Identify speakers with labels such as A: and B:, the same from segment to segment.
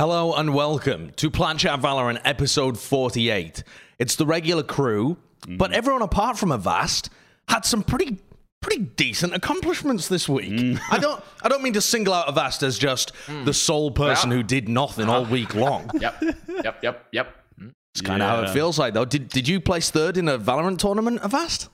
A: Hello and welcome to Chat Valorant episode 48. It's the regular crew, mm-hmm. but everyone apart from Avast had some pretty pretty decent accomplishments this week. Mm. I don't I don't mean to single out Avast as just mm. the sole person
B: Yeah.
A: who did nothing all uh-huh. week long.
B: Yep, yep, yep, yep.
A: It's kind of how it feels like though. Did did you place third in a Valorant tournament, Avast?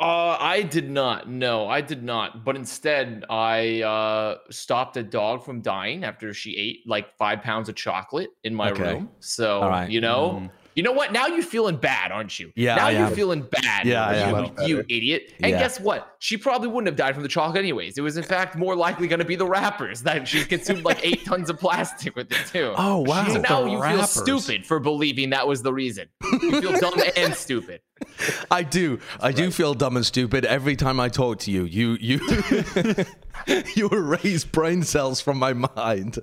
B: Uh, I did not. No, I did not. But instead, I uh, stopped a dog from dying after she ate like five pounds of chocolate in my
A: Okay.
B: room. So
A: All right.
B: you know, you know what? Now you're feeling bad, aren't you?
A: Yeah,
B: Now
A: I
B: you're
A: am.
B: feeling bad.
A: Yeah, I
B: you, you idiot. And
A: Yeah.
B: guess what? She probably wouldn't have died from the chocolate anyways. It was in fact more likely going to be the wrappers that she consumed like eight tons of plastic with it too.
A: Oh wow.
B: So now
C: the
B: you
C: wrappers.
B: feel stupid for believing that was the reason. You feel dumb and stupid.
A: I do. I do feel dumb and stupid every time I talk to you. You you you erase brain cells from my mind.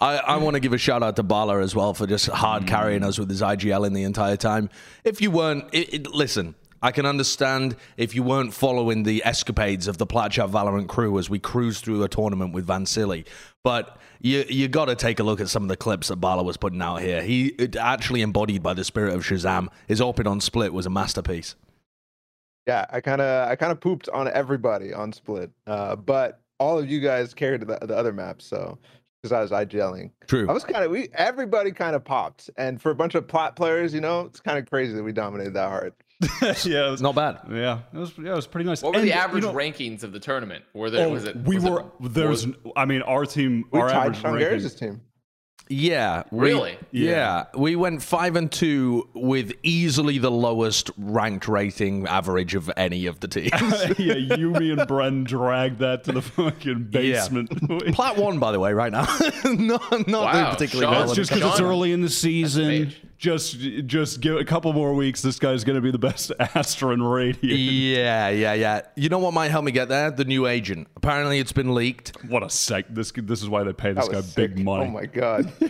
A: I, I want to give a shout out to Bala as well for just hard mm. carrying us with his IGL in the entire time. If you weren't, it, it- listen. I can understand if you weren't following the escapades of the Platchat Valorant crew as we cruise through a tournament with Van Silly, but you you got to take a look at some of the clips that Bala was putting out here. He it actually embodied by the spirit of Shazam. His open on split was a masterpiece.
C: Yeah, I kind of I kind of pooped on everybody on split, uh, but all of you guys carried the, the other maps, so because I was IGLing,
A: True.
C: I was kind of we everybody kind of popped, and for a bunch of plat players, you know, it's kind of crazy that we dominated that hard.
D: yeah, it was,
A: Not bad.
D: yeah, it was yeah, it was pretty nice.
B: What were
D: And,
B: the
D: you
B: average
D: know,
B: rankings of the tournament? Were there?
D: oh,
B: was it?
D: we
B: was it
D: were there's I mean our team
C: We
D: our
C: tied
D: average
C: Shangari's
D: ranking,
C: team.
A: Yeah. we-
B: Really?
A: Yeah. We went five and two with easily the lowest ranked rating average of any of the teams.
D: yeah, you, me, and Bren dragged that to the fucking basement.
A: Plat one, by the way, right now. not not
B: Wow,
A: doing particularly
B: Sean.
A: well.
D: That's just because it's early in the season.
B: Mage.
D: Just, just give it a couple more weeks. This guy's gonna be the best Astra in Radiant.
A: Yeah, yeah, yeah. You know what might help me get there? The new agent. Apparently, it's been leaked.
D: What a sec! This, this is why they pay this guy
C: was
D: big money.
C: Oh my god.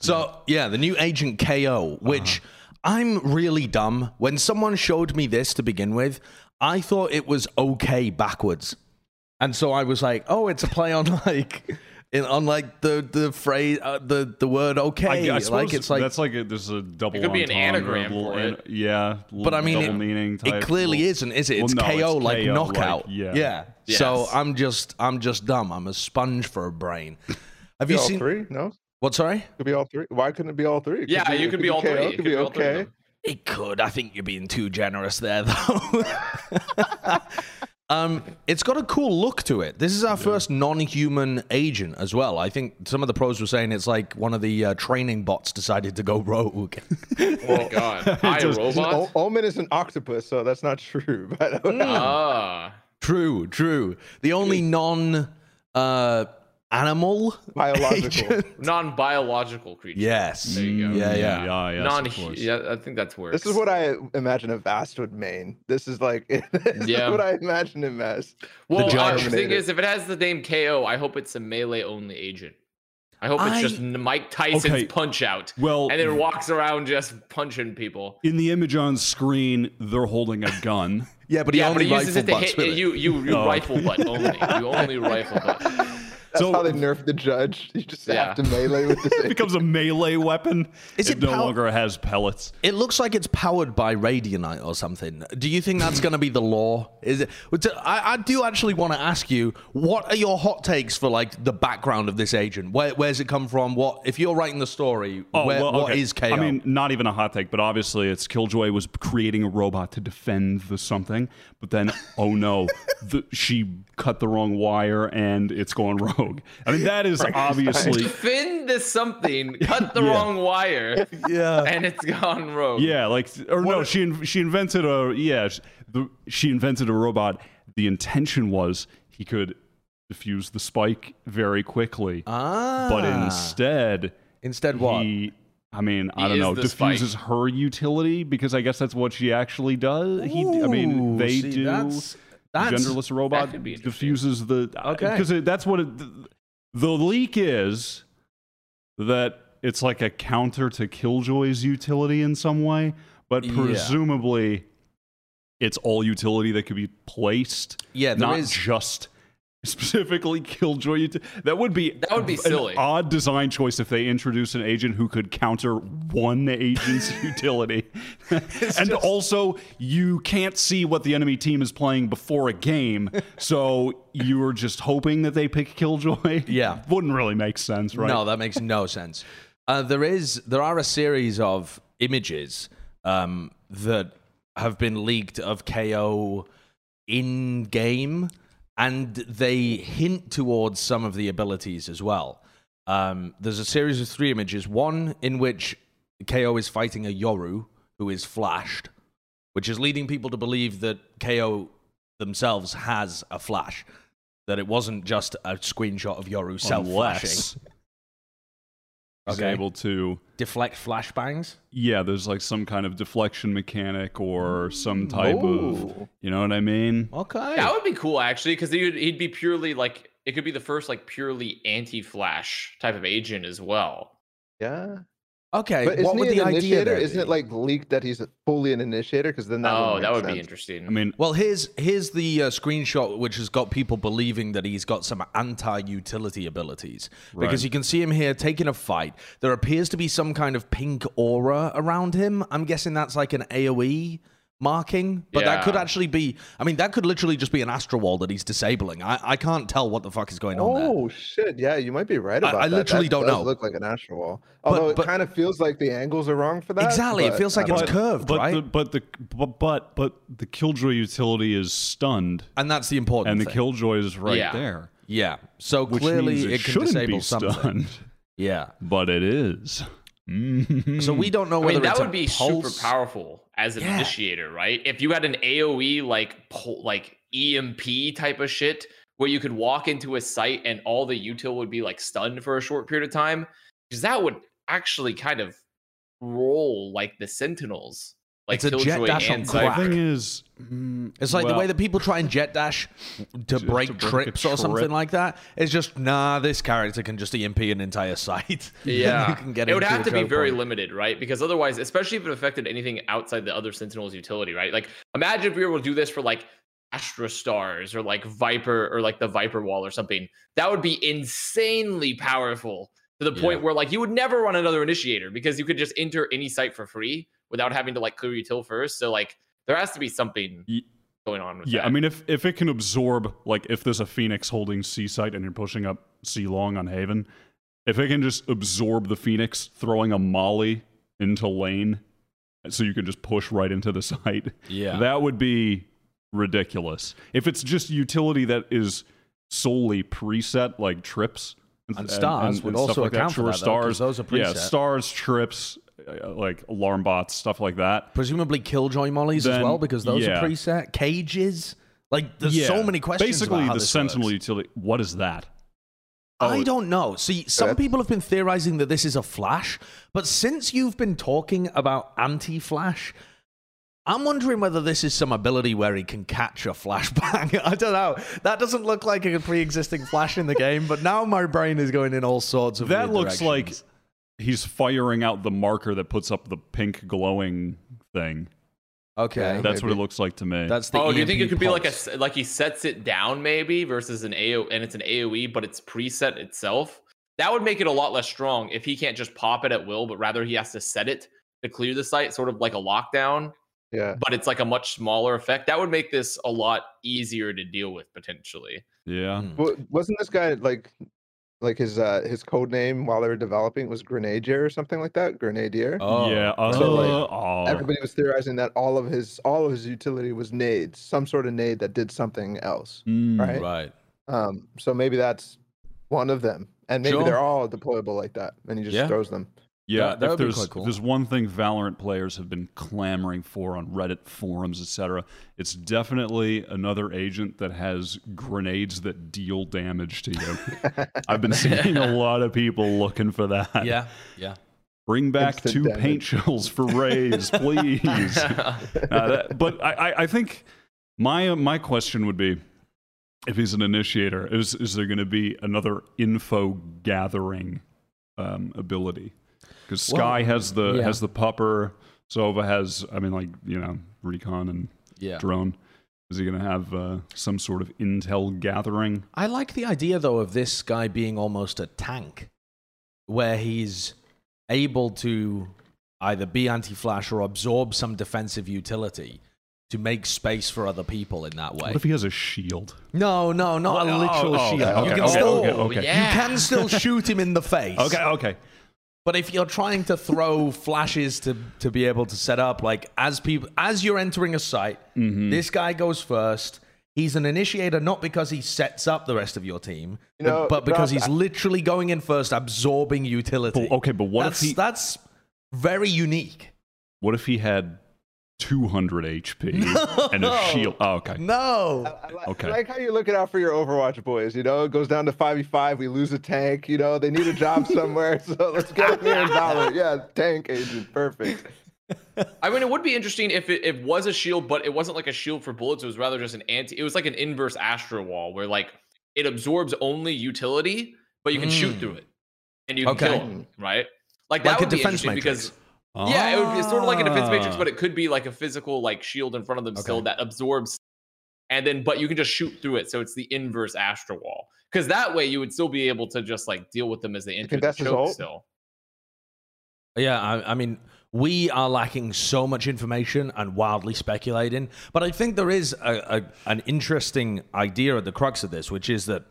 A: So yeah, the new agent KO, which uh-huh. I'm really dumb. When someone showed me this to begin with, I thought it was okay backwards, and so I was like, "Oh, it's a play on like, in, on like the the phrase, uh, the the word okay."
D: I, I suppose
A: like it's like
D: that's like a, there's a double.
B: It could be an anagram
D: little
B: for
D: an-
B: it.
D: yeah,
A: But I mean,
D: double
A: it,
D: meaning.
A: it clearly
D: little-
A: isn't, is it?
D: Well,
A: It's
D: no,
A: KO
D: it's
A: like
D: KO,
A: knockout.
D: like- yeah.
A: yeah. So I'm just I'm just dumb. I'm a sponge for a brain. Have
C: Be
A: you
C: all
A: seen
C: three? No,
A: what? Sorry.
C: could be all three. Why couldn't it be all three? It
B: Yeah, you could be all
C: KO,
B: three.
C: It could be
B: all three of
C: okay.
A: It could. I think you're being too generous there, though. um, it's got a cool look to it. This is our first non-human agent as well. I think some of the pros were saying it's like one of the uh, training bots decided to go rogue.
B: Oh my god! Hi,
D: Just-
B: robot.
C: Omen is an octopus, so that's not true. But
B: Ah,
A: true, true. The only non uh, animal
C: biological.
A: agent.
B: non-biological creature.
A: Yes.
B: There you go.
A: Yeah, yeah.
D: yeah, yes,
B: Non.
D: of course.
B: Yeah, I think that's where.
C: This is what I imagine Avast would main. This is like this
B: Yeah.
C: is what I imagine him as.
B: Well,
A: The
B: uh, the thing is, if it has the name KO, I hope it's a melee only agent. I hope it's
A: I-
B: just Mike Tyson's
D: Okay.
B: punch out,
D: Well,
B: and then walks around just punching people.
D: in the image on screen, they're holding a gun.
A: Yeah, but he
B: yeah, but
A: only
B: he uses
A: rifle
B: it to
A: butts
B: hit
A: with it.
B: you. You you
D: Oh.
B: rifle butt only. You only rifle butt.
C: That's
D: So-
C: how they nerfed the judge. You just
B: Yeah.
C: have to melee with this.
D: it becomes a melee weapon.
A: Is
D: it,
A: it
D: no
A: pow-
D: longer has pellets.
A: It looks like it's powered by Radianite or something. Do you think that's going to be the law? Is it? I, I do actually want to ask you, what are your hot takes for like the background of this agent? Where, where's it come from? What if you're writing the story?
D: Oh,
A: where,
D: well, okay.
A: is KO?
D: I mean, not even a hot take, but obviously it's Killjoy was creating a robot to defend the something, but then oh no, the, she cut the wrong wire and it's gone rogue. I mean, that is obviously
B: Defend this something, cut the
D: Yeah.
B: wrong wire,
A: yeah.
B: and it's gone rogue.
D: yeah, like or no, she in- she invented a yeah, sh- the, she invented a robot. The intention was he could defuse the spike very quickly,
A: Ah.
D: but instead
A: instead what?
D: he I mean, I don't know.
B: the spike.
D: Her utility because I guess that's what she actually does. He, I mean, they
A: see,
D: do.
A: That's, that's
D: genderless robot
B: that could be
D: diffuses the
A: Okay.
D: because that's what it, the, the leak is that it's like a counter to Killjoy's utility in some way, but
A: Yeah.
D: presumably it's all utility that could be placed,
A: yeah.
D: Not
A: is
D: just specifically Killjoy. That would be
B: That would be
D: an
B: silly.
D: odd design choice if they introduce an agent who could counter one agent's utility. and also, you can't see what the enemy team is playing before a game, so you're just hoping that they pick Killjoy.
A: Yeah.
D: wouldn't really make sense, right?
A: No, that makes no sense. Uh, there is there are a series of images um, that have been leaked of KO in game, and they hint towards some of the abilities as well. Um, there's a series of three images. One in which KO is fighting a Yoru who is flashed, which is leading people to believe that KO themselves has a flash. That it wasn't just a screenshot of Yoru self flashing.
D: Unless he's
A: Okay.
D: able to
A: deflect flashbangs.
D: yeah there's like some kind of deflection mechanic or some type of you know what i mean
A: Okay.
B: That would be cool actually, because he'd, he'd be purely like it could be the first like purely anti-flash type of agent as well.
C: Yeah.
A: Okay.
C: But
A: what
C: isn't
A: would
C: he
A: the
C: an
A: idea
C: initiator?
A: there
C: Isn't it
A: be?
C: like leaked that he's fully an initiator? Because then that
B: oh,
C: would
B: that
C: make
B: would be interesting.
D: i mean
A: Well, here's here's the uh, screenshot which has got people believing that he's got some anti-utility abilities because you can see him here taking a fight. There appears to be some kind of pink aura around him. I'm guessing that's like an AOE marking, but that could actually be. I mean, that could literally just be an Astra wall that he's disabling. I, I can't tell what the fuck is going on there.
C: Oh shit! Yeah, you might be right
A: I-
C: about
A: I
C: that.
A: literally
C: That
A: don't
C: does
A: know.
C: Look like an Astra wall. Although
A: but-
C: it kind of feels like the angles are wrong for that.
A: Exactly, it feels like it's
C: know.
A: curved,
D: but
A: right?
D: the but the but but but the killjoy utility is stunned
A: And that's the important
D: and the killjoy is right
B: Yeah.
D: there
A: yeah. So
D: which
A: clearly it,
D: it,
A: can
D: shouldn't
A: disable
D: be
A: something.
D: stunned
A: Yeah.
D: but it is.
A: So we don't know
B: I
A: whether
B: mean, that
A: it's a
B: would be
A: pulse-
B: super powerful as an
A: Yeah.
B: initiator, right? If you had an AOE like pol- like EMP type of shit, where you could walk into a site and all the util would be like stunned for a short period of time, because that would actually kind of roll like the Sentinels, like
A: It's a jet dash on
B: and
D: the
A: crack.
B: Cypher.
D: thing is mm,
A: It's like the way that people try and jet dash to
D: to
A: break
D: break a
A: trips or something like that. It's just nah. This character can just EMP an entire site.
B: Yeah,
A: you can get
B: it would have to be
A: choke
B: very
A: point.
B: limited, right? Because otherwise, especially if it affected anything outside the other Sentinels utility, right? Like, imagine if we were able to do this for like Astra Stars or like Viper or like the Viper Wall or something. That would be insanely powerful to the point where like you would never run another initiator because you could just enter any site for free without having to like clear util first. So like, there has to be something
D: Ye-
B: going on with
D: yeah
B: that.
D: i mean if if it can absorb like if there's a phoenix holding c site and you're pushing up c long on haven if it can just absorb the phoenix throwing a molly into lane so you can just push right into the site
A: Yeah.
D: that would be ridiculous if it's just utility that is solely preset like trips
A: And stars would also
D: stuff like
A: account for
D: Sure,
A: that, though, 'cause
D: stars
A: those are preset.
D: yeah stars trips Uh, like alarm bots stuff like that
A: Presumably killjoy mollies as well because those
D: yeah.
A: are preset cages. Like there's so many questions.
D: basically
A: about how
D: the
A: this
D: sentinel
A: works.
D: utility what is that
A: I
D: Oh,
A: don't know. See, some people have been theorizing that this is a flash, but since you've been talking about anti-flash, I'm wondering whether this is some ability where he can catch a flashbang. I don't know. That doesn't look like a pre-existing flash in the game, but now my brain is going in all sorts of.
D: that
A: weird
D: looks like
A: directions.
D: He's firing out the marker that puts up the pink glowing thing
A: okay.
C: Yeah.
D: that's what it looks like to me
A: That's the.
B: oh, do you think it could be like a like he sets it down maybe versus an AO and it's an AOE, but it's preset itself? That would make it a lot less strong if he can't just pop it at will, but rather he has to set it to clear the site, sort of like a lockdown.
C: Yeah.
B: But it's like a much smaller effect. That would make this a lot easier to deal with potentially.
D: yeah.
C: Wa- Wasn't this guy like, like his uh his code name while they were developing was Grenadier or something like that? Grenadier.
A: Oh,
D: yeah uh,
C: So, like,
D: oh.
C: Everybody was theorizing that all of his all of his utility was nades, some sort of nade that did something else.
D: Mm.
C: right?
A: right.
C: Um, so maybe that's one of them, and maybe
A: Sure.
C: they're all deployable like that, and he just
A: Yeah.
C: throws them.
D: Yeah,
A: That- that
D: if there's
A: cool.
D: if there's one thing Valorant players have been clamoring for on Reddit forums, etc., it's definitely another agent that has grenades that deal damage to you. I've been seeing a lot of people looking for that.
A: Yeah. Yeah.
D: Bring back
C: Instant
D: two
C: damage.
D: paint shells for Raze, please. Uh, that- but I, I, I think my my question would be, if he's an initiator, is is there going to be another info gathering um, ability? Because Sky has the
A: yeah.
D: has the pupper, Sova has, I mean, like you know, recon and
A: Yeah.
D: drone. Is he going to have uh, some sort of intel gathering?
A: I like the idea though of this guy being almost a tank, where he's able to either be anti-flash or absorb some defensive utility to make space for other people in that way.
D: What if he has a shield?
A: No, no, not a
D: Oh,
A: literal
D: oh,
A: shield.
D: okay,
A: you can
D: okay,
A: still,
D: okay.
A: you can still shoot him in the face.
D: Okay, okay.
A: But if you're trying to throw flashes to to be able to set up, like as people as you're entering a site,
D: Mm-hmm.
A: this guy goes first. He's an initiator not because he sets up the rest of your team,
C: You know,
A: but because
C: Rob,
A: he's
C: I-
A: literally going in first, absorbing utility.
D: But- okay, but what if he-
A: that's very unique.
D: What if he had 200 HP and a shield? Oh, okay.
A: No.
C: I, I, like,
D: Okay.
C: I like how you're looking out for your Overwatch boys. You know, it goes down to five v five. We lose a tank. You know, they need a job somewhere, so let's get him here in Valor. Yeah, tank agent, perfect.
B: I mean, it would be interesting if it, it was a shield, but it wasn't like a shield for bullets. It was rather just an anti. It was like an inverse Astra wall where like it absorbs only utility, but you can shoot
A: Mm.
B: through it and you can
A: Okay.
B: kill them, right? Like that
A: Like a
B: would be interesting
A: matrix.
B: because yeah, it would be sort of like a defense matrix,
D: Ah.
B: but it could be like a physical like shield in front of them still that absorbs, and then but you can just shoot through it, so it's the inverse Astra wall. Because that way you would still be able to just like deal with them as they enter the
C: that's his
B: choke
C: ult?
B: still.
A: Yeah, I, I mean, we are lacking so much information and wildly speculating. But I think there is a, a, an interesting idea at the crux of this, which is that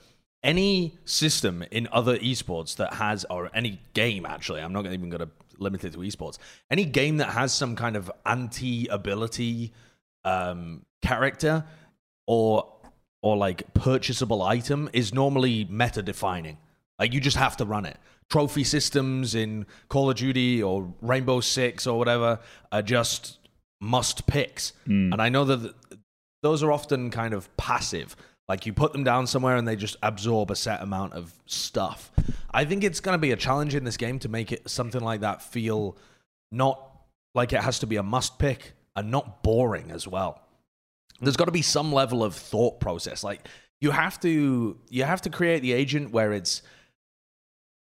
A: any system in other esports that has, or any game actually, I'm not even going to limit it to esports, any game that has some kind of anti ability um, character or or like purchasable item is normally meta defining. Like you just have to run it. Trophy systems in Call of Duty or Rainbow Six or whatever are just must picks. And I know that th- those are often kind of passive. Like you put them down somewhere and they just absorb a set amount of stuff. I think it's going to be a challenge in this game to make it something like that feel not like it has to be a must pick and not boring as well. There's got to be some level of thought process. Like you have to you have to create the agent where it's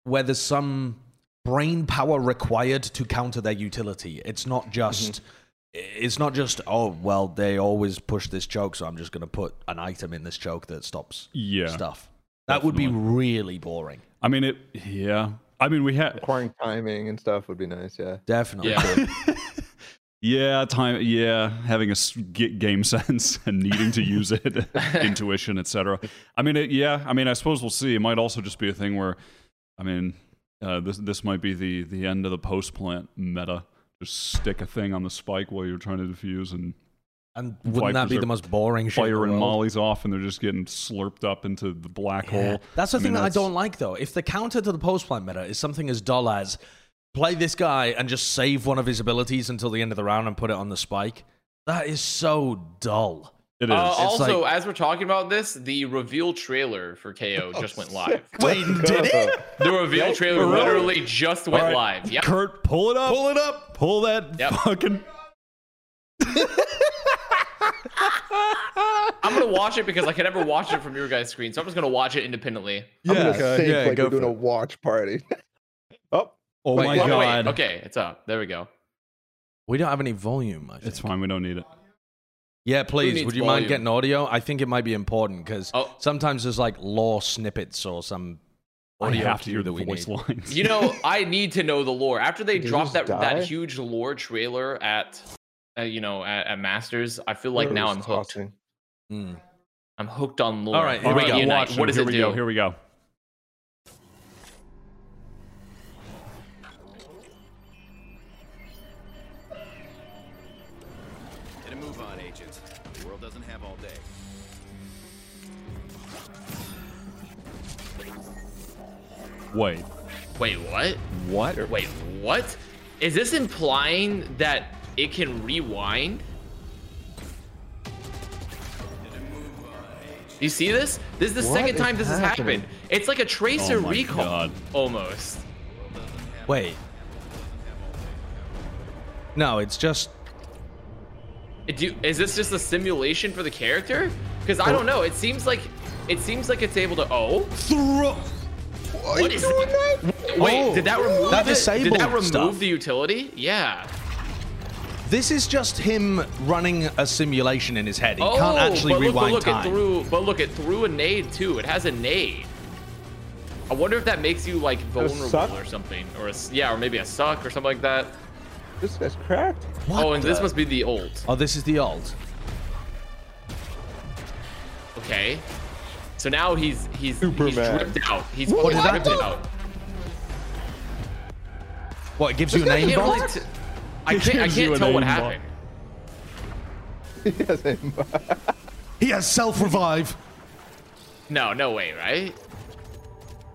A: where there's some brain power required to counter their utility. It's not just mm-hmm. It's not just oh well they always push this choke so i'm just going to put an item in this choke that stops
D: Yeah.
A: stuff that would be really boring
D: I mean, it, yeah. I mean, we had,
C: acquiring timing and stuff would be nice. Yeah.
A: definitely
B: Yeah.
D: yeah, time, yeah, having a game sense and needing to use it, intuition, etc. I mean, it, yeah. I mean, I suppose we'll see. It might also just be a thing where, I mean, uh, this this might be the the end of the post plant meta. Just stick a thing on the spike while you're trying to defuse and
A: and wouldn't that be the most boring shit in the
D: firing mollies off, and they're just getting slurped up into the black
A: Yeah.
D: hole.
A: That's the
D: I
A: thing
D: mean,
A: that I don't like, though. If the counter to the post plant meta is something as dull as play this guy and just save one of his abilities until the end of the round and put it on the spike, that is so dull.
D: It is.
B: Uh, also,
A: like-
B: as we're talking about this, the reveal trailer for KO just went live.
A: Wait, did it?
B: The reveal trailer literally just went
D: All right.
B: live. Yep.
D: Kurt, pull it up.
A: Pull it up.
D: Pull that
B: Yep.
D: fucking.
B: I'm gonna watch it because I can never watch it from your guys' screen, so I'm just gonna watch it independently.
C: I'm gonna
A: okay.
C: think
A: Yeah,
C: like
A: go
C: we're doing
A: for
C: a watch party. oh,
D: Oh
A: Wait,
D: my
A: wait,
B: Wait,
D: god.
B: okay, it's up. There we go.
A: We don't have any volume. I think.
D: It's fine. We don't need it.
A: Yeah, please. Would you mind getting audio? I think it might be important because
B: Oh.
A: sometimes there's like law snippets or some
D: I
A: audio
D: have to hear the voice
A: need.
D: lines.
B: You know, I need to know the lore. After they
C: Did
B: dropped that
C: die?
B: that huge lore trailer at, uh, you know, at, at Masters, I feel like
C: whoever
B: now I'm hooked.
C: tossing.
A: Hmm.
B: I'm hooked on lore.
A: All right, here
D: All
A: we
D: right,
A: go.
B: Radiant
D: watch
B: What
D: it.
B: does
D: Here
B: it
D: we
B: do?
D: go. Here we go. Wait.
B: Wait, what?
D: What?
B: Wait, what? Is this implying that it can rewind? You see this? This is the
C: What
B: second time this has happened. It's like a tracer
D: Oh
B: recall
D: God.
B: almost.
A: Wait. No, it's just
B: Do, is this just a simulation for the character? Because I don't know. It seems like it seems like it's able to. Oh,
A: throw.
B: What is it? Wait,
A: Oh,
B: did that remove
A: that
B: it? Did that remove
A: stuff.
B: the utility? Yeah.
A: This is just him running a simulation in his head. He
B: oh,
A: can't actually
B: but look, but
A: rewind
B: look,
A: time.
B: it threw, but look, it threw a nade too. It has a nade. I wonder if that makes you like vulnerable or something, or a, s- yeah, or maybe a suck or something like that.
C: This guy's cracked.
A: What
B: oh, and this must be the ult.
A: Oh, this is the alt.
B: Okay. So now he's he's he's
C: Superman.
B: dripped out. He's
A: What that
B: dripped out.
A: What? It gives you a an
B: I
A: aim
B: can't,
A: bot?
B: t- I can't, I can't tell what
D: aimbot.
B: happened.
C: He has aimbot.
A: He has self revive.
B: No, no way, right?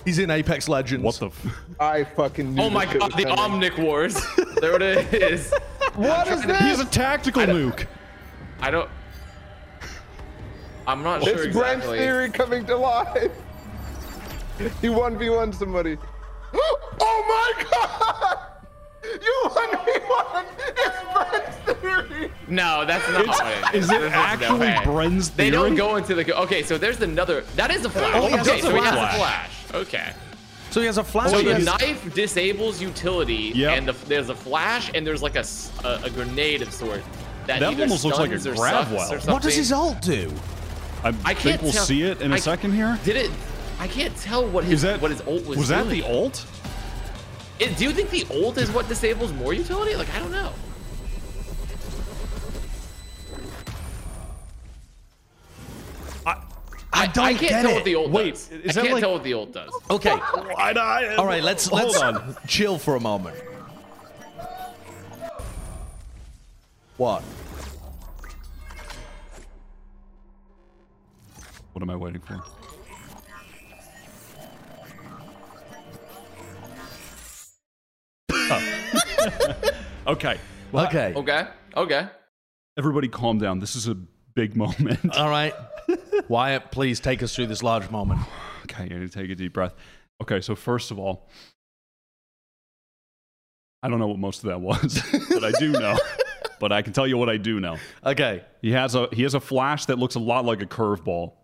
A: He's in Apex Legends.
D: What the? F-
C: I fucking knew
B: Oh my god, the
C: coming.
B: Omnic Wars. there it is.
C: What is this?
D: He's a tactical nuke.
B: I don't. I'm not sure
C: It's Bren's
B: exactly.
C: theory coming to life. He 1v1 somebody. Oh my god! You 1v1! It's Bren's theory!
B: No, that's not. what
D: Is
B: There's
D: it
B: no
D: actually
B: way.
D: Bren's
B: They don't go into the. Okay, so there's another. That is a oh, flash.
A: Oh, he has
B: okay,
A: a
B: so he has
A: flash.
B: a flash. Okay.
A: So he has a flash.
B: So the
A: has-
B: knife disables utility,
D: Yep.
B: and the, there's a flash, and there's like a a grenade of sort that,
D: That almost looks like a
B: stuns or
D: grab well. What
A: what does his alt do?
D: I,
B: I
D: think we'll
B: tell-
D: see it in a
B: I-
D: second here.
B: Did it? I can't tell what his
D: Is that
B: what his ult was.
D: Was that the ult?
B: It- do you think the ult is what disables more utility? Like I don't know.
A: I don't
B: I can't
A: get
B: tell
A: it.
B: what the ult
D: Wait,
B: does.
D: is
B: I
D: that
B: can't
D: like-
B: tell what the ult does.
A: Okay.
D: I, I,
A: All right, let's let's
D: on.
A: chill for a moment. What?
D: What am I waiting for? Oh. okay. Well,
A: Okay.
B: Okay. Okay.
D: Everybody calm down. This is a big moment.
A: All right. Wyatt, please take us through this large moment.
D: Okay, you need to take a deep breath. Okay, so first of all, I don't know what most of that was, but I do know. but I can tell you what I do know.
A: Okay.
D: He has a he has a flash that looks a lot like a curveball, but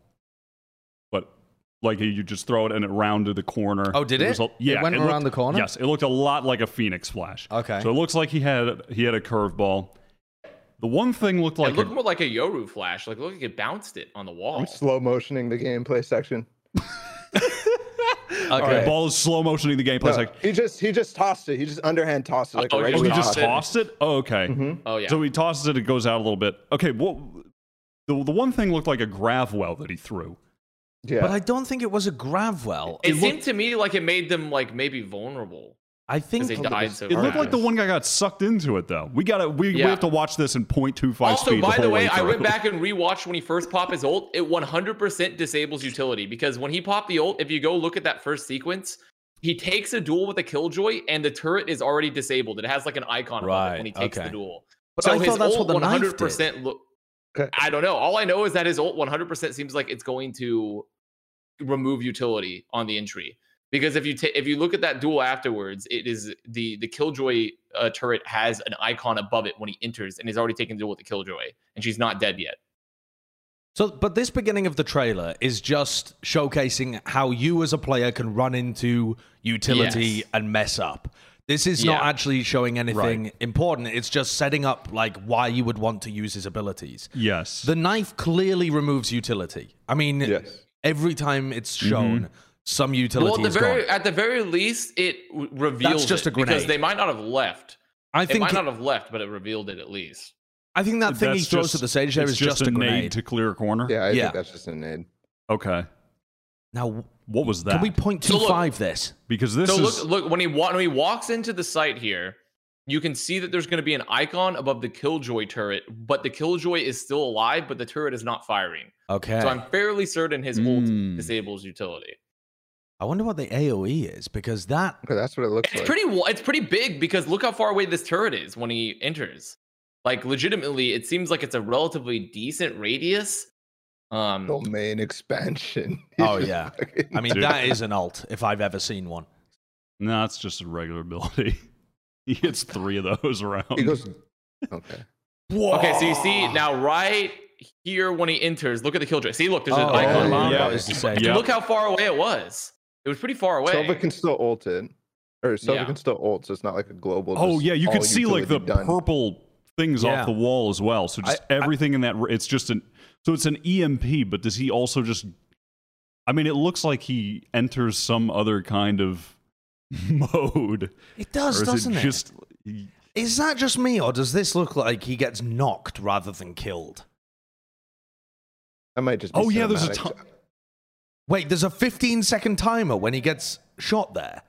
D: like you just throw it and it rounded the corner.
A: Oh, did
D: was
A: it?
D: a- yeah,
A: It went
D: looked-
A: around the corner?
D: Yes, it looked a lot like a phoenix flash.
A: Okay.
D: so it looks like he had he had a curveball. The one thing looked like
B: it looked
D: a-
B: more like a Yoru flash. Like look like it bounced it on the wall.
C: I'm slow motioning the gameplay section.
A: Okay.
D: All right, ball is slow motioning the gameplay.
C: No,
D: It's like
C: he just he just tossed it. He just underhand tossed it like
B: Oh,
C: a
B: he
D: oh,
C: regular
D: he just
B: tossed it.
D: tossed it. Oh, okay. Mm-hmm.
B: Oh yeah.
D: So he tosses it, it goes out a little bit. Okay, well, the, the one thing looked like a grav well that he threw.
C: Yeah.
A: But I don't think it was a Gravwell.
B: it
A: It,
B: seemed
A: looked,
B: to me like it made them like maybe vulnerable
A: I think
B: they died so
D: It looked like the one guy got sucked into it, though. We gotta we, we have to watch this in 0.25
B: Also,
D: speed.
B: by the
D: whole
B: way, I went back and rewatched when he first popped his ult. It 100% disables utility because when he popped the ult, if you go look at that first sequence, he takes a duel with a killjoy and the turret is already disabled. It has like an icon above it
A: Right,
B: when he takes
A: okay.
B: the duel.
A: But
B: so
A: I
B: his
A: thought that's
B: ult
A: what the knife did.
B: 100% look. I don't know. All I know is that his ult 100% seems like it's going to remove utility on the entry. Because if you ta- if you look at that duel afterwards, it is the the killjoy uh, turret has an icon above it when he enters, and he's already taken the duel with the killjoy, and she's not dead yet.
A: So, but this beginning of the trailer is just showcasing how you as a player can run into utility
B: Yes.
A: and mess up. This is not actually showing anything important. It's just setting up like why you would want to use his abilities.
D: Yes.
A: The knife clearly removes utility. I mean,
C: Yes.
A: every time it's mm-hmm. shown, some utility
B: Well, at the
A: is
B: very
A: gone.
B: at the very least, it w- reveals
A: just
B: it,
A: a grenade.
B: because they might not have left.
A: I
B: It
A: think
B: might not have left, but it revealed it at least.
A: I think that thing he
D: That's
A: throws
D: just-
A: at the stage there
D: it's
A: is just, a
D: nade
A: grenade.
D: to clear a corner.
C: Yeah, I
A: Yeah.
C: think that's just a nade.
D: Okay.
A: Now,
D: What was that?
A: can we point
B: So look-
A: five this?
D: because this
B: so
D: is
B: look, look when he wa- when he walks into the site here, you can see that there's going to be an icon above the killjoy turret, but the killjoy is still alive, but the turret is not firing.
A: Okay.
B: So I'm fairly certain his
D: Mm.
B: ult disables utility.
A: I wonder what the AOE is because that
C: Okay, that's what it looks
B: It's
C: like.
B: pretty it's pretty big because look how far away this turret is when he enters. Like legitimately, it seems like it's a relatively decent radius. Um,
C: domain expansion.
A: Oh, yeah.
C: fucking-
A: I mean,
D: Dude.
A: that is an alt if I've ever seen one.
D: no, it's just a regular ability. he hits three of those around.
C: he goes. Okay.
B: Okay, so you see now right here when he enters, look at the killjoy. See, look, there's an
A: Oh,
B: icon.
C: yeah,
B: above
C: yeah.
B: it.
A: is the same.
D: Yeah.
B: Look how far away it was. It was pretty far away.
C: Sova can still ult it. Or Sova
B: Yeah.
C: can still ult, so it's not like a global.
D: oh yeah, you
C: all
D: can see like the
C: done.
D: purple things
A: Yeah.
D: off the wall as well. So just
A: I- I-
D: everything in that it's just an so it's an EMP, but does he also just I mean, it looks like he enters some other kind of mode.
A: It does,
D: or is
A: doesn't
D: it
A: it?
D: just
A: Is that just me, or does this look like he gets knocked rather than killed?
C: I might just. Be
D: Oh yeah, there's a
C: cinematic.
A: Wait, there's a 15 second timer when he gets shot there.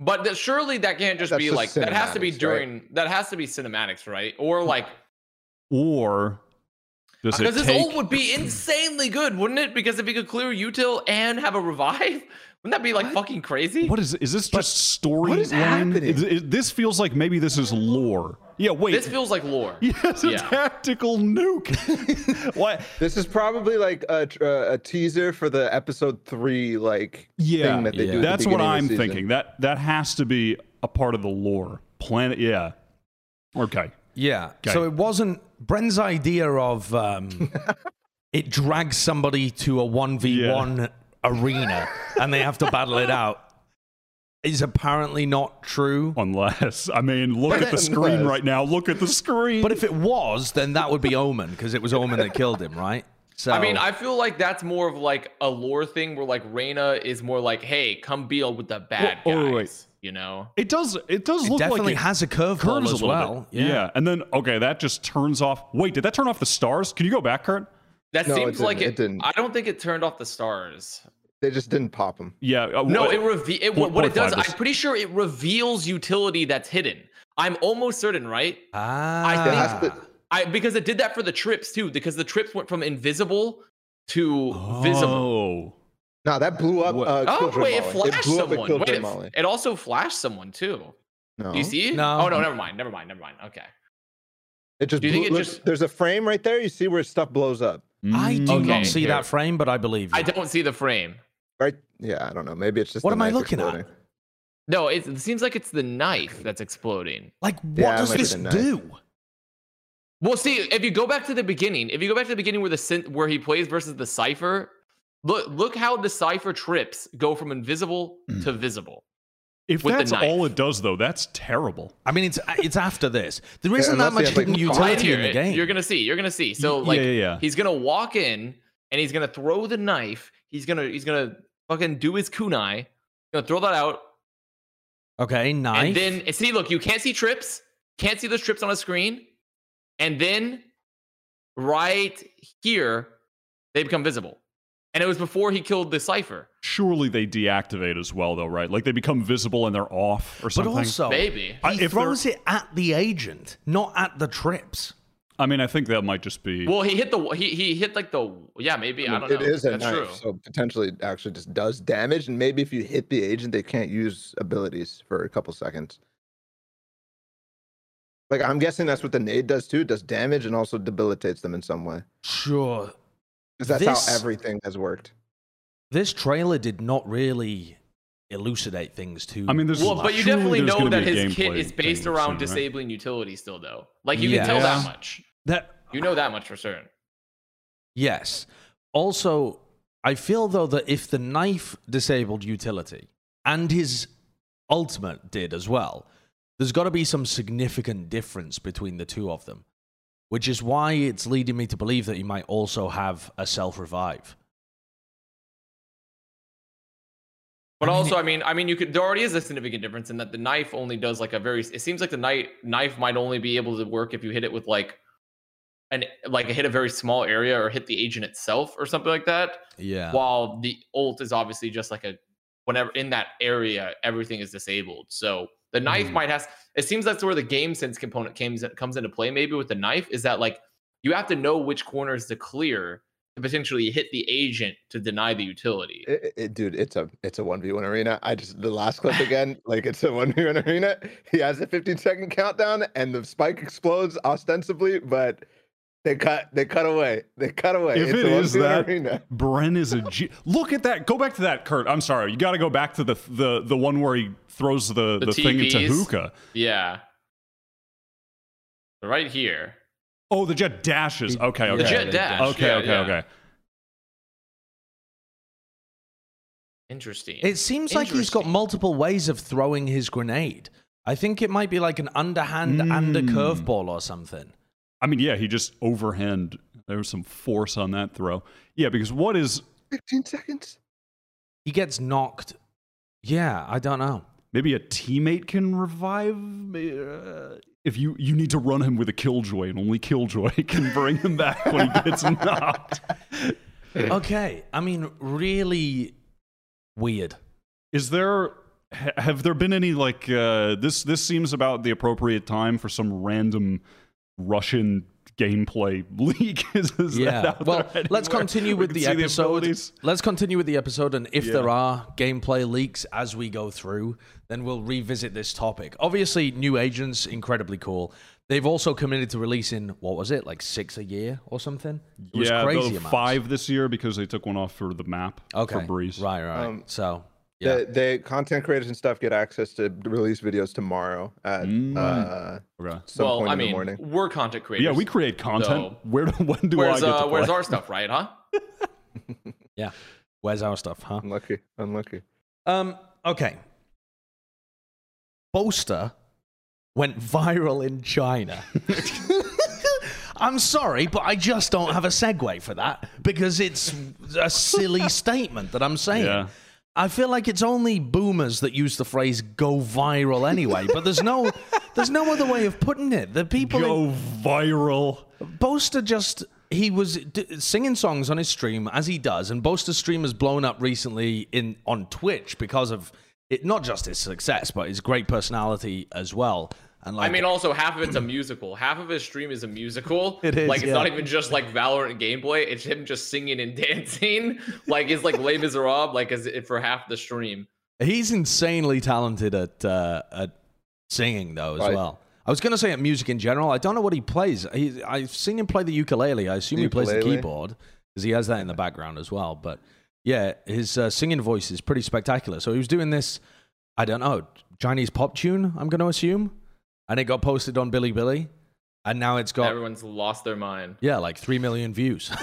B: But th- surely that can't just
C: That's
B: be
C: just
B: like that has to be
C: cinematics, right?
B: during that has to be cinematics, right? Or like
D: Or does it
B: because this
D: take
B: ult would be insanely good, wouldn't it? Because if he could clear util and have a revive, wouldn't that be like fucking crazy?
D: What is is this just story
C: what is
D: line?
C: happening?
D: Is- is- this feels like maybe this is lore. Yeah, wait.
B: This feels like lore.
D: yes, a tactical nuke. what?
C: This is probably like a, tr- uh, a teaser for the episode three, like
D: Yeah,
C: thing that they
A: yeah.
C: do. at the
D: That's what
C: beginning of the
D: I'm thinking. That that has to be a part of the lore. Planet, yeah. Okay.
A: Yeah.
D: Okay.
A: So it wasn't Bren's idea of um, it drags somebody to a 1v1 arena and they have to battle it out is apparently not true.
D: Unless, I mean, look at the
C: Unless.
D: screen right now. Look at the screen.
A: But if it was, then that would be Omen because it was Omen that killed him, right? So
B: I mean, I feel like that's more of like a lore thing where like Reyna is more like, hey, come deal with the bad
D: Whoa, wait,
B: guys.
D: wait.
B: You know?
D: it does, it does
A: it
D: look
A: definitely
D: like it
A: has a curve
D: curves
A: as
D: little
A: well.
D: bit. Yeah. and then okay, that just turns off. Wait, did that turn off the stars? Can you go back, Kurt?
B: That
C: No, it
B: seems like it.
C: It didn't.
B: I don't think it turned off the stars.
C: They just didn't pop them.
D: Yeah. uh,
B: No,
D: what-
B: it reveals it,
D: Point-
B: what it does.
D: five
B: I'm pretty sure it reveals utility that's hidden. I'm almost certain, right?
A: Ah.
C: It has to-
B: I because it did that for the trips too. Because the trips went from invisible to visible.
D: Oh.
C: No, that blew up.
D: What-
C: Uh,
B: Oh
C: Killjoy
B: wait, it
C: Molly.
B: flashed
C: blew
B: someone.
C: Killjoy
B: Wait, it,
C: Molly.
B: it also flashed someone too.
C: No.
B: Do you see?
A: No.
B: Oh no, never mind. Never mind. Never mind. Okay.
C: It just
B: Do you think
C: blew-
B: it
C: look,
B: just-
C: There's a frame right there. You see where stuff blows up.
A: I do
B: Okay,
A: not see
B: here.
A: that frame, but I believe you.
B: I don't see the frame.
C: Right? Yeah, I don't know. Maybe it's just.
A: What
C: the
A: am I
C: knife
A: looking at?
B: No, it, it seems like it's the knife that's exploding.
A: Like, what
C: Yeah,
A: does this
C: the knife.
A: do?
B: Well, see, if you go back to the beginning, if you go back to the beginning where the synth, where he plays versus the Cypher, look look how the Cypher trips go from invisible
A: Hmm.
B: to visible.
D: If that's all it does, though, that's terrible.
A: I mean, it's it's after this. There isn't that much
C: have, like,
A: hidden utility
B: here,
A: in the game.
B: you're gonna see. You're gonna see. So like,
D: yeah, yeah, yeah.
B: he's gonna walk in and he's gonna throw the knife. He's gonna he's gonna fucking do his kunai. Gonna throw that out,
A: okay, knife.
B: and then see. Look, you can't see trips. Can't see those trips on a screen, and then right here they become visible. And it was before he killed the Cypher.
D: Surely they deactivate as well, though, right? Like they become visible and they're off or something.
A: but
D: something.
A: also,
B: Maybe.
D: I-
A: he
D: if they're-
A: throws it at the agent, not at the trips.
D: I mean, I think that might just be.
B: Well, he hit the he he hit like the yeah maybe I,
C: I
B: don't know.
C: It is a
B: That's
C: knife,
B: true.
C: so potentially it actually just does damage. And maybe if you hit the agent, they can't use abilities for a couple seconds. Like I'm guessing that's what the nade does too. It does damage and also debilitates them in some way.
A: Sure.
C: Because that's
A: This-
C: how everything has worked.
A: This trailer did not really elucidate things too.
D: I mean, there's-
B: Well, but you
D: Surely
B: definitely know that his kit is based around
D: soon, right?
B: disabling utility still though. Like you
A: Yeah.
B: can tell that much.
D: that
B: You know that much for certain.
A: Yes. Also, I feel though that if the knife disabled utility and his ultimate did as well, there's got to be some significant difference between the two of them, which is why it's leading me to believe that he might also have a self revive.
B: But
A: I mean,
B: also, I mean, I mean, you could. There already is a significant difference in that the knife only does like a very. It seems like the knife knife might only be able to work if you hit it with like, an like hit a very small area or hit the agent itself or something like that.
A: Yeah.
B: While the ult is obviously just like a whenever in that area everything is disabled. So the knife
A: Mhm.
B: might have. It seems that's where the game sense component comes comes into play. Maybe with the knife is that like you have to know which corners to clear to potentially hit the agent to deny the utility.
C: It, it- it- dude, it's a it's a one v one arena. I just the last clip again, like it's a one v one arena. He has a 15 second countdown, and the spike explodes ostensibly, but they cut they cut away. They cut away.
D: If
C: it's
D: it
C: a
D: is
C: 1v1
D: that-
C: arena.
D: Bren is a G. Look at that. Go back to that, Kurt. I'm sorry. You got to go back to the the the one where he throws the
B: The
D: the, thing into
B: TPs.
D: hookah.
B: Yeah. Right here.
D: Oh, the jet dashes. Okay, okay.
B: The jet dash.
A: dash.
D: Okay,
B: yeah,
D: okay,
B: yeah.
D: okay.
B: Interesting.
A: It seems like he's got multiple ways of throwing his grenade. I think it might be like an underhand and a
D: Mm.
A: curveball or something.
D: I mean, yeah, he just overhand. There was some force on that throw. Yeah, because what is
C: 15 seconds.
A: He gets knocked. Yeah, I don't know.
D: maybe a teammate can revive? Uh, if you you need to run him with a killjoy, and only killjoy can bring him back when he gets knocked.
A: Okay, I mean, really weird.
D: Is there have there been any like uh, this? This seems about the appropriate time for some random Russian gameplay leak. is, is that
A: Yeah.
D: out
A: Well,
D: there
A: let's continue with the episode.
D: abilities?
A: let's continue with the episode, and if
D: Yeah.
A: there are gameplay leaks as we go through, then we'll revisit this topic. Obviously, new agents, incredibly cool. They've also committed to releasing what was it, like six a year or something? It was
D: yeah,
A: crazy
D: five this year because they took one off for the map
A: Okay,
D: for Breeze.
A: right, right.
C: Um,
A: so yeah,
C: The, the content creators and stuff get access to release videos tomorrow at
D: Mm.
C: uh,
D: Okay.
C: some
B: well,
C: point
B: I
C: in
B: mean,
C: the morning.
B: we're content creators.
D: Yeah, we create content.
B: So-
D: Where do, when do
B: where's
D: I get
B: uh,
D: to
B: where's our stuff, right? Huh?
A: yeah. Where's our stuff, huh?
C: Unlucky, unlucky.
A: Um. Okay. Boaster went viral in China. I'm sorry, but I just don't have a segue for that because it's a silly statement that I'm saying.
D: Yeah.
A: I feel like it's only boomers that use the phrase "go viral" anyway, but there's no, there's no other way of putting it. The people in,
D: Go viral.
A: Boaster just he was d- singing songs on his stream as he does, and Boaster's stream has blown up recently in on Twitch because of it, not just his success, but his great personality as well. And like,
B: I mean, also half of it's a musical. Half of his stream is a musical.
A: It is,
B: Like it's
A: yeah.
B: not even just like Valorant gameplay. It's him just singing and dancing. like it's like Les Miserables. Like as it for half the stream.
A: he's insanely talented at uh, at singing though as
C: Right.
A: well. I was going to say at music in general. I don't know what he plays. He, I've seen him play the ukulele. I assume he plays the keyboard because he has that in the background as well. But yeah, his uh, singing voice is pretty spectacular. So he was doing this, I don't know, Chinese pop tune, I'm going to assume. And it got posted on Bilibili, And now it's got,
B: Everyone's lost their mind.
A: yeah, like 3 million views.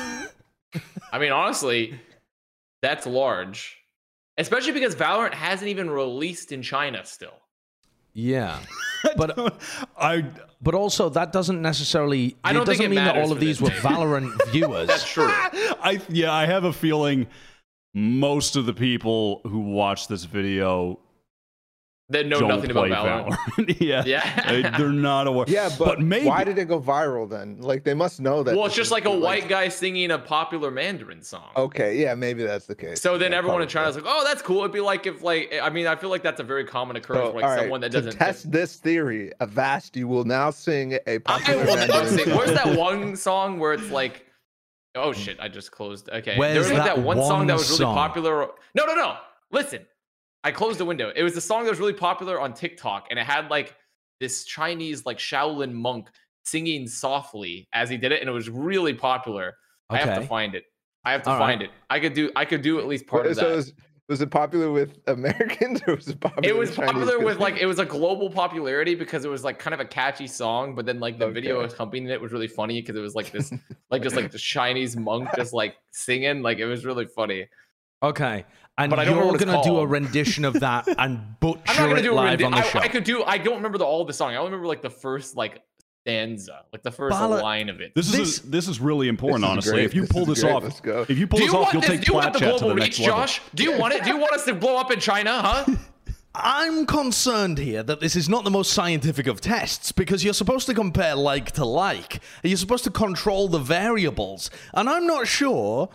B: I mean, honestly, that's large. Especially because Valorant hasn't even released in China still.
A: yeah. But
D: I
A: but also that doesn't necessarily
B: I don't
A: it
B: think
A: doesn't
B: it
A: mean that all of these
B: this.
A: were Valorant viewers.
B: That's true.
D: I yeah, I have a feeling most of the people who watch this video
B: They know
D: don't
B: nothing about
D: play
B: Valorant.
D: yeah,
B: Yeah.
D: Uh, they're not aware.
C: Yeah, but,
D: maybe
C: why did it go viral then? Like they must know that.
B: Well, it's just like a
C: the-
B: white guy singing a popular Mandarin song.
C: Okay, yeah, maybe that's the case.
B: So then
C: Yeah,
B: everyone in
C: probably.
B: China's like, "Oh, that's cool." It'd be like if, like, I mean, I feel like that's a very common occurrence
C: So,
B: for like
C: all right,
B: someone that doesn't.
C: test this theory, Avast, you will now sing a popular
B: will
C: Mandarin
B: sing.
C: song.
B: Where's that one song where it's like, oh shit, I just closed. Okay,
A: Where's
B: there was like
A: that
B: that one song that was really
A: song?
B: popular. No, no, no. Listen, I closed the window. It was a song that was really popular on TikTok, and it had like this Chinese like Shaolin monk singing softly as he did it, and it was really popular. I have to find it. I have to
A: All right.
B: find it. I could do. I could do at least part of
C: so
B: that.
C: it was, was it popular with Americans or was it popular?
B: it was
C: Chinese?
B: popular with like it was a global popularity because it was like kind of a catchy song but then like the video
C: Okay.
B: accompanying it was really funny because it was like this like just like the chinese monk just like singing like it was really funny
A: Okay. And
B: But I don't
A: you're
B: know what it's
A: going to do a rendition of that and butcher
B: i'm not gonna
A: it
B: do a
A: live
B: rendi-
A: on the
B: I,
A: show.
B: I could do i don't remember the, all the song i only remember like the first like stanza like the first
A: Bala-
B: line of it
D: This,
A: This-
D: is this is really important,
C: This is
D: honestly.
C: great.
D: If you
C: This
D: pull this
C: great.
D: off,
C: Let's go.
D: if you pull
B: do
D: this off, you'll
B: this
D: take
B: do you want the
D: Chat to
B: global
D: the
B: reach
D: next level.
B: josh do you want it do you want us to blow up in china huh
A: I'm concerned here that this is not the most scientific of tests because you're supposed to compare like to like. You're supposed to control the variables. And I'm not sure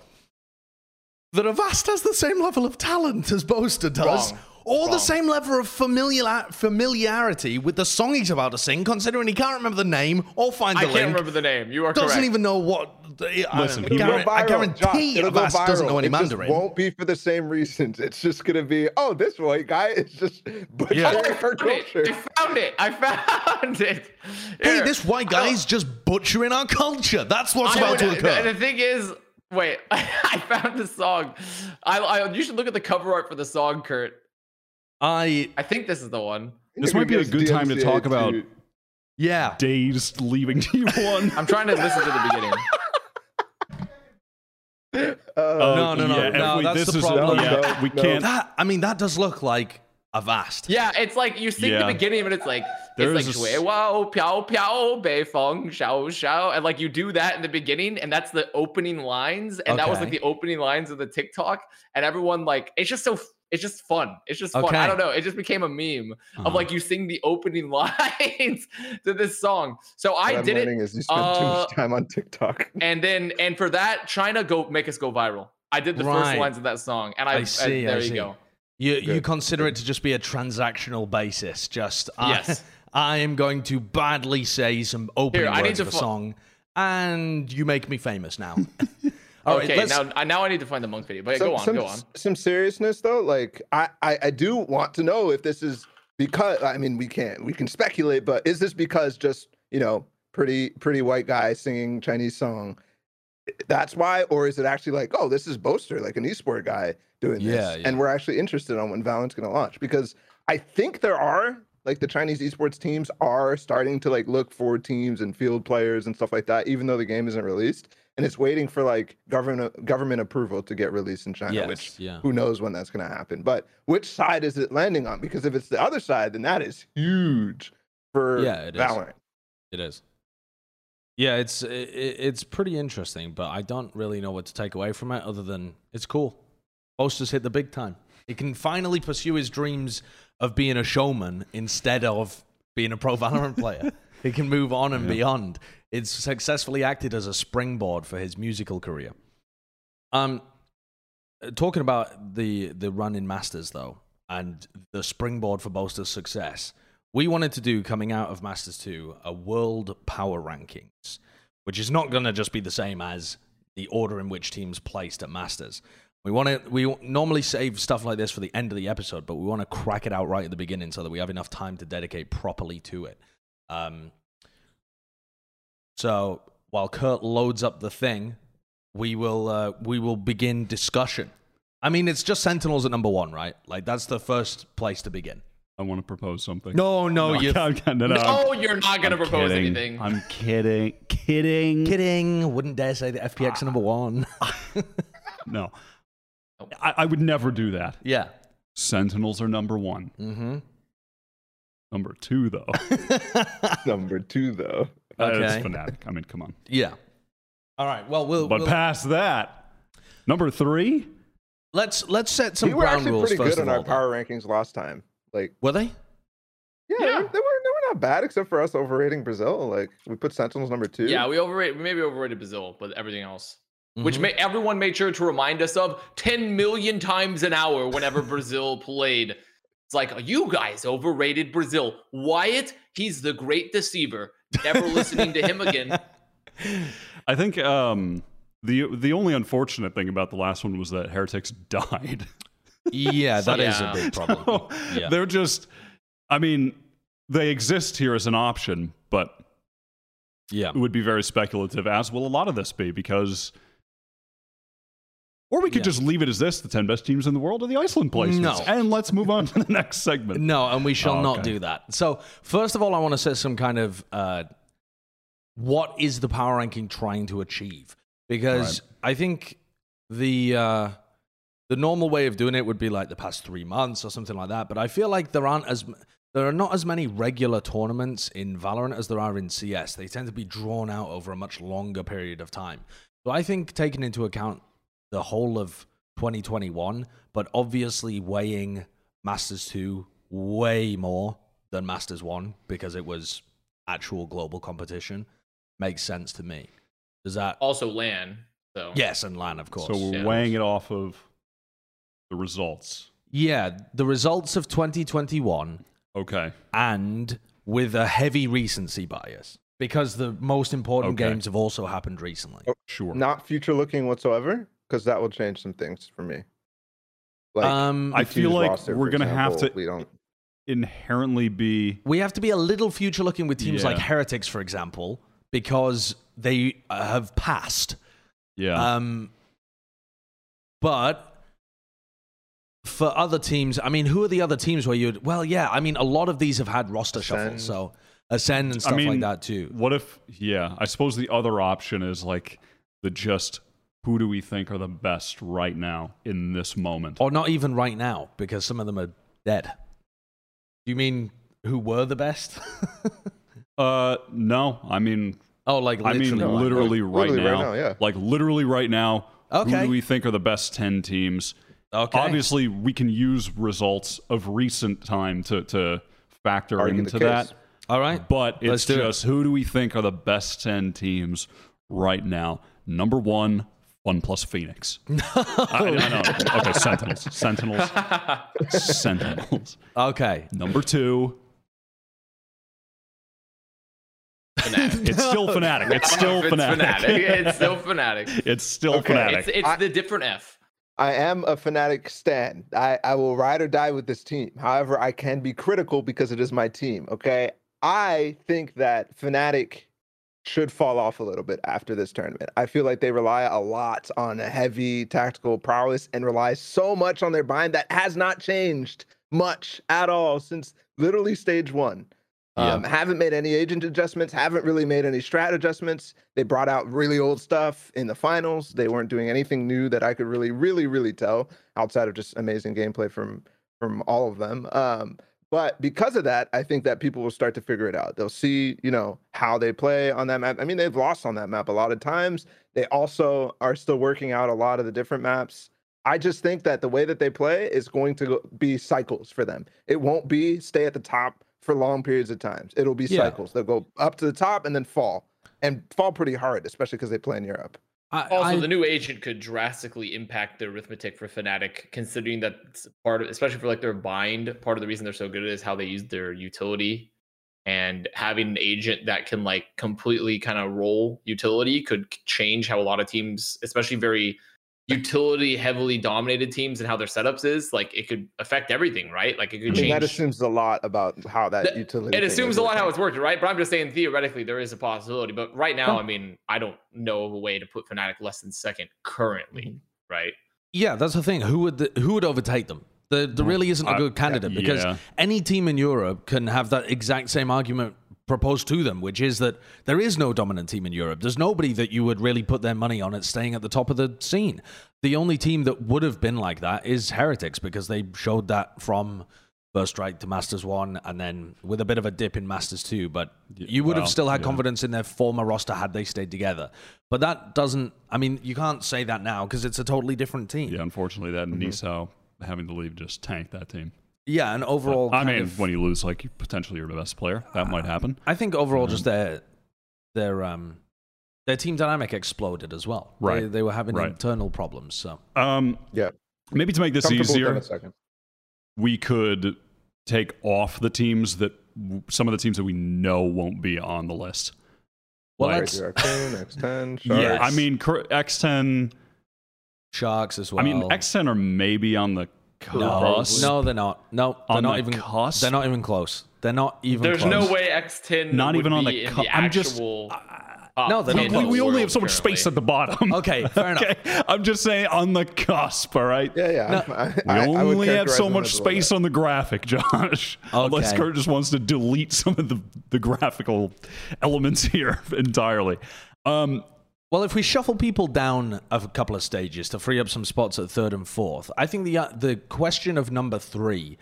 A: that Avast has the same level of talent as Boaster does.
B: Wrong.
A: Or the same level of familiar- familiarity with the song he's about to sing, considering he can't remember the name or find the
B: i
A: link.
B: can't remember the name you are
A: doesn't
B: correct
A: even know what. I,
D: Listen,
A: I,
D: he
A: guarantee, I guarantee
C: Josh,
A: Avast doesn't know any
C: it just
A: Mandarin.
C: won't be for the same reasons. It's just gonna be, oh, this white guy is just butchering
A: Yeah.
C: our culture.
B: I found it. I found it.
A: Hey, this white guy's oh. just butchering our culture. That's what's
B: I
A: about
B: would-
A: to
B: the-
A: occur.
B: The thing is, wait, I found the song. I, I you should look at the cover art for the song, Kurt.
A: I
B: I think this is the one.
D: This might be a good time to talk about
A: yeah.
D: Dazed leaving T1.
B: I'm trying to listen to the beginning.
C: Uh,
A: No, no, no,
D: yeah,
A: no,
D: we-
A: that's
D: this
A: the
D: is
A: problem.
D: yeah,
C: No,
D: we can't.
A: That I mean that does look like Avast.
B: Yeah, it's like you sing
D: Yeah.
B: the beginning, but it's like
D: There
B: it's like
D: a s-
B: shui piao piao bei feng shao shao, and like you do that in the beginning, and that's the opening lines, and that was like the opening lines of the TikTok, and everyone like it's just so it's just fun. It's just fun.
A: Okay.
B: I don't know. It just became a meme of
D: Uh-huh.
B: like you sing the opening lines to this song. So I
C: What I'm
B: did it,
C: learning is you spend too
B: uh,
C: much time on TikTok.
B: and then and for that, China go make us go viral. I did the
A: Right.
B: first lines of that song, and I,
A: I
B: and
A: see, I
B: there you
A: see.
B: go.
A: You you
C: Good.
A: consider it to just be a transactional basis. Just
B: Yes.
A: I, I am going to badly say some opening
B: Here, I need
A: words
B: to
A: of a
B: fo-
A: song, and you make me famous now. All right,
B: okay,
A: let's-
B: now I now I need to find the monk video. But
C: some,
B: go on,
C: some,
B: go on.
C: Some seriousness though, like I, I, I do want to know if this is because I mean we can't we can speculate, but is this because just you know pretty pretty white guy singing Chinese song? That's why, or is it actually like oh this is Boaster like an esport guy doing this,
A: Yeah, yeah.
C: and we're actually interested on when Valorant's going to launch because I think there are like the Chinese esports teams are starting to like look for teams and field players and stuff like that, even though the game isn't released. And it's waiting for like government government approval to get released in China,
A: Yes,
C: which
A: yeah.
C: who knows when that's going to happen. But which side is it landing on? Because if it's the other side, then that is huge for
A: Yeah, it is.
C: Valorant.
A: It is. Yeah, it's it's pretty interesting, but I don't really know what to take away from it other than it's cool. Boaster's hit the big time. He can finally pursue his dreams of being a showman instead of being a pro Valorant player. he can move on and
D: Yeah.
A: beyond. It's successfully acted as a springboard for his musical career. Um, uh, talking about the the run in Masters though, and the springboard for Boaster's success, we wanted to do coming out of Masters 2 a world power rankings, which is not going to just be the same as the order in which teams placed at Masters. We want to we normally save stuff like this for the end of the episode, but we want to crack it out right at the beginning so that we have enough time to dedicate properly to it. Um, so while Kurt loads up the thing, we will uh, we will begin discussion. I mean, it's just Sentinels at number one, right? Like that's the first place to begin.
D: I want to propose something.
A: No, no, you
D: I'm, I'm, no, no,
B: No,
D: I'm-
B: you're not gonna
D: I'm
B: propose
D: kidding.
B: anything.
D: I'm kidding. Kidding.
A: kidding. Wouldn't dare say the FPX are number one.
D: No. I, I would never do that.
A: yeah.
D: Sentinels are number one.
A: Mm-hmm.
D: Number two, though.
C: Number two, though.
D: That's
A: Okay.
D: Fnatic. I mean, come on.
A: yeah. All right. Well, we'll,
D: But
A: we'll
D: past that, number three.
A: let's let's set some ground rules.
C: we were actually pretty
A: first
C: good on
A: of
C: our
A: all.
C: power rankings last time. Like,
A: Were they?
C: yeah,
B: Yeah.
C: They, were, they were they were not bad except for us overrating Brazil. Like, we put Sentinels number two.
B: yeah, we overrated. We maybe overrated Brazil, but everything else, which
A: Mhm.
B: ma- everyone made sure to remind us of 10 million times an hour whenever Brazil played. It's like you guys overrated Brazil. Wyatt, he's the great deceiver. Never listening to him again.
D: I think um, the the only unfortunate thing about the last one was that Heretics died.
A: Yeah, that is
B: Yeah.
A: a big problem.
D: So,
A: Yeah.
D: They're just, I mean, they exist here as an option, but
A: Yeah.
D: it would be very speculative, as will a lot of this be, because. Or we could
A: Yeah.
D: just leave it as this: the ten best teams in the world are the Iceland placements,
A: No.
D: and let's move on to the next segment.
A: No, and we shall
D: Oh,
A: not
D: okay.
A: do that. So, first of all, I want to set some kind of uh, what is the power ranking trying to achieve? Because I think the uh, the normal way of doing it would be like the past three months or something like that. But I feel like there aren't as there are not as many regular tournaments in Valorant as there are in CS. They tend to be drawn out over a much longer period of time. So I think taking into account the whole of 2021, but obviously weighing Masters 2 way more than Masters 1 because it was actual global competition makes sense to me. Does that?
B: Also, LAN. So
A: Yes, and LAN, of course.
D: So we're
B: Yeah.
D: weighing it off of the results.
A: yeah, the results of 2021
D: Okay.
A: and with a heavy recency bias because the most important
D: Okay.
A: games have also happened recently.
D: Sure.
C: Not future looking whatsoever, because that will change some things for me. Like,
A: um,
D: I feel like
C: roster,
D: we're gonna have to-
C: We don't.
D: Inherently be
A: we have to be a little future looking with teams like Heretics, for example, because they uh, have passed.
D: yeah.
A: Um, but for other teams, I mean, who are the other teams where you'd? Well, yeah, I mean, a lot of these have had roster
C: Ascend.
A: shuffles, so Ascend and stuff
D: mean,
A: like that too.
D: what if? Yeah, I suppose the other option is like the just who do we think are the best right now in this moment?
A: Or not even right now, because some of them are dead. Do you mean who were the best?
D: Uh, no, I mean,
A: oh, like
D: I
A: literally.
D: mean,
A: right.
D: literally right
C: Literally right
D: now.
C: now, yeah.
D: Like literally right now.
A: Okay.
D: Who do we think are the best ten teams?
A: Okay.
D: Obviously, we can use results of recent time to to factor
C: Argue
D: into that.
A: All right.
D: But
A: Let's
D: it's
A: do it.
D: just who do we think are the best 10 teams right now? Number one, One Plus Phoenix. I, I know. Okay, Sentinels. Sentinels. Sentinels.
A: Okay.
D: Number two,
B: Fnatic.
D: it's still Fnatic. It's still
B: It's
D: Fnatic.
B: It's still Fnatic.
D: It's still
C: Okay.
D: Fnatic.
B: It's, it's
C: I-
B: the different F.
C: I am a Fnatic stan. I, I will ride or die with this team. However, I can be critical because it is my team. Okay. I think that Fnatic should fall off a little bit after this tournament. I feel like they rely a lot on a heavy tactical prowess and rely so much on their bind that has not changed much at all since literally stage one.
A: Yeah.
C: Um, haven't made any agent adjustments, haven't really made any strat adjustments. They brought out really old stuff in the finals. They weren't doing anything new that I could really, really, really tell outside of just amazing gameplay from from all of them. Um, but because of that, I think that people will start to figure it out. They'll see, you know, how they play on that map. I mean, they've lost on that map a lot of times. They also are still working out a lot of the different maps. I just think that the way that they play is going to be cycles for them. It won't be stay at the top for long periods of times. It'll be
A: Yeah.
C: cycles. They'll go up to the top and then fall and fall pretty hard, especially because they play in Europe.
A: I,
B: Also,
A: I-
B: the new agent could drastically impact the arithmetic for Fnatic, considering that part of, especially for like their bind, part of the reason they're so good is how they use their utility. And having an agent that can like completely kind of roll utility could change how a lot of teams, especially very utility heavily dominated teams and how their setups is. Like it could affect everything, right? Like it
C: I
B: could
C: mean, that assumes a lot about how that
B: That-
C: utility.
B: It assumes a lot how it's working, right? But I'm just saying theoretically there is a possibility. But right now,
C: Huh.
B: I mean, I don't know of a way to put Fnatic less than second currently,
C: Mm-hmm.
B: right?
A: yeah, that's the thing. Who would the, who would overtake them? There, there really isn't a good candidate because
D: yeah.
A: any team in Europe can have that exact same argument proposed to them, which is that there is no dominant team in Europe. There's nobody that you would really put their money on at staying at the top of the scene. The only team that would have been like that is Heretics because they showed that from first strike to Masters one, and then with a bit of a dip in Masters two. But you would
D: well,
A: have still had
D: yeah.
A: confidence in their former roster had they stayed together. But that doesn't. I mean, you can't say that now because it's a totally different team.
D: Yeah, unfortunately, that
A: Mm-hmm.
D: Niso having to leave just tanked that team.
A: Yeah, and overall,
D: I mean,
A: of-
D: when you lose, like potentially you're the best player, that might happen.
A: I think overall,
D: Um,
A: just their their um their team dynamic exploded as well.
D: Right.
A: they were having
D: Right.
A: internal problems. So
D: Um,
C: Yeah.
D: maybe to make this
C: Comfortable with them
D: easier,
C: a second.
D: we could take off the teams that some of the teams that we know won't be on the list.
A: well,
D: Like-
A: let's
C: X10, Sharks.
D: Yeah, I mean X10.
A: sharks as well.
D: I mean X10 are maybe on the
A: no, no, they're not. No, they're
D: On
A: not
D: the
A: even.
D: cusp?
A: They're not even close. They're not even.
B: There's
A: close.
B: no way X10
D: Not
B: would
D: even on
B: be
D: the
B: in
D: cu-
B: the
D: I'm just-
B: actual.
A: No, they're not
D: We, we only have so much space at the bottom.
A: Okay, fair enough.
D: okay, I'm just saying on the cusp. All right.
C: Yeah, yeah.
A: No,
C: I,
D: We
C: I- I
D: only have so much
C: as a little
D: space on the graphic, Josh. Unless Kurt just wants to delete some of the, the graphical elements here entirely. Um,
A: Well, if we shuffle people down a couple of stages to free up some spots at third and fourth, I think the uh, the question of number three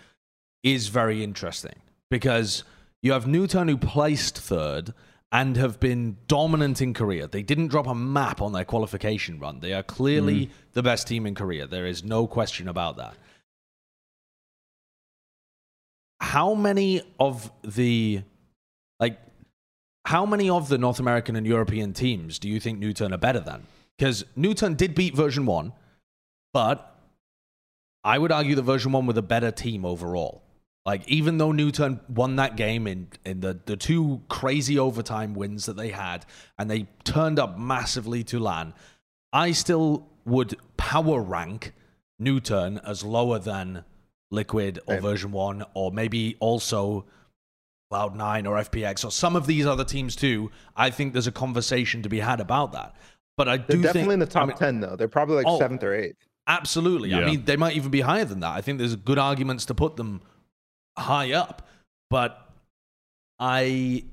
A: is very interesting because you have NUTURN who placed third and have been dominant in Korea. They didn't drop a map on their qualification run. They are clearly the best team in Korea. There is no question about that. How many of the how many of the North American and European teams do you think NUTURN are better than? Because NUTURN did beat version one, but I would argue that version one with a better team overall. Like, even though NUTURN won that game in, in the, the two crazy overtime wins that they had, and they turned up massively to LAN, I still would power rank NUTURN as lower than Liquid or version one, or maybe also Cloud9 or FPX or some of these other teams too. I think there's a conversation to be had about that. But I
C: They're
A: do
C: definitely
A: think
C: in the top
A: I mean,
C: 10, though. They're probably like
A: Oh.
C: seventh or eighth.
A: Absolutely. I mean, they might even be higher than that. I think there's good arguments to put them high up, but I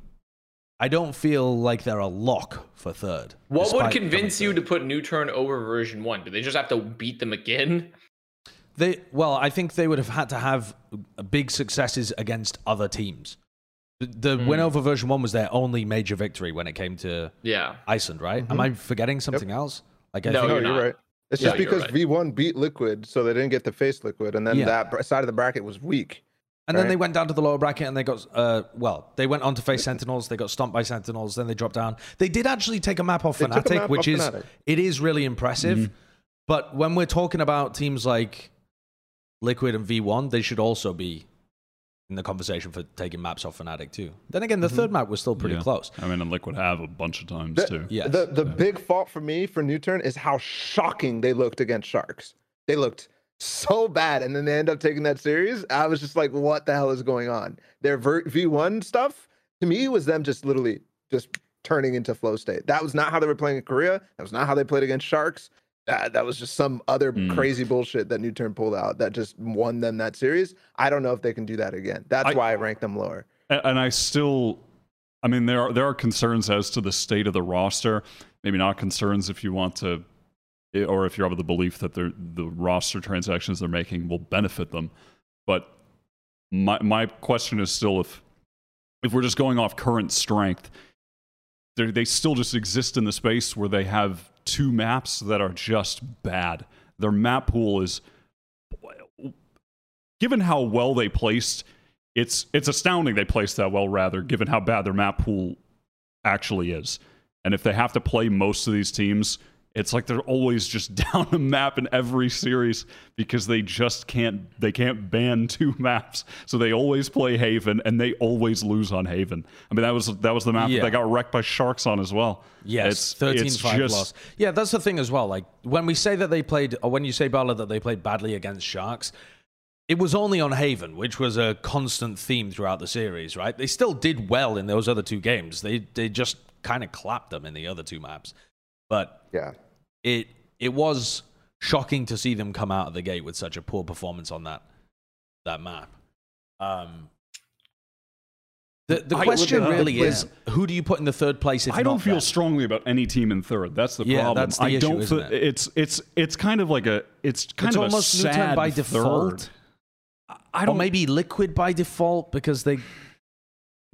A: I don't feel like they're a lock for third.
B: What would convince you to put NUTURN over version one? Do they just have to beat them again?
A: They well, I think they would have had to have big successes against other teams. The, the
B: Hmm.
A: win over version one was their only major victory when it came to
B: Yeah.
A: Iceland, right? Am I forgetting something else? Like I
B: No,
A: think,
B: you're
C: you're,
B: not.
C: right. It's
B: Yeah,
C: just
B: you're
C: because
B: right.
C: V1 beat Liquid, so they didn't get to face Liquid, and then
A: Yeah.
C: that side of the bracket was weak.
A: and then they went down to the lower bracket and they got uh well, they went on to face Sentinels, they got stomped by Sentinels, then they dropped down. They did actually take a map off
C: They
A: Fnatic,
C: map
A: which
C: off
A: is
C: Fnatic.
A: it is really impressive. But when we're talking about teams like Liquid and V1, they should also be in the conversation for taking maps off Fnatic too. Then again, the mm-hmm. third map was still pretty
D: Yeah.
A: close.
D: I mean, and Liquid have a bunch of times
C: The,
D: too.
A: Yes.
C: the, the big fault for me for NUTURN is how shocking they looked against Sharks. They looked so bad, and then they end up taking that series. I was just like, what the hell is going on? Their ver- V1 stuff to me was them just literally just turning into flow state. That was not how they were playing in Korea. That was not how they played against Sharks. That, that was just some other
D: Mm.
C: crazy bullshit that NUTURN pulled out that just won them that series. I don't know if they can do that again. That's
D: I-
C: why I rank them lower.
D: And I still, I mean, there are there are concerns as to the state of the roster. Maybe not concerns if you want to, eh, or if you're of the belief that the the roster transactions they're making will benefit them. But my my question is still if if we're just going off current strength, they they still just exist in the space where they have two maps that are just bad. Their map pool is given how well they placed, it's it's astounding they placed that well. Rather, given how bad their map pool actually is, and if they have to play most of these teams, it's like they're always just down a map in every series because they just can't they can't ban two maps, so they always play Haven and they always lose on Haven. I mean that was that was the map
A: Yeah.
D: that they got wrecked by Sharks on as well.
A: Yes,
D: it's
A: 13
D: it's
A: 5
D: just-
A: loss. Yeah, that's the thing as well. Like when we say that they played, or when you say Bala that they played badly against Sharks, it was only on Haven, which was a constant theme throughout the series, right? They still did well in those other two games. They they just kind of clapped them in the other two maps, but
C: Yeah.
A: It it was shocking to see them come out of the gate with such a poor performance on that that map. Um, the the
D: I-
A: question really is, who do you put in the third place? If
D: I don't feel
A: them?
D: strongly about any team in third. That's the
A: Yeah,
D: problem.
A: that's the
D: I
A: issue,
D: don't.
A: isn't it?
D: It's it's it's kind of like a it's kind
A: it's
D: of
A: almost
D: a sad
A: by default.
D: third. I don't.
A: maybe liquid by default because they.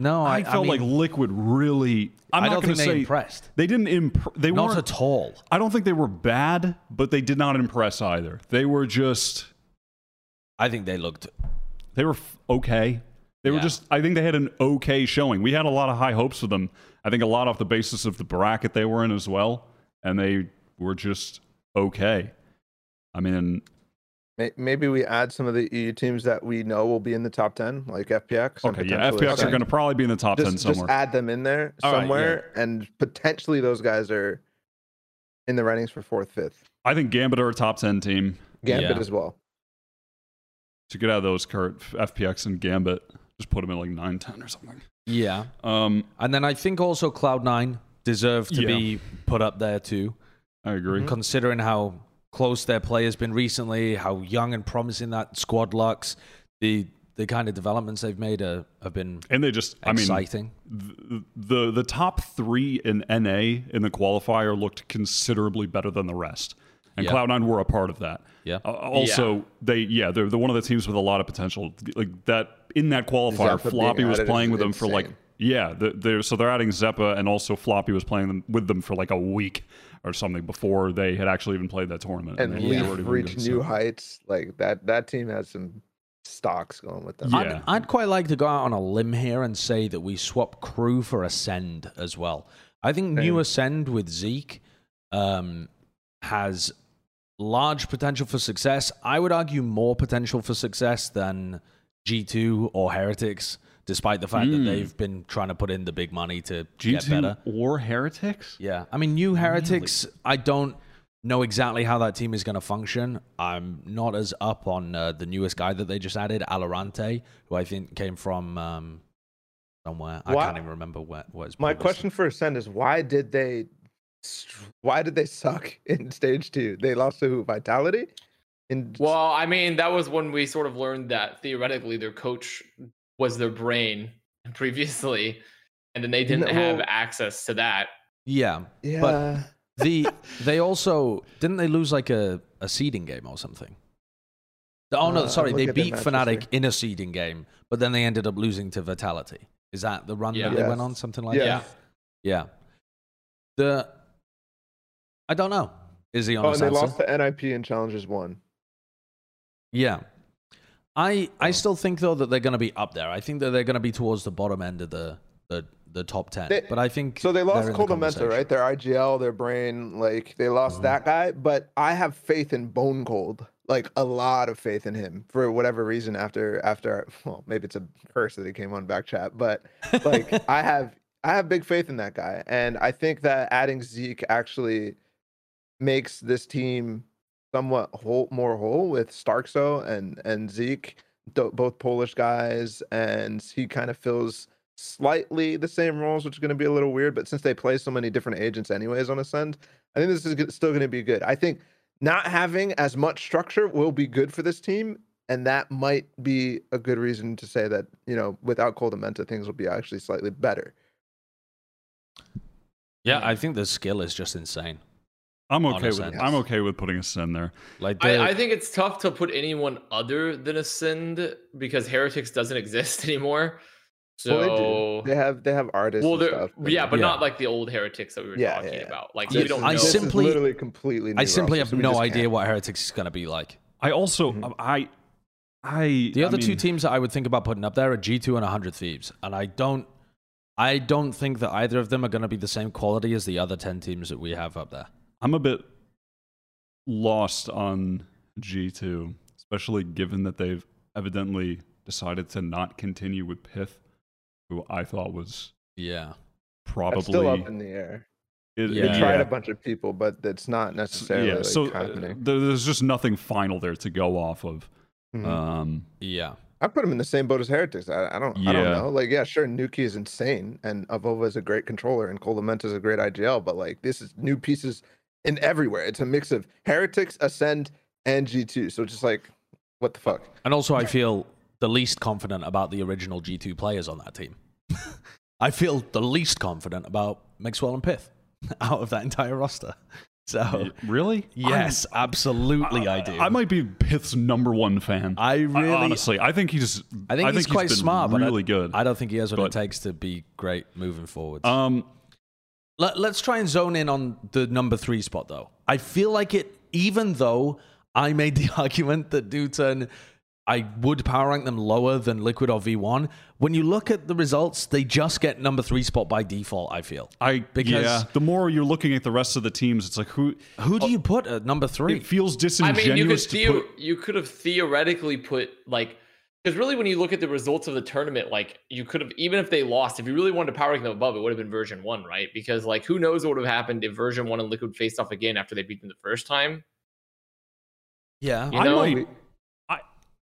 A: No, I,
D: I felt
A: mean,
D: like Liquid really. I'm
A: I
D: not
A: don't
D: going to
A: they
D: say
A: impressed.
D: They didn't. impress. they
A: Not
D: weren't.
A: at all.
D: I don't think they were bad, but they did not impress either. They were just.
A: I think they looked.
D: They were okay. They were just. I think they had an okay showing. We had a lot of high hopes for them. I think a lot off the basis of the bracket they were in as well, and they were just okay. I mean,
C: Maybe we add some of the EU teams that we know will be in the top 10, like FPX.
D: okay, yeah,
C: potentially
D: FPX are going to probably be in the top ten
C: just, just
D: somewhere.
C: add them in there
D: All right, yeah.
C: somewhere, and potentially those guys are in the rankings for fourth, fifth.
D: I think Gambit are a top ten team.
C: Gambit
A: Yeah.
C: as well.
D: To get out of those Kurt FPX and Gambit, just put them in like 9, 10 or something.
A: Yeah,
D: Um,
A: and then I think also Cloud Nine deserve to
D: Yeah.
A: be put up there too,
D: I agree.
C: Mhm.
A: considering how close their play has been recently, how young and promising that squad looks, the the kind of developments they've made are, have been
D: And they just, I mean,
A: exciting.
D: the, the the top three in NA in the qualifier looked considerably better than the rest, and
A: Yeah.
D: Cloud9 were a part of that.
A: Yeah.
D: Uh, also, they yeah they're, they're one of the teams with a lot of potential. Like that in that qualifier,
C: xeppaa
D: Floppy was playing
C: is
D: with them for like
C: insane.
D: yeah. The, they're, so they're adding xeppaa, and also Floppy was playing them, with them for like a week or something before they had actually even played that tournament.
C: And
D: they
C: Leaf
D: were already
C: reach
D: good,
C: new
D: so-
C: heights. Like that. That team has some stocks going with them.
D: Yeah.
A: I'd, I'd quite like to go out on a limb here and say that we swap crew for Ascend as well. I think new Ascend with zeek um, has large potential for success. I would argue more potential for success than G2 or Heretics, despite the fact that
D: Mm.
A: they've been trying to put in the big money to get
D: G2
A: better.
D: or Heretics.
A: Yeah, I mean, new Heretics. I don't know exactly how that team is going to function. I'm not as up on uh, the newest guy that they just added, Alorante, who I think came from um, somewhere. I can't even remember where. what
C: My question for Ascend is why did they why did they suck in stage two? They lost to? Vitality? In
B: Well, I mean, that was when we sort of learned that theoretically their coach was their brain previously, and then they didn't
C: No,
B: have
C: well-
B: access to that.
A: Yeah,
C: yeah.
A: but the they also didn't they lose like a, a seeding game or something. Oh no,
C: Uh,
A: sorry, they
C: looking at the
A: beat
C: matches
A: Fnatic
C: here.
A: in a seeding game, but then they ended up losing to Vitality. Is that the run
B: Yeah.
A: that they went on? Something like
C: Yeah.
A: that. Yeah. The I don't know. Is the
C: Oh,
A: honest
C: and they
A: answer?
C: lost to NIP and Challengers one.
A: Yeah. I I
C: Oh.
A: still think though that they're going to be up there. I think that they're going to be towards the bottom end of the the, the top 10.
C: They-
A: but I think
C: So they lost
A: in the
C: right? Their IGL, their brain, like they lost
A: Mhm.
C: that guy. But I have faith in BONECOLD, like a lot of faith in him for whatever reason. After after, well, maybe it's a curse that he came on back chat, but like I have I have big faith in that guy, and I think that adding zeek actually makes this team somewhat whole, more whole with starxo and and zeek, both Polish guys, and he kind of fills slightly the same roles, which is going to be a little weird. But since they play so many different agents anyways on Ascend, I think this is still going to be good. I think not having as much structure will be good for this team. And that might be a good reason to say that, you know, without koldamenta, things will be actually slightly better.
A: Yeah, I think the skill is just insane.
D: I'm okay with
A: Ascend.
D: I'm okay with putting Ascend there.
A: Like the,
B: I, I think it's tough to put anyone other than a Ascend because Heretics doesn't exist anymore. So
C: Well, they. They have they have artists.
B: well,
C: and
B: they're- yeah, but
A: Yeah.
B: not like the old Heretics that we were
C: Yeah,
B: talking
C: yeah, yeah.
B: about. Like
A: Yeah,
B: we don't
A: I
B: know.
A: simply-
C: literally completely.
A: I simply
C: roster,
A: have
C: so
A: no idea
C: can't.
A: what Heretics is going to be like.
D: I also
C: Mhm.
D: I I
A: The
D: I
A: other two teams that I would think about putting up there are G2 and 100 Thieves, and I don't I don't think that either of them are going to be the same quality as the other 10 teams that we have up there.
D: I'm a bit lost on G2, especially given that they've evidently decided to not continue with pyth, who I thought was
A: Yeah.
D: probably
C: That's still up in the air.
D: it-
A: Yeah.
C: They tried a bunch of people, but it's not necessarily
D: yeah,
C: like,
D: so uh,
C: happening.
D: there- there's just nothing final there to go off of.
C: Mhm.
D: Um,
A: Yeah.
C: I put him in the same boat as Heretics. I, I don't. I don't know. Like, yeah, sure, nukkye is insane, and Avova is a great controller, and koldamenta is a great IGL. But like, this is new pieces in everywhere. It's a mix of Heretics, Ascend, and G two. So just like, what the fuck?
A: And also I feel the least confident about the original G2 players on that team. I feel the least confident about Mixwell and pyth out of that entire roster. So,
D: really?
A: yes, absolutely I, do.
D: I might be pyth's number one fan.
A: I really
D: honestly, I think he's.
A: I think he's quite
D: been
A: smart, but I-
D: really good.
A: I don't think he has what
D: But-
A: it takes to be great moving forward.
D: um,
A: Let, let's try and zone in on the number three spot, though. I feel like it, even though I made the argument that NUTURN, I would power rank them lower than Liquid or V1. When you look at the results, they just get number three spot by default, I feel.
D: I
A: Because-
D: yeah. The more you're looking at the rest of the teams, it's like who
A: Who do oh, you put at number three?
D: it feels
B: I
D: disingenuous
B: mean, you could
D: to
B: theo-
D: put.
B: you could have theoretically put like because really when you look at the results of the tournament, like you could have even if they lost, if you really wanted to power rank them above, it would have been version one, right? Because like who knows what would have happened if version one and Liquid faced off again after they beat them the first time?
A: yeah.
B: You
D: I
B: know?
D: might.
C: We,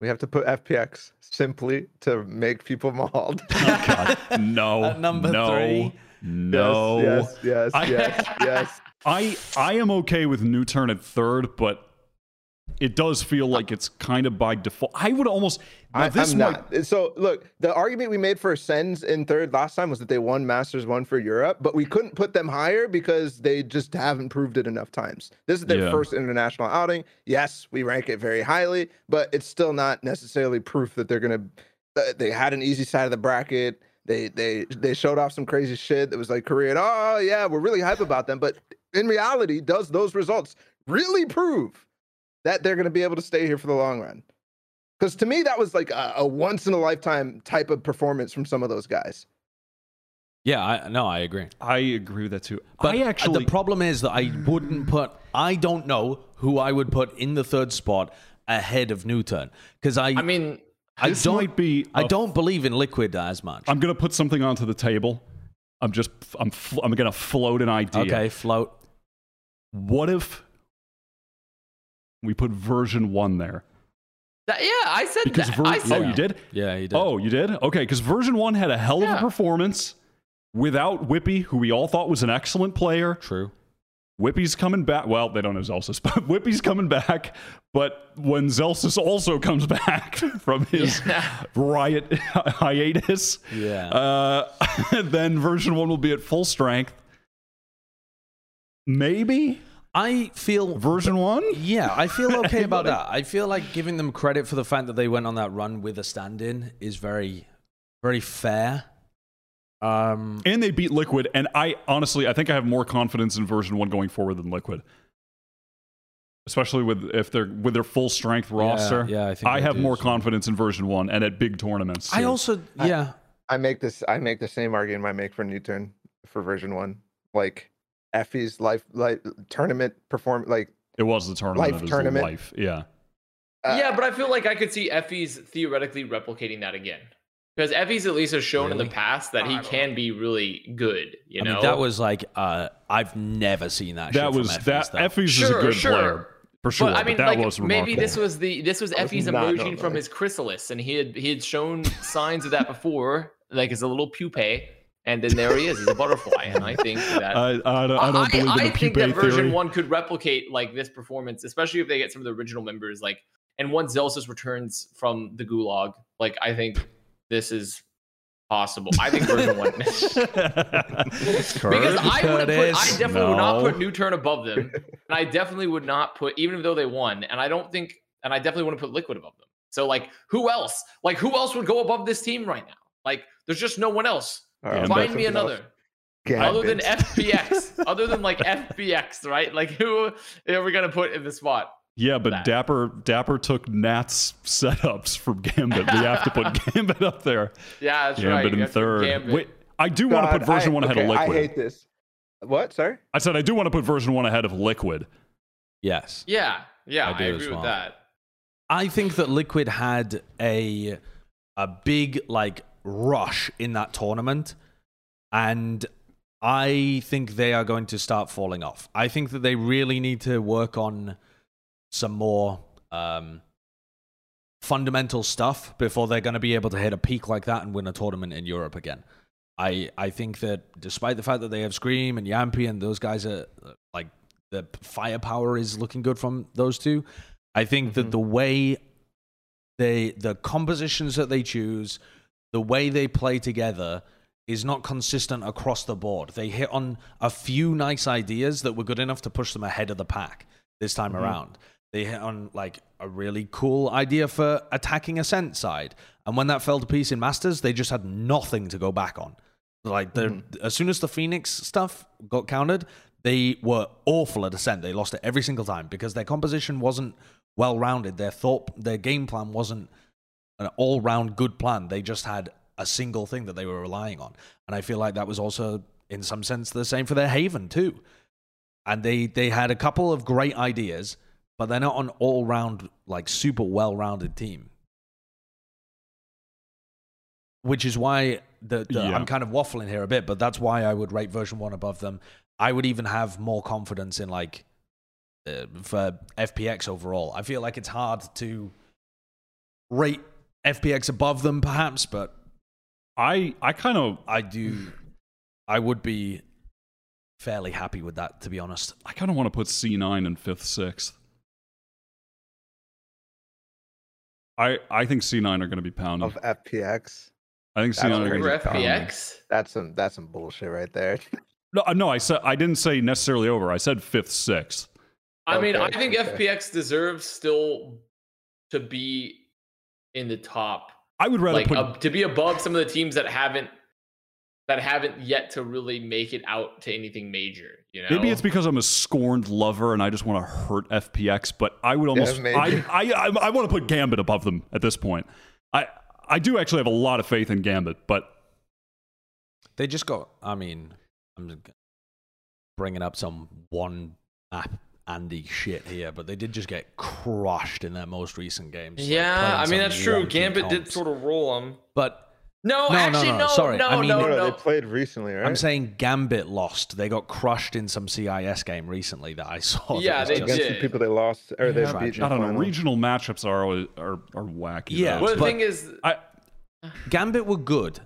C: we have to put FPX simply to make people mauled.
D: Oh God, no.
A: At number
D: no,
A: three?
D: No.
C: Yes, yes,
D: I-
C: yes, yes.
D: I I am okay with NUTURN at third, but it does feel like it's kind of by default. I would almost.
C: I,
D: might,
C: not. So look, the argument we made for Sens in third last time was that they won Masters one for Europe, but we couldn't put them higher because they just haven't proved it enough times. This is their
D: Yeah.
C: first international outing. Yes, we rank it very highly, but it's still not necessarily proof that they're gonna. uh, They had an easy side of the bracket. They they they showed off some crazy shit that was like Korean. Oh yeah, we're really hype about them, but in reality, does those results really prove that they're going to be able to stay here for the long run? Because to me, that was like a, a once in a lifetime type of performance from some of those guys.
A: Yeah, I, no, I agree.
D: I agree with that too.
A: But uh,
D: I actually.
A: the problem is that I wouldn't put. I don't know who I would put in the third spot ahead of NUTURN because I.
B: I mean,
A: I
D: this
A: don't.
D: might be.
A: I
D: a-
A: don't believe in Liquid as much.
D: I'm gonna put something onto the table. I'm just. I'm. fl- I'm gonna float an idea.
A: okay, float.
D: What if we put version one there?
B: that, yeah, I said
D: Because
B: that.
D: ver-
B: I said
D: oh, you did.
A: Yeah, he did.
D: Oh, you did? Okay, because version one had a hell of
B: Yeah.
D: a performance without Wippie, who we all thought was an excellent player.
A: true.
D: Wippie's coming back. Well, they don't know Zellsis, but Wippie's coming back. But when Zellsis also comes back from his
B: Yeah.
D: riot hiatus,
A: Yeah.
D: uh, then version one will be at full strength. Maybe.
A: I feel
D: Version one.
A: Yeah, I feel okay about that. I feel like giving them credit for the fact that they went on that run with a stand-in is very, very fair. Um,
D: And they beat Liquid, and I honestly, I think I have more confidence in version one going forward than Liquid, especially with if they're with their full strength roster.
A: yeah, I think
D: I have
A: do,
D: more
A: so.
D: confidence in version one and at big tournaments.
A: I
D: too.
A: also,
C: I-
A: yeah,
C: I make this. I make the same argument I make for NUTURN for version one. Like effys life, like tournament perform, like
D: it was the tournament.
C: Life tournament.
D: Life, yeah.
C: uh,
B: yeah, but I feel like I could see effys theoretically replicating that again. Because effys at least has shown in the past that he can be really good. You
A: I
B: know,
A: mean, that was like, uh, I've never seen that.
D: That
A: shit
D: was
A: from
D: that.
A: effys, though.
D: effys is a good
B: sure.
D: player for sure.
B: But I mean,
D: that
B: like
D: was
B: maybe this was the this was
C: I was
B: effys
C: not
B: emerging from his chrysalis, and he had he had shown signs of that before, like as a little pupae, and then there he is, he's a butterfly, and I think that.
D: I, I, don't- I don't believe in
B: I
D: the
B: think that version
D: theory.
B: one could replicate like this performance, especially if they get some of the original members. Like, and once Zellsis returns from the gulag, like I think this is possible. I think version one because I would put, I
A: Curtis,
B: definitely would not put NUTURN above them, and I definitely would not put even though they won, and I don't think, and I definitely wouldn't put Liquid above them. So like, who else? Like, who else would go above this team right now? Like, there's just no one else.
C: All right,
B: Find me
C: something else.
B: another other than FPX, other than like FPX, right? Like who are we gonna put in the spot?
D: Yeah, but
B: that.
D: Dapper Dapper took Nat's setups from Gambit. We have to put Gambit up there.
B: Yeah, that's right.
D: Gambit in third.
B: Gambit.
D: Wait, I do want to put version
C: I-
D: one ahead
C: okay,
D: of Liquid.
C: I hate this. What? Sorry.
D: I said I do want to put version one ahead of Liquid.
A: yes.
B: Yeah, yeah,
A: I
B: I,
A: do
B: agree
A: as
B: with that.
A: I think that Liquid had a a big like rush in that tournament, and I think they are going to start falling off. I think that they really need to work on some more um, fundamental stuff before they're going to be able to hit a peak like that and win a tournament in Europe again. I I think that despite the fact that they have Scream and Jamppi and those guys are like the firepower is looking good from those two. I think that
C: Mhm.
A: the way they the compositions that they choose, the way they play together is not consistent across the board. They hit on a few nice ideas that were good enough to push them ahead of the pack this time
C: Mhm.
A: around. They hit on like a really cool idea for attacking ascent side. And when that fell to piece in Masters, they just had nothing to go back on. Like the as soon as the Phoenix stuff got countered, they were awful at ascent. They lost it every single time because their composition wasn't well rounded. Their thought, their game plan wasn't an all round good plan. They just had a single thing that they were relying on, and I feel like that was also in some sense the same for their Haven too. And they they had a couple of great ideas, but they're not an all round like super well rounded team. Which is why the, the
D: Yeah.
A: I'm kind of waffling here a bit, but that's why I would rate version one above them. I would even have more confidence in like uh, for FPX overall. I feel like it's hard to rate FPX above them, perhaps, but
D: I I kind of
A: I do. I would be fairly happy with that, to be honest.
D: I kind of want to put C9 in fifth, sixth. I I think C9 are going to be pounded.
C: Of FPX.
D: I think
C: That's
D: C9 are going to
B: Over
D: be pounded.
B: FPX.
C: That's some. That's some bullshit right there.
D: No, no, I said I didn't say necessarily over. I said fifth, sixth.
B: I mean, I think
C: okay.
B: FPX deserves still to be in the top,
D: I would rather
B: like
D: put
B: uh, to be above some of the teams that haven't that haven't yet to really make it out to anything major. You know,
D: Maybe it's because I'm a scorned lover and I just want to hurt FPX, but I would almost I. I, I I want to put Gambit above them at this point. I I do actually have a lot of faith in Gambit, but
A: They just got. I mean, I'm bringing up some one map Andy shit here, but they did just get crushed in their most recent games.
B: yeah.
A: playing
B: I mean, that's true.
A: wonky
B: Gambit did sort of roll them.
A: But
B: No,
A: No, no,
B: actually,
A: no,
B: no,
A: sorry.
B: no,
A: I mean-
B: no,
C: No, no,
B: no.
C: they played recently, right?
A: I'm saying Gambit lost. They got crushed in some CIS game recently that I saw.
B: Yeah, they
C: against
B: did.
C: the people they lost or they beat.
D: I don't know.
C: final.
D: Regional matchups are always are are wacky.
A: Yeah,
D: though.
B: Well, the thing is,
D: I
A: Gambit were good,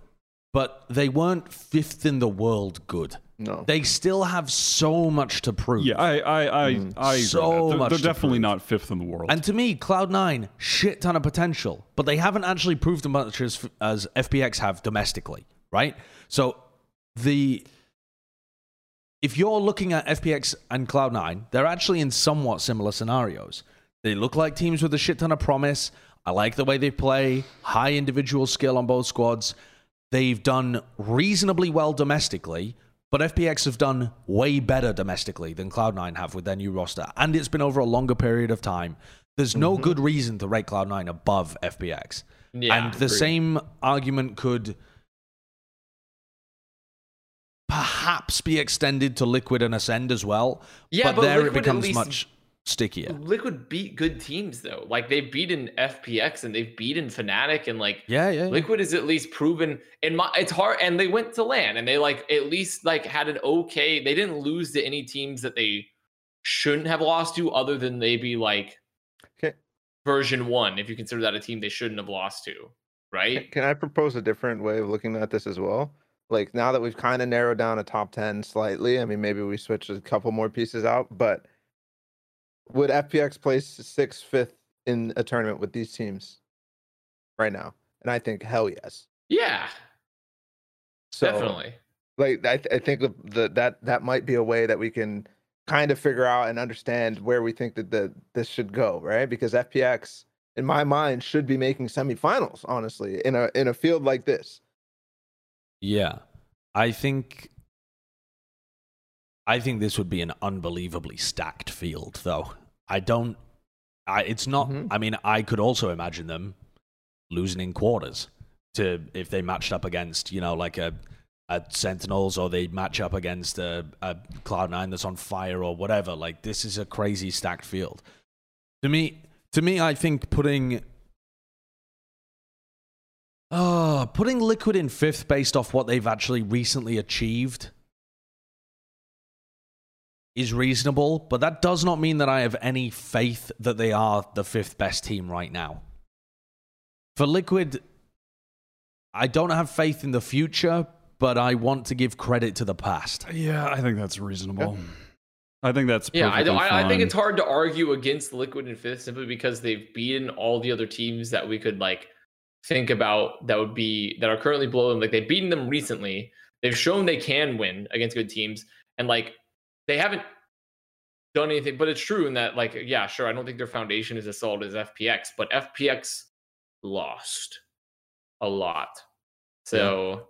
A: but they weren't fifth in the world good.
C: No.
A: They still have so much to prove.
D: yeah, I I I, I mm.
A: So
D: with. They're,
A: much
D: they're definitely
A: prove.
D: not fifth in the world.
A: And to me, Cloud9, shit ton of potential, but they haven't actually proved as much as, as FPX have domestically, right? So the if you're looking at FPX and Cloud9, they're actually in somewhat similar scenarios. They look like teams with a shit ton of promise. I like the way they play, high individual skill on both squads. They've done reasonably well domestically, but FPX have done way better domestically than Cloud9 have with their new roster. And it's been over a longer period of time. There's no mm-hmm. good reason to rate Cloud9 above FPX.
B: Yeah,
A: and the same argument could perhaps be extended to Liquid and Ascend as well.
B: Yeah,
A: but,
B: but
A: there
B: Liquid
A: it becomes much stickier.
B: Liquid beat good teams though. Like they've beaten FPX and they've beaten Fnatic and like
A: Yeah, yeah. yeah.
B: Liquid is at least proven in my it's hard and they went to land and they like at least like had an okay they didn't lose to any teams that they shouldn't have lost to other than maybe like
C: Okay.
B: version one, if you consider that a team they shouldn't have lost to. Right?
C: Can I propose a different way of looking at this as well? Like now that we've kind of narrowed down a top 10 slightly, I mean, maybe we switch a couple more pieces out, but would FPX place sixth, fifth in a tournament with these teams right now? And I think hell yes.
B: Yeah,
C: So,
B: definitely.
C: like I, th- I think the, the that that might be a way that we can kind of figure out and understand where we think that the this should go, right? Because FPX, in my mind, should be making semifinals. Honestly, in a in a field like this.
A: Yeah. I think I think this would be an unbelievably stacked field though. I don't I it's not
C: Mhm.
A: I mean I could also imagine them losing in quarters to if they matched up against, you know, like a a Sentinels or they match up against a, a Cloud9 that's on fire or whatever. Like this is a crazy stacked field. To me to me I think putting Oh, putting Liquid in fifth based off what they've actually recently achieved is reasonable, but that does not mean that I have any faith that they are the fifth best team right now. For Liquid, I don't have faith in the future, but I want to give credit to the past.
D: Yeah, I think that's reasonable. I think that's
B: Yeah, I don't.
D: perfectly
B: I, I think it's hard to argue against Liquid and Fifth simply because they've beaten all the other teams that we could like think about that would be that are currently below them. Like they've beaten them recently. They've shown they can win against good teams, and like they haven't done anything. But it's true in that, like, yeah, sure, I don't think their foundation is as solid as FPX, but FPX lost a lot. So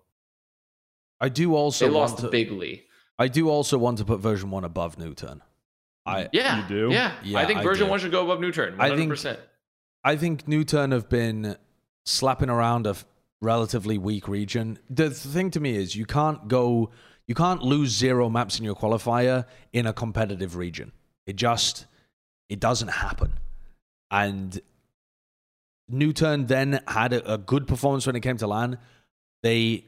A: I do also
B: they
A: want
B: lost
A: to,
B: bigly.
A: I do also want to put version 1 above NUTURN. I
B: Yeah,
D: You do?
B: Yeah,
A: Yeah,
B: I think
A: I
B: version
A: do.
B: one should go above NUTURN.
A: I think-
B: hundred percent.
A: I think NUTURN have been slapping around a f- relatively weak region. The thing to me is you can't go, you can't lose zero maps in your qualifier in a competitive region. It just, it doesn't happen. And NUTURN then had a, a good performance when it came to LAN. They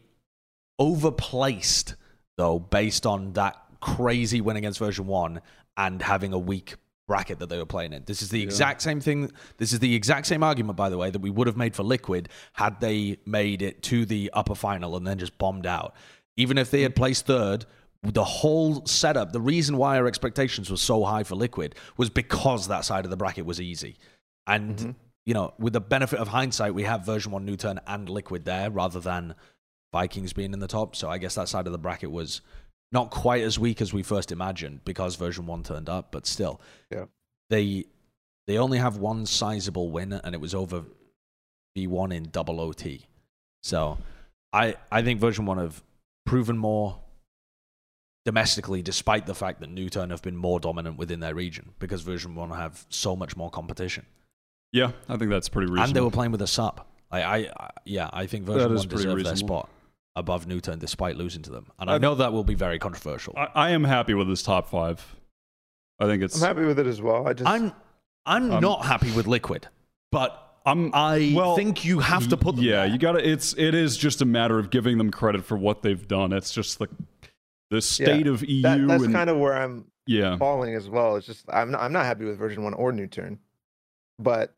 A: overplaced though, based on that crazy win against version one and having a weak bracket that they were playing in. This is the exact same thing. This is the exact same argument, by the way, that we would have made for Liquid had they made it to the upper final and then just bombed out. Even if they had placed third, the whole setup, the reason why our expectations were so high for Liquid was because that side of the bracket was easy. And, mm-hmm. you know, with the benefit of hindsight, we have version one NUTURN and Liquid there rather than Vikings being in the top. So I guess that side of the bracket was not quite as weak as we first imagined because version one turned up, but still,
C: Yeah.
A: they they only have one sizable win, and it was over V1 in double OT. So I I think version one have proven more domestically, despite the fact that NUTURN have been more dominant within their region because version one have so much more competition,
D: Yeah, I think that's pretty reasonable.
A: and they were playing with a sub. I, I, I yeah, I think version one
D: pretty
A: deserved their spot above NUTURN despite losing to them, and I
D: I-
A: know that will be very controversial.
D: I, I am happy with this top five. I think it's.
C: I'm happy with it as well. I just
A: I'm I'm
D: Um,
A: not happy with Liquid, but
D: I'm.
A: I
D: well,
A: think you have to put them
D: Yeah,
A: there.
D: you got to. It's. It is just a matter of giving them credit for what they've done. It's just the the state of EU
C: that, that's
D: and
C: kind of where I'm
D: yeah.
C: falling as well. It's just I'm not, I'm not happy with version one or NUTURN, but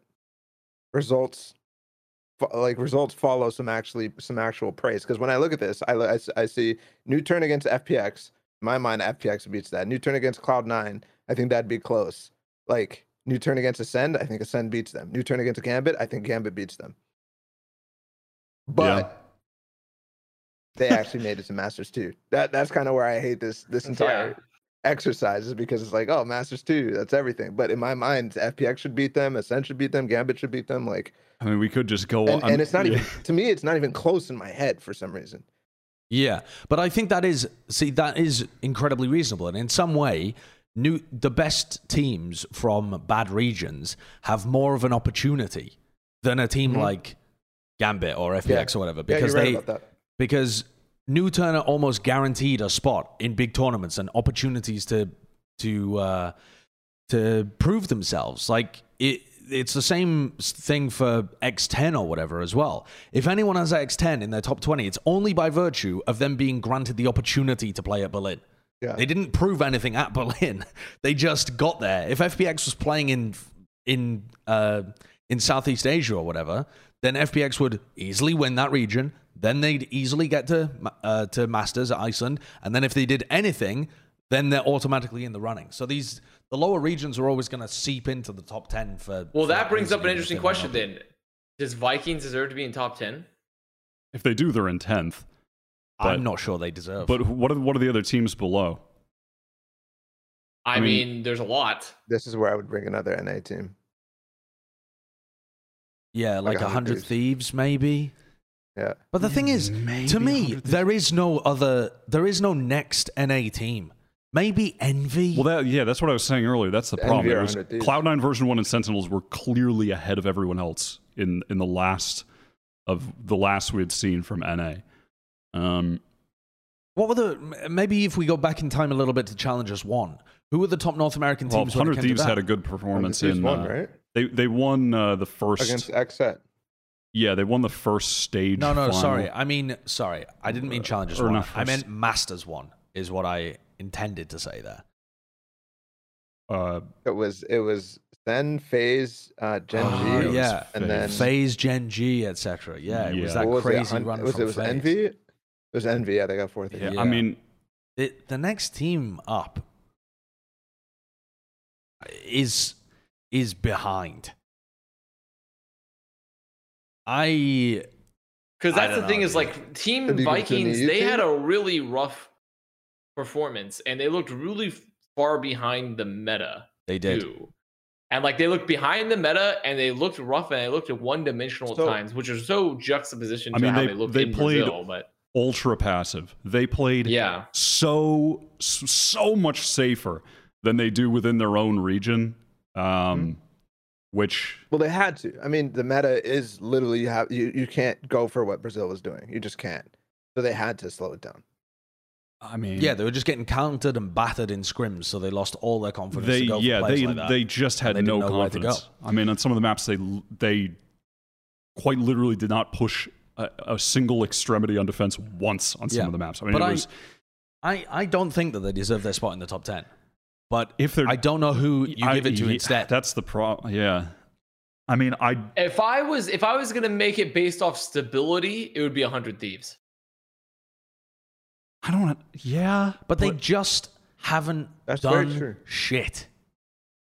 C: results like results follow some actually some actual praise. Because when I look at this, I, I I see NUTURN against FPX. In my mind, FPX beats that. NUTURN against Cloud Nine. I think that'd be close. Like NUTURN against Ascend. I think Ascend beats them. NUTURN against Gambit. I think Gambit beats them. But they actually made it to Masters two. That that's kind of where I hate this this entire exercise is because it's like, oh, Masters two, that's everything. But in my mind, FPX should beat them, Ascend should beat them, Gambit should beat them. Like,
D: I mean, we could just go
C: and,
D: on.
C: and it's not
D: yeah.
C: even to me, it's not even close in my head for some reason.
A: Yeah, but I think that is see that is incredibly reasonable, and in some way, new the best teams from bad regions have more of an opportunity than a team
C: Mhm.
A: like Gambit or FPX
C: Yeah.
A: or whatever
C: Yeah,
A: because
C: you're right
A: they because New Turner almost guaranteed a spot in big tournaments and opportunities to to uh, to prove themselves. Like it, it's the same thing for X10 or whatever as well. If anyone has X10 in their top 20, it's only by virtue of them being granted the opportunity to play at Berlin.
C: Yeah.
A: They didn't prove anything at Berlin. They just got there. If FPX was playing in in uh, in Southeast Asia or whatever, then FPX would easily win that region. Then they'd easily get to uh, to Masters at Iceland, and then if they did anything, then they're automatically in the running. So these the lower regions are always going to seep into the top ten for.
B: Well,
A: for
B: that brings up an interesting question then. Does Vikings deserve to be in top 10?
D: if they do, they're in tenth.
A: I'm not sure they deserve.
D: But what are what are the other teams below?
B: I,
D: I
B: mean,
D: mean-
B: there's a lot.
C: This is where I would bring another NA team.
A: yeah, like
C: like
A: a
C: 100
A: hundred
C: Thieves.
A: thieves maybe.
C: Yeah.
A: But the thing is, to me, there is no other. There is no next NA team. Maybe Envy.
D: Well, that yeah, that's what I was saying earlier. That's the
C: The
D: problem.
C: NVR
D: was Cloud9 version one and Sentinels were clearly ahead of everyone else in in the last of the last we had seen from NA. Um,
A: what were the? Maybe if we go back in time a little bit to Challengers One, who were the top North American teams? when it
D: Hundred Thieves had a good performance in.
C: won,
D: uh,
C: right?
D: They they won uh, the first.
C: Against XSET.
D: yeah, they won the first stage.
A: No, no,
D: final.
A: sorry. I mean, sorry. I didn't mean Challengers
D: or
A: One. I meant Masters One. Is what I intended to say there.
D: Uh,
C: It was it was then FaZe, uh, Gen
A: Oh,
C: G,
A: yeah.
C: and then
A: FaZe Gen G, etc. Yeah, it was that
C: what was
A: crazy
C: it?
A: Run
C: was
A: from
C: it was
A: FaZe.
C: Envy? It was Envy. Yeah, they got fourth.
D: yeah,
C: again.
D: I mean,
A: it, the next team up is is behind. I
B: Because
A: I
B: that's the
A: don't
B: thing
A: know,
B: is like Team
C: Have you been to the
B: Vikings,
C: EU
B: they had a really rough performance and they looked really far behind the meta
A: they did.
B: too. And like they looked behind the meta and they looked rough and they looked at one dimensional
C: So-
B: times, which is so juxtaposition
D: I
B: to
D: mean,
B: how
D: they-
B: they, looked
D: they
B: in
D: played-
B: Brazil. But
D: ultra passive. They played
B: yeah,
D: so so much safer than they do within their own region. Um,
C: Mm-hmm.
D: which
C: Well, they had to. I mean, the meta is literally you have you, you can't go for what Brazil was doing. You just can't. So they had to slow it down.
D: I mean,
A: Yeah, they were just getting countered and battered in scrims, so they lost all their confidence.
D: they
A: to go
D: yeah they
A: like that.
D: they just had
A: they
D: no
A: didn't know where to
D: confidence.
A: go.
D: I mean, on some of the maps, they they quite literally did not push a, a single extremity on defense once on some
A: Yeah.
D: of the maps. I mean,
A: But
D: it
A: I-
D: was
A: I, I don't think that they deserve their spot in the top ten. But
D: if they're
A: I don't know who you
D: I-
A: give it to
D: yeah,
A: instead.
D: That's the problem. Yeah, I mean, I
B: if I was if I was gonna make it based off stability, it would be hundred thieves.
D: I don't. Yeah,
A: but they just haven't
C: That's very
A: done
C: true.
A: shit.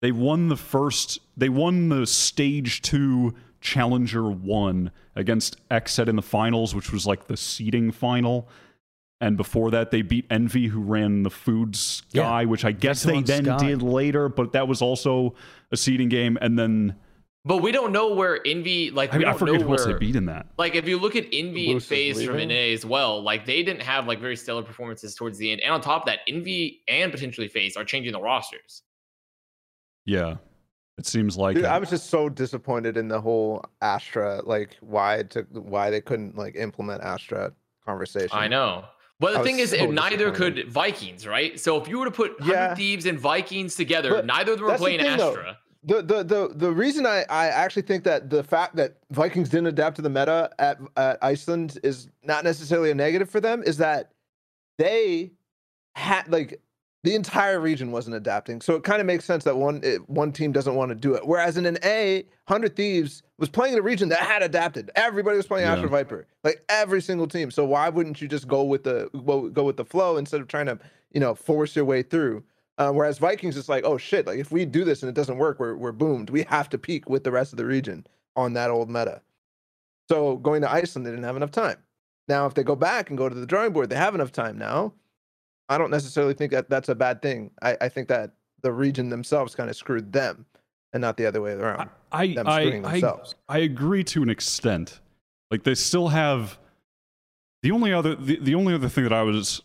D: They won the first. They won the stage two challenger one against XSET in the finals, which was like the seeding final. And before that, they beat Envy, who ran the food sky,
A: Yeah.
D: which I guess
A: Victor
D: they then
A: Sky.
D: did later, but that was also a seeding game. And then
B: But we don't know where Envy like
D: I
B: we
D: mean, I
B: don't
D: forget
B: know
D: who else they beat in that.
B: like if you look at Envy and
C: Moose is
B: FaZe from
C: leaving.
B: NA as well, like they didn't have like very stellar performances towards the end. And on top of that, Envy and potentially FaZe are changing the rosters.
D: Yeah, it seems like
C: Dude,
D: it.
C: I was just so disappointed in the whole Astra, like why it took, why they couldn't like implement Astra conversation.
B: I know. But the
C: I
B: thing is,
C: so
B: neither could Vikings, right? So if you were to put Hundred
C: Yeah.
B: Thieves and Vikings together,
C: But
B: neither of them were
C: that's the
B: playing
C: thing, though.
B: Astra.
C: The, the the the reason I, I actually think that the fact that Vikings didn't adapt to the meta at, at Iceland is not necessarily a negative for them is that they had like the entire region wasn't adapting, so it kind of makes sense that one it, one team doesn't want to do it. Whereas in an A, Hundred Thieves was playing in a region that had adapted. Everybody was playing
D: Yeah.
C: Astra Viper, like every single team. So why wouldn't you just go with the go, go with the flow instead of trying to you know force your way through? Uh, whereas Vikings is like, oh shit, like if we do this and it doesn't work, we're we're boomed. We have to peak with the rest of the region on that old meta. So going to Iceland, they didn't have enough time. Now, if they go back and go to the drawing board, they have enough time now. I don't necessarily think that that's a bad thing. I, I think that the region themselves kind of screwed them and not the other way around.
D: I
C: them
D: I,
C: screwing
D: I,
C: themselves.
D: I agree to an extent. Like they still have the only other the, the only other thing that I was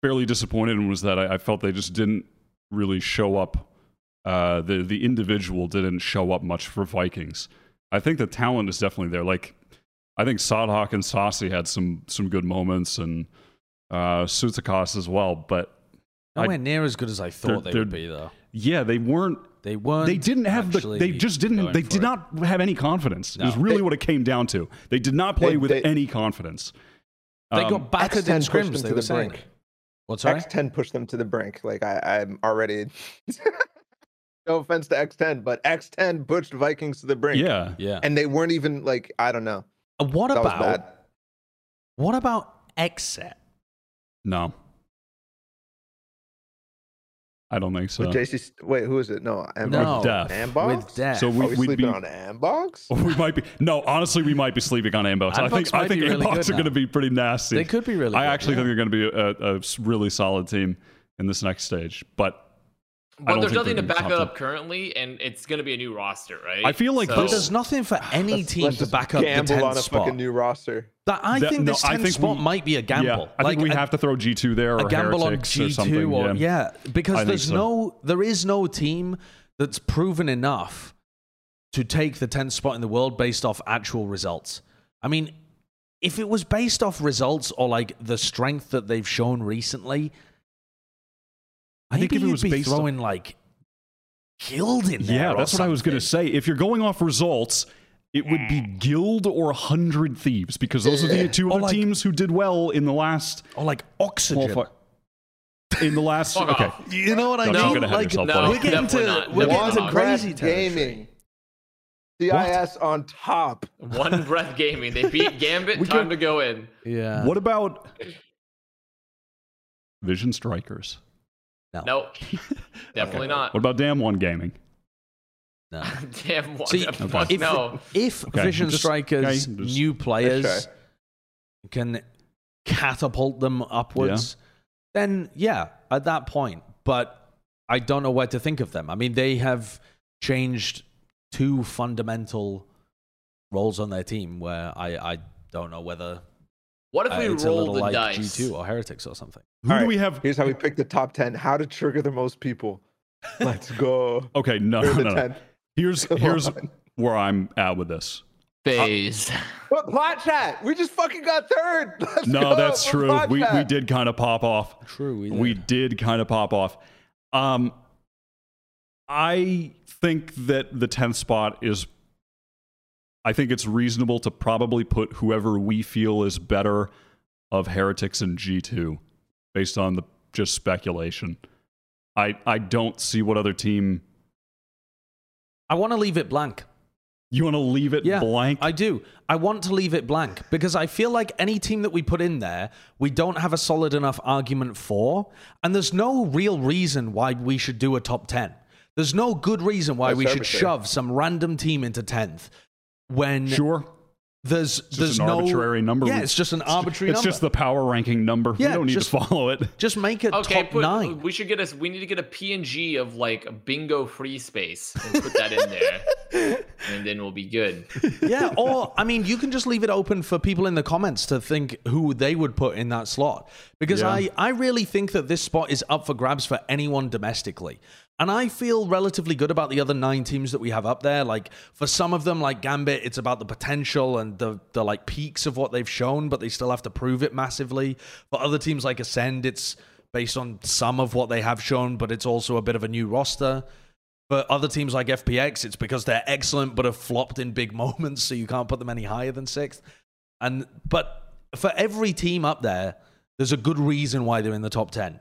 D: fairly disappointed in was that I, I felt they just didn't really show up. Uh, the the individual didn't show up much for Vikings. I think the talent is definitely there. Like I think Saadhak and Sacy had some some good moments and uh Sutecas as well, but I-
A: Nowhere near as good as I thought they
D: they're-
A: would be, though.
D: yeah, they weren't
A: They weren't.
D: they didn't have the they just didn't they did
A: it.
D: not have any confidence
A: No.
D: is really
C: They-
D: what it came down to they did not play
C: They-
D: with
C: they-
D: any confidence
A: They
D: Um,
A: got battered in
C: X10 pushed
A: scrims. They
C: to
A: were
C: the
A: saying.
C: brink.
A: What's sorry?
C: X10 pushed them to the brink. Like I, I'm already. no offense to X10, but X10 pushed Vikings to the brink.
D: yeah
A: Yeah.
C: and they weren't even like I don't know.
A: What
C: That
A: about what about XSET?
D: No i don't think so
C: With JC, wait, who is it? No, Am-
A: No,
D: Def.
C: Andbox?
A: with death.
D: So
C: Are
D: we-
C: we
D: we'd
C: sleeping
D: be-
C: on Andbox?
D: Or we might be no honestly we might be sleeping on Andbox i think i think
A: really Andbox
D: are going to be pretty nasty
A: they could be really.
D: i
A: good,
D: actually
A: yeah.
D: think they're going to be a really solid team in this next stage but
B: But there's nothing to back it up currently, and it's going to be a new roster, right?
D: I feel like
B: So-
A: But there's nothing for any
C: Let's-
A: team
C: let's
A: to back up the 10th
C: on a
A: spot.
C: fucking new roster.
A: That, I
D: That-
A: think
D: no,
A: this
D: I
A: 10th spot
D: we-
A: might be a gamble.
D: yeah i
A: like
D: think we
A: a,
D: have to throw g2 there or
A: a gamble on
D: heretics or
A: G2
D: something
A: or
D: yeah.
A: yeah, because
D: I
A: there's
D: so.
A: no there is no team that's proven enough to take the 10th spot in the world based off actual results. I mean, if it was based off results or like the strength that they've shown recently,
D: I think if it
A: you'd
D: was
A: be
D: based on-
A: throwing like guild in there.
D: Yeah,
A: or
D: that's what I was going to say. If you're going off results, it would be mm. Guild or Hundred Thieves because those are the two other
A: like-
D: teams who did well in the last
A: Or like oxygen.
D: qualifi- In the last,
B: Fuck
D: okay,
B: off.
A: You know what I
D: No,
A: mean?
D: you're gonna have
A: like,
B: No,
A: we're getting
B: definitely
A: to
B: not.
A: we're getting to crazy
C: Breath
A: territory.
C: Gaming. CIS on top.
B: One breath gaming. They beat Gambit. Time
D: could-
B: to go in.
A: Yeah.
D: what about Vision Strikers?
A: No.
B: Nope. Definitely not.
D: What about Damwon Gaming?
A: No.
B: Damn one.
A: See,
B: Fuck
A: if,
B: no.
A: if
D: Okay,
A: Vision
D: just-
A: Strikers
D: okay, just-
A: new players
C: try.
A: can catapult them upwards, then yeah, at that point. But I don't know where to think of them. I mean, they have changed two fundamental roles on their team where I, I don't know whether
B: What if
A: uh,
B: we
A: it's a
B: roll
A: little
B: the
A: like
B: dice?
A: G2 or Heretics or something.
D: Who do
C: All right,
D: we have?
C: Here's how we pick the top 10. How to trigger the most people. Let's go.
D: Okay, no,
C: Here are
D: no, no.
C: 10.
D: Here's
C: Come
D: here's
C: on.
D: where I'm at with this.
B: Phase.
C: What Plat Chat? We just fucking got third. Let's
D: No,
C: go.
D: that's
C: What
D: true.
C: plot
D: We we did kind of pop off.
A: True.
D: we did kind of pop off. Um, I think that the tenth spot is. I think it's reasonable to probably put whoever we feel is better of heretics in G two, based on the just speculation. I I don't see what other team.
A: I want to leave it blank.
D: You want to leave it
A: Yeah,
D: blank?
A: I do. I want to leave it blank because I feel like any team that we put in there, we don't have a solid enough argument for. And there's no real reason why we should do a top 10. There's no good reason why
C: That's
A: we should shove some random team into 10th when
D: sure.
A: there's
D: just
A: there's
D: an
A: no
D: arbitrary number.
A: Yeah, it's just an arbitrary
D: It's
A: number.
D: just the power ranking number.
A: Yeah,
D: we don't need
A: just-
D: to follow it.
A: just make it
B: Okay,
A: top
B: put,
A: 9.
B: we should get us. We need to get a PNG of like a bingo free space and put that in there, and then we'll be good.
A: yeah, or I mean, you can just leave it open for people in the comments to think who they would put in that slot. Because
D: Yeah.
A: I, I really think that this spot is up for grabs for anyone domestically. And I feel relatively good about the other nine teams that we have up there. Like for some of them, like Gambit, it's about the potential and the the like peaks of what they've shown, but they still have to prove it massively. For other teams like Acend, it's based on some of what they have shown, but it's also a bit of a new roster. For other teams like FPX, it's because they're excellent but have flopped in big moments, so you can't put them any higher than sixth. And but for every team up there, there's a good reason why they're in the top ten.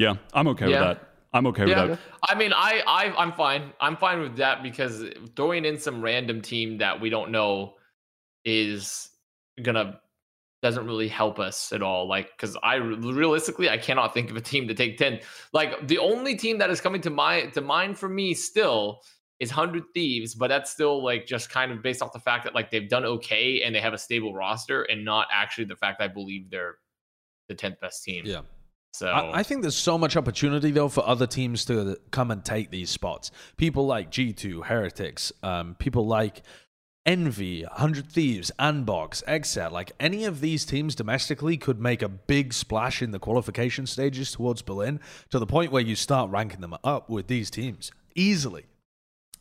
D: Yeah, I'm okay
B: Yeah.
D: with that. I'm okay with that.
B: I mean, I, I, I'm fine. I'm fine with that because throwing in some random team that we don't know is gonna doesn't really help us at all. Like, because I realistically, I cannot think of a team to take ten. Like, the only team that is coming to my to mind for me still is Hundred Thieves, but that's still like just kind of based off the fact that like they've done okay and they have a stable roster, and not actually the fact I believe they're the tenth best team.
A: Yeah.
B: So
A: I, I think there's so much opportunity though for other teams to come and take these spots. People like G2, Heretics, um, people like Envy, Hundred Thieves, Andbox, XSET, like any of these teams domestically could make a big splash in the qualification stages towards Berlin to the point where you start ranking them up with these teams easily.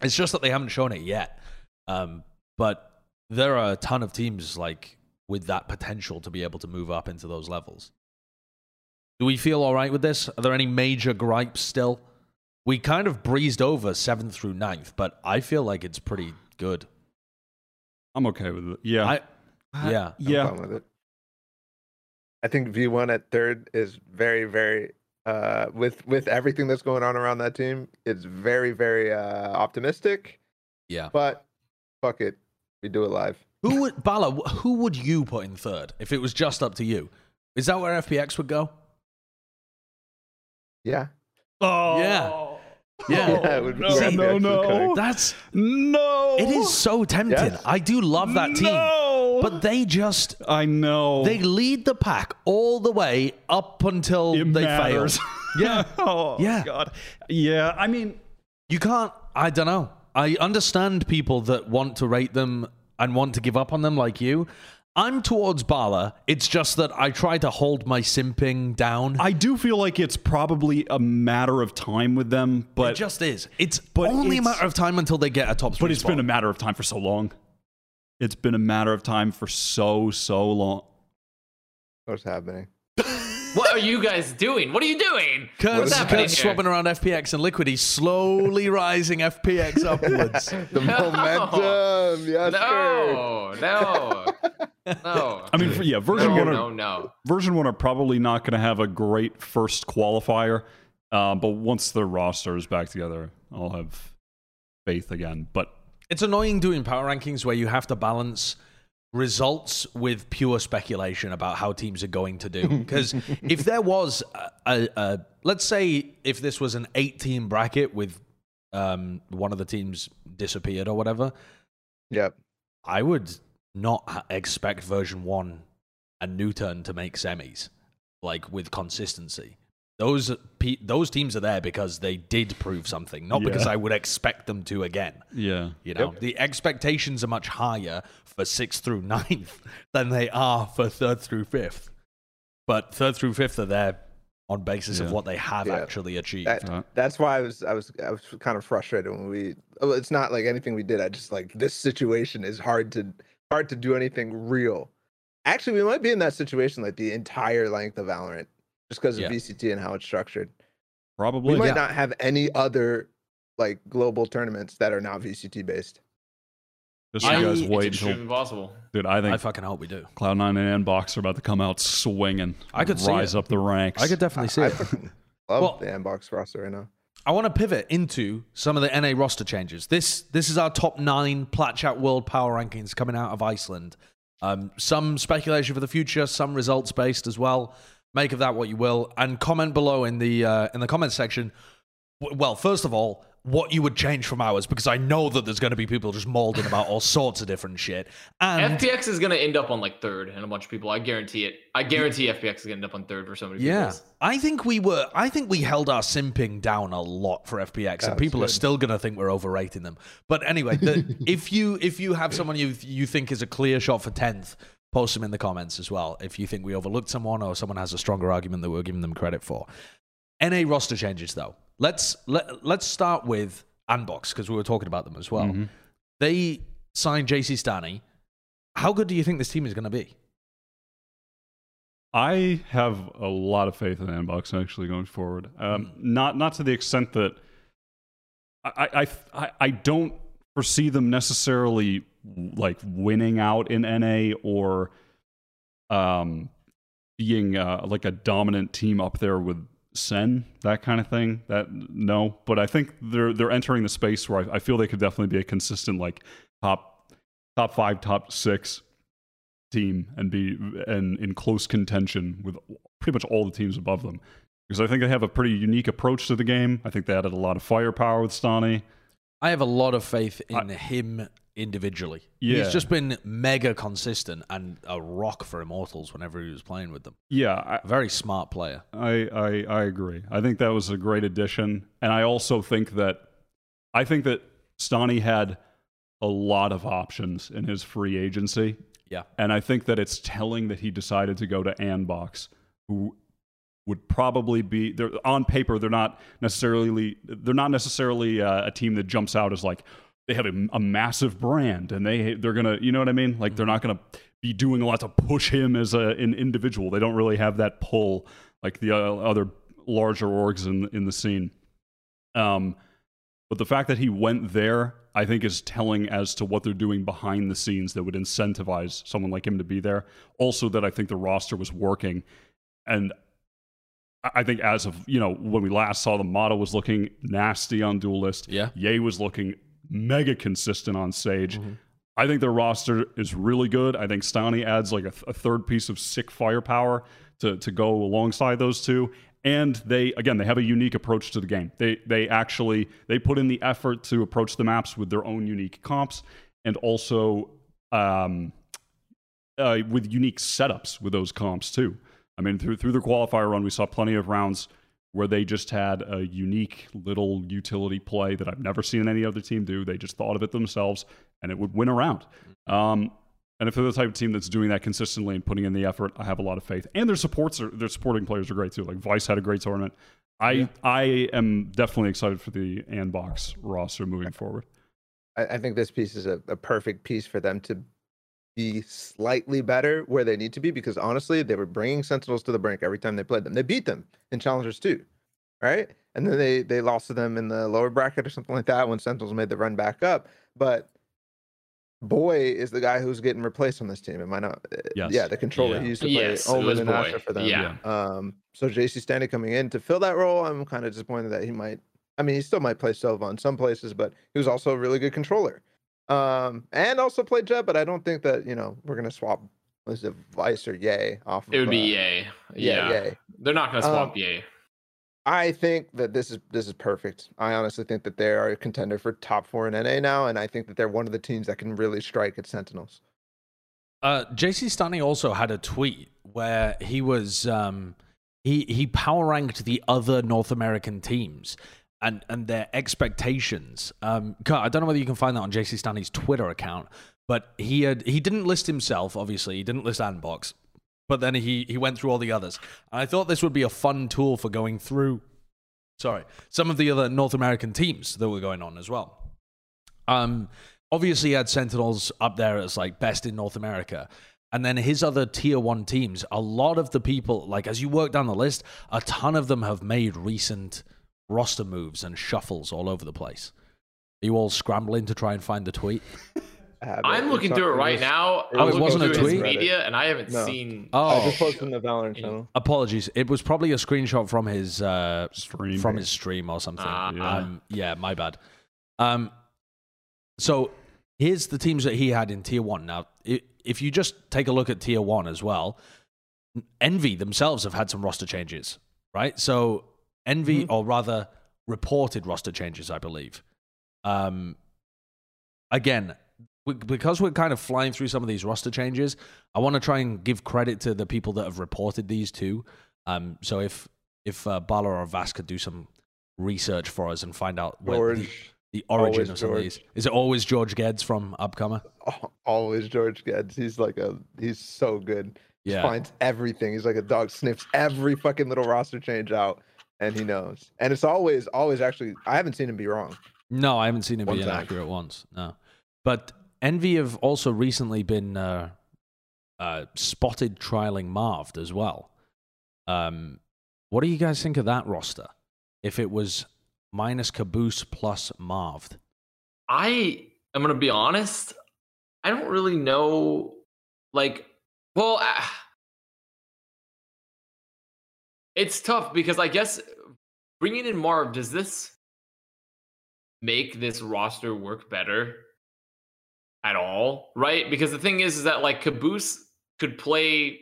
A: It's just that they haven't shown it yet. Um, but there are a ton of teams like with that potential to be able to move up into those levels. Do we feel all right with this? Are there any major gripes still? We kind of breezed over seventh through ninth, but I feel like it's pretty good.
D: I'm okay with it. Yeah.
A: I, yeah.
C: No
D: yeah.
C: problem with it. I think V1 at third is very, very uh with with everything that's going on around that team, it's very, very uh optimistic.
A: Yeah.
C: But fuck it. We do it live.
A: Who would Bala? Who would you put in third if it was just up to you? Is that where FPX would go?
C: Yeah.
D: Oh.
A: Yeah. Yeah.
C: Yeah, it would be
D: no,
C: great.
D: no, no.
A: That's
D: No.
A: it is so tempting.
C: Yes.
A: I do love that team,
D: No.
A: but they just
D: I know.
A: they lead the pack all the way up until
D: it
A: they
D: matters.
A: fail. Yeah.
D: oh,
A: Yeah.
D: God. Yeah. I mean,
A: You can't. I don't know. I understand people that want to rate them and want to give up on them, like you. I'm towards Bala. It's just that I try to hold my simping down.
D: I do feel like it's probably a matter of time with them, but it
A: just is. It's
D: but
A: only a matter of time until they get a top. Speed.
D: But
A: three
D: it's been a matter of time for so long. It's been a matter of time for so so long.
C: What's happening?
B: what are you guys doing? What are you doing?
A: Kurt's,
B: What's happening
A: Kurt's
B: here?
A: swapping around FPX and Liquid. He's slowly rising FPX upwards.
C: The momentum. Yes, sir.
B: No, no, no.
D: I mean, for, yeah, version
B: no,
D: one. Are,
B: no, no.
D: Version one are probably not going to have a great first qualifier, um, but once their roster is back together, I'll have faith again. But
A: It's annoying doing power rankings where you have to balance results with pure speculation about how teams are going to do. Because if there was a, a, a, let's say, if this was an eight team bracket with um, one of the teams disappeared or whatever,
C: yeah,
A: I would not expect version one and NUTURN to make semis like with consistency. Those those teams are there because they did prove something, not because I would expect them to again.
D: yeah,
A: You know, the expectations are much higher for sixth through ninth than they are for third through fifth. But third through fifth are there on basis of what they have
C: Yeah.
A: actually achieved.
C: That,
D: Uh,
C: that's why I was I was I was kind of frustrated when we. It's not like anything we did. I just like this situation is hard to hard to do anything real. Actually, we might be in that situation like the entire length of Valorant, just because of
A: Yeah.
C: VCT and how it's structured.
D: probably.
C: We might
A: yeah.
C: not have any other like global tournaments that are not VCT based.
D: Just
A: I-
D: you guys
A: it's
D: wait
B: it's
D: until,
B: extremely possible.
D: dude. I think
A: I
D: think
A: fucking hope we do.
D: Cloud Nine and Box are about to come out swinging.
A: I could see
D: rise
A: it.
D: up the ranks.
A: I could definitely see
C: I
A: it.
C: fucking love
A: Well-
C: the Andbox roster right now.
A: I want to pivot into some of the NA roster changes. This this is our top nine Plat Chat World Power Rankings coming out of Iceland. Um, some speculation for the future, some results based as well. Make of that what you will, and comment below in the uh, in the comment section. W- Well, first of all, what you would change from ours because I know that there's going to be people just molding about all sorts of different shit. And
B: FPX is gonna end up on like third, and a bunch of people. I guarantee it. I guarantee FPX is gonna end up on third for so many
A: Yeah,
B: people.
A: I think we were. I think we held our simping down a lot for FPX, and
C: That's
A: people are still gonna think we're overrating them. But anyway, the, if you if you have someone you you think is a clear shot for tenth, post them in the comments as well. If you think we overlooked someone or someone has a stronger argument that we're giving them credit for. NA roster changes though. Let's let let's start with Andbox because we were talking about them as well.
D: Mhm.
A: They signed JC Stani. How good do you think this team is going to be?
D: I have a lot of faith in Andbox actually going forward. Um, not not to the extent that I, I I I don't foresee them necessarily like winning out in NA or um being uh, like a dominant team up there with Sen that kind of thing. That no, but I think they're they're entering the space where I, I feel they could definitely be a consistent like top top five, top six team and be and in close contention with pretty much all the teams above them. Because I think they have a pretty unique approach to the game. I think they added a lot of firepower with Stani.
A: I have a lot of faith
D: I-
A: in him individually.
D: Yeah.
A: He's just been mega consistent and a rock for Immortals whenever he was playing with them.
D: Yeah, I,
A: very smart player.
D: I, I I agree. I think that was a great addition, and I also think that I think that Stani had a lot of options in his free agency,
A: Yeah.
D: and I think that it's telling that he decided to go to Andbox, who would probably be they're on paper they're not necessarily they're not necessarily uh, a team that jumps out as like they have a, a massive brand and they they're gonna you know what I mean? Like they're not gonna be doing a lot to push him as a, an individual. They don't really have that pull like the uh, other larger orgs in in the scene. Um but the fact that he went there I think is telling as to what they're doing behind the scenes that would incentivize someone like him to be there. Also that I think the roster was working. And I I think as of you know when we last saw the model was looking nasty on Duelist.
A: Yeah.
D: Ye was looking mega consistent on Sage.
A: Mhm.
D: I think their roster is really good. I think Stani adds like a, th- a third piece of sick firepower to to go alongside those two. And they again they have a unique approach to the game. They they actually they put in the effort to approach the maps with their own unique comps and also um, uh, with unique setups with those comps too. I mean, through through the qualifier run, we saw plenty of rounds where they just had a unique little utility play that I've never seen any other team do. They just thought of it themselves, and it would win around. Um, and if they're the type of team that's doing that consistently and putting in the effort, I have a lot of faith. And their supports are their supporting players are great too. Like Vice had a great tournament. I I am definitely excited for the Andbox roster moving forward.
C: I, I think this piece is a, a perfect piece for them to be slightly better where they need to be because honestly, they were bringing Sentinels to the brink every time they played them. They beat them in Challengers too, right? And then they they lost to them in the lower bracket or something like that when Sentinels made the run back up. But Boy is the guy who's getting replaced on this team. Am I not? uh,
D: Yes.
C: Yeah, the controller
A: Yeah.
C: he used to play
B: Yes,
C: Omen and
B: Boy.
C: Asher for them.
B: Yeah.
C: Um, so JC Stani coming in to fill that role, I'm kind of disappointed that he might. I mean, he still might play Sova in some places, but he was also a really good controller. Um, and also played Jett, but I don't think that you know we're gonna swap. Was it Vice or Yay off? Of,
B: It would be
C: uh,
B: Yay.
C: Yeah,
B: Yeah.
C: Yay.
B: They're not going to swap
C: Um,
B: Yay.
C: I think that this is this is perfect. I honestly think that they are a contender for top four in NA now, and I think that they're one of the teams that can really strike at Sentinels.
A: Uh, JC Stani also had a tweet where he was um, he he power ranked the other North American teams and and their expectations. Um, I don't know whether you can find that on JC Stani's Twitter account, but he had he didn't list himself. Obviously, he didn't list Andbox, but then he he went through all the others. And I thought this would be a fun tool for going through. Sorry, some of the other North American teams that were going on as well. Um, obviously, he had Sentinels up there as like best in North America. And then his other tier one teams, a lot of the people, like as you work down the list, a ton of them have made recent roster moves and shuffles all over the place. Are you all scrambling to try and find the tweet?
C: Uh,
B: I'm looking through it right
C: was-
B: now.
C: it
B: I'm
A: was-
B: looking
A: wasn't a
B: through his
A: tweet?
B: media, and I haven't
C: No.
B: seen.
A: Oh.
C: I just posted in the Valorant channel.
A: Apologies. It was probably a screenshot from his uh,
D: Stream.
A: from his stream or something.
B: Ah.
D: Yeah.
A: Um, yeah, my bad. Um, so here's the teams that he had in tier one. Now, if you just take a look at tier one as well, Envy themselves have had some roster changes, right? So Envy, or rather, reported roster changes, I believe. Um, again, we- because we're kind of flying through some of these roster changes, I want to try and give credit to the people that have reported these too. Um, so if if uh, Bala or Vas could do some research for us and find out where the, the origin
C: always
A: of some of these, is it always George Geddes from Upcomer?
C: always George Geddes. He's like a he's so good. He
A: Yeah,
C: finds everything. He's like a dog, sniffs every fucking little roster change out, and he knows. And it's always, always actually. I haven't seen him be wrong.
A: no, I haven't seen him
C: One
A: be
C: time.
A: inaccurate once. No, but Envy have also recently been uh, uh, spotted trialing Marved as well. Um, what do you guys think of that roster? If it was minus Caboose plus Marved,
B: I am gonna be honest. I don't really know. Like, well, uh, it's tough because I guess bringing in Marv does this make this roster work better at all? Right? Because the thing is, is that like Caboose could play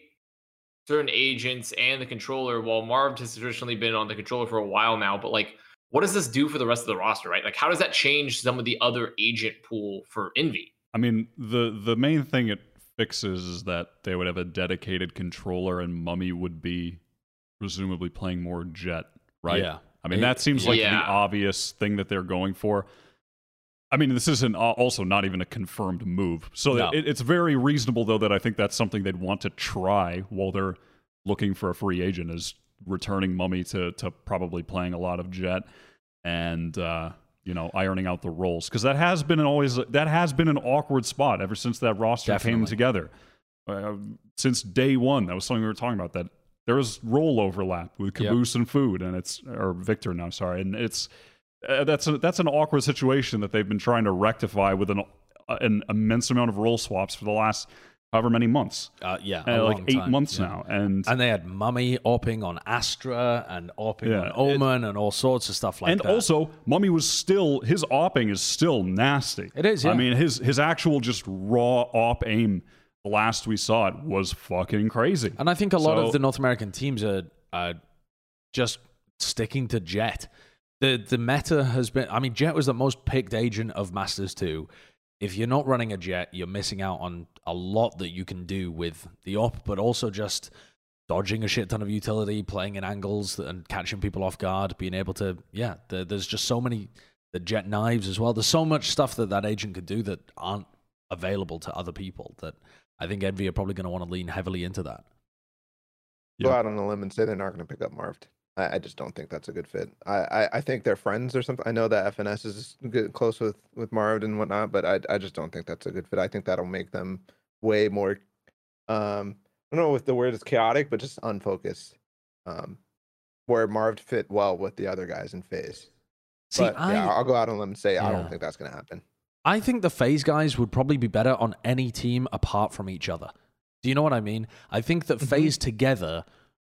B: certain agents and the controller, while Marv has traditionally been on the controller for a while now. But like what does this do for the rest of the roster, right? Like, how does that change some of the other agent pool for Envy?
D: I mean, the the main thing it fixes is that they would have a dedicated controller, and Mummy would be presumably playing more Jett, right?
A: Yeah.
D: I mean, that seems like
B: Yeah.
D: the obvious thing that they're going for. I mean, this isn't also not even a confirmed move. So
A: No.
D: it, it's very reasonable, though, that I think that's something they'd want to try while they're looking for a free agent is returning Mummy to, to probably playing a lot of Jett and, uh, you know, ironing out the roles. Because that has been an always, that has been an awkward spot ever since that roster came together. Uh, since day one, that was something we were talking about, that there was role overlap with
A: Yep.
D: Caboose and Food, and it's, or Victor now, sorry. And it's, uh, that's a, that's an awkward situation that they've been trying to rectify with an an immense amount of role swaps for the last however many months,
A: Uh, yeah,
D: Uh, like eight
A: time,
D: months
A: yeah.
D: now, and
A: And they had Mummy opping on Astra and opping
D: Yeah,
A: on Omen and all sorts of stuff like
D: and
A: that.
D: And also Mummy was still his opping is still nasty.
A: It is,
D: I mean his his actual just raw op aim. The last we saw it was fucking crazy.
A: And I think a lot
D: So-
A: of the North American teams are, are just sticking to Jett. The the meta has been I mean, Jett was the most picked agent of Masters 2. If you're not running a Jett, you're missing out on a lot that you can do with the op, but also just dodging a shit ton of utility, playing in angles and catching people off guard, being able to, yeah, there, there's just so many, the Jett knives as well. There's so much stuff that that agent could do that aren't available to other people that I think Envy are probably going to want to lean heavily into that.
C: Go
D: Yeah.
C: out on a limb and say they're not going to pick up Marved. I, I just don't think that's a good fit. I, I, I think they're friends or something. I know that FNS is good, close with with Marved and whatnot, but I I just don't think that's a good fit. I think that'll make them way more. Um, I don't know if the word is chaotic, but just unfocused. Um, where Marved fit well with the other guys in FaZe.
A: See,
C: but
A: I,
C: yeah, I'll go out on a limb and say I don't think that's going to happen.
A: I think the FaZe guys would probably be better on any team apart from each other. Do you know what I mean? I think that mm-hmm. FaZe together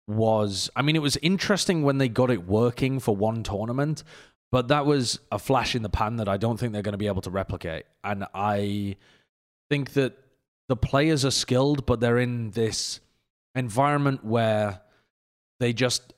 A: was, I mean, it was interesting when they got it working for one tournament, but that was a flash in the pan that I don't think they're going to be able to replicate. And I think that the players are skilled, but they're in this environment where they just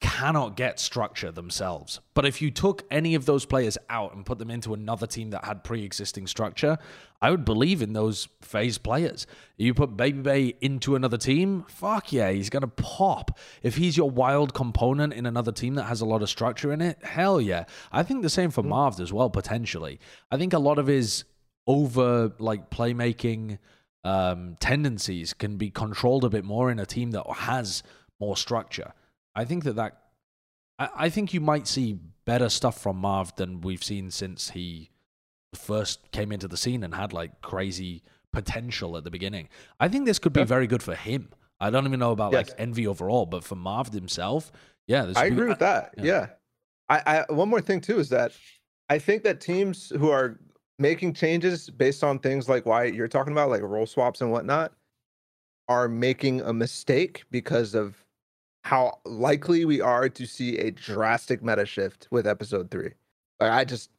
A: cannot get structure themselves. But if you took any of those players out and put them into another team that had pre-existing structure, I would believe in those FaZe players. You put Babybay into another team, fuck yeah, he's gonna pop. If he's your wild component in another team that has a lot of structure in it, hell yeah. I think the same for Marv as well, potentially. I think a lot of his over like playmaking um, tendencies can be controlled a bit more in a team that has more structure. I think that that I, I think you might see better stuff from Marv than we've seen since he first came into the scene and had like crazy potential at the beginning. I think this could be
C: Yeah.
A: very good for him. I don't even know about
C: Yes.
A: like envy overall, but for Marv himself, yeah, this
C: I
A: would be-
C: agree with that.
A: yeah.
C: Yeah. I, I one more thing too is that I think that teams who are making changes based on things like why you're talking about, like role swaps and whatnot, are making a mistake because of how likely we are to see a drastic meta shift with episode three. Like I just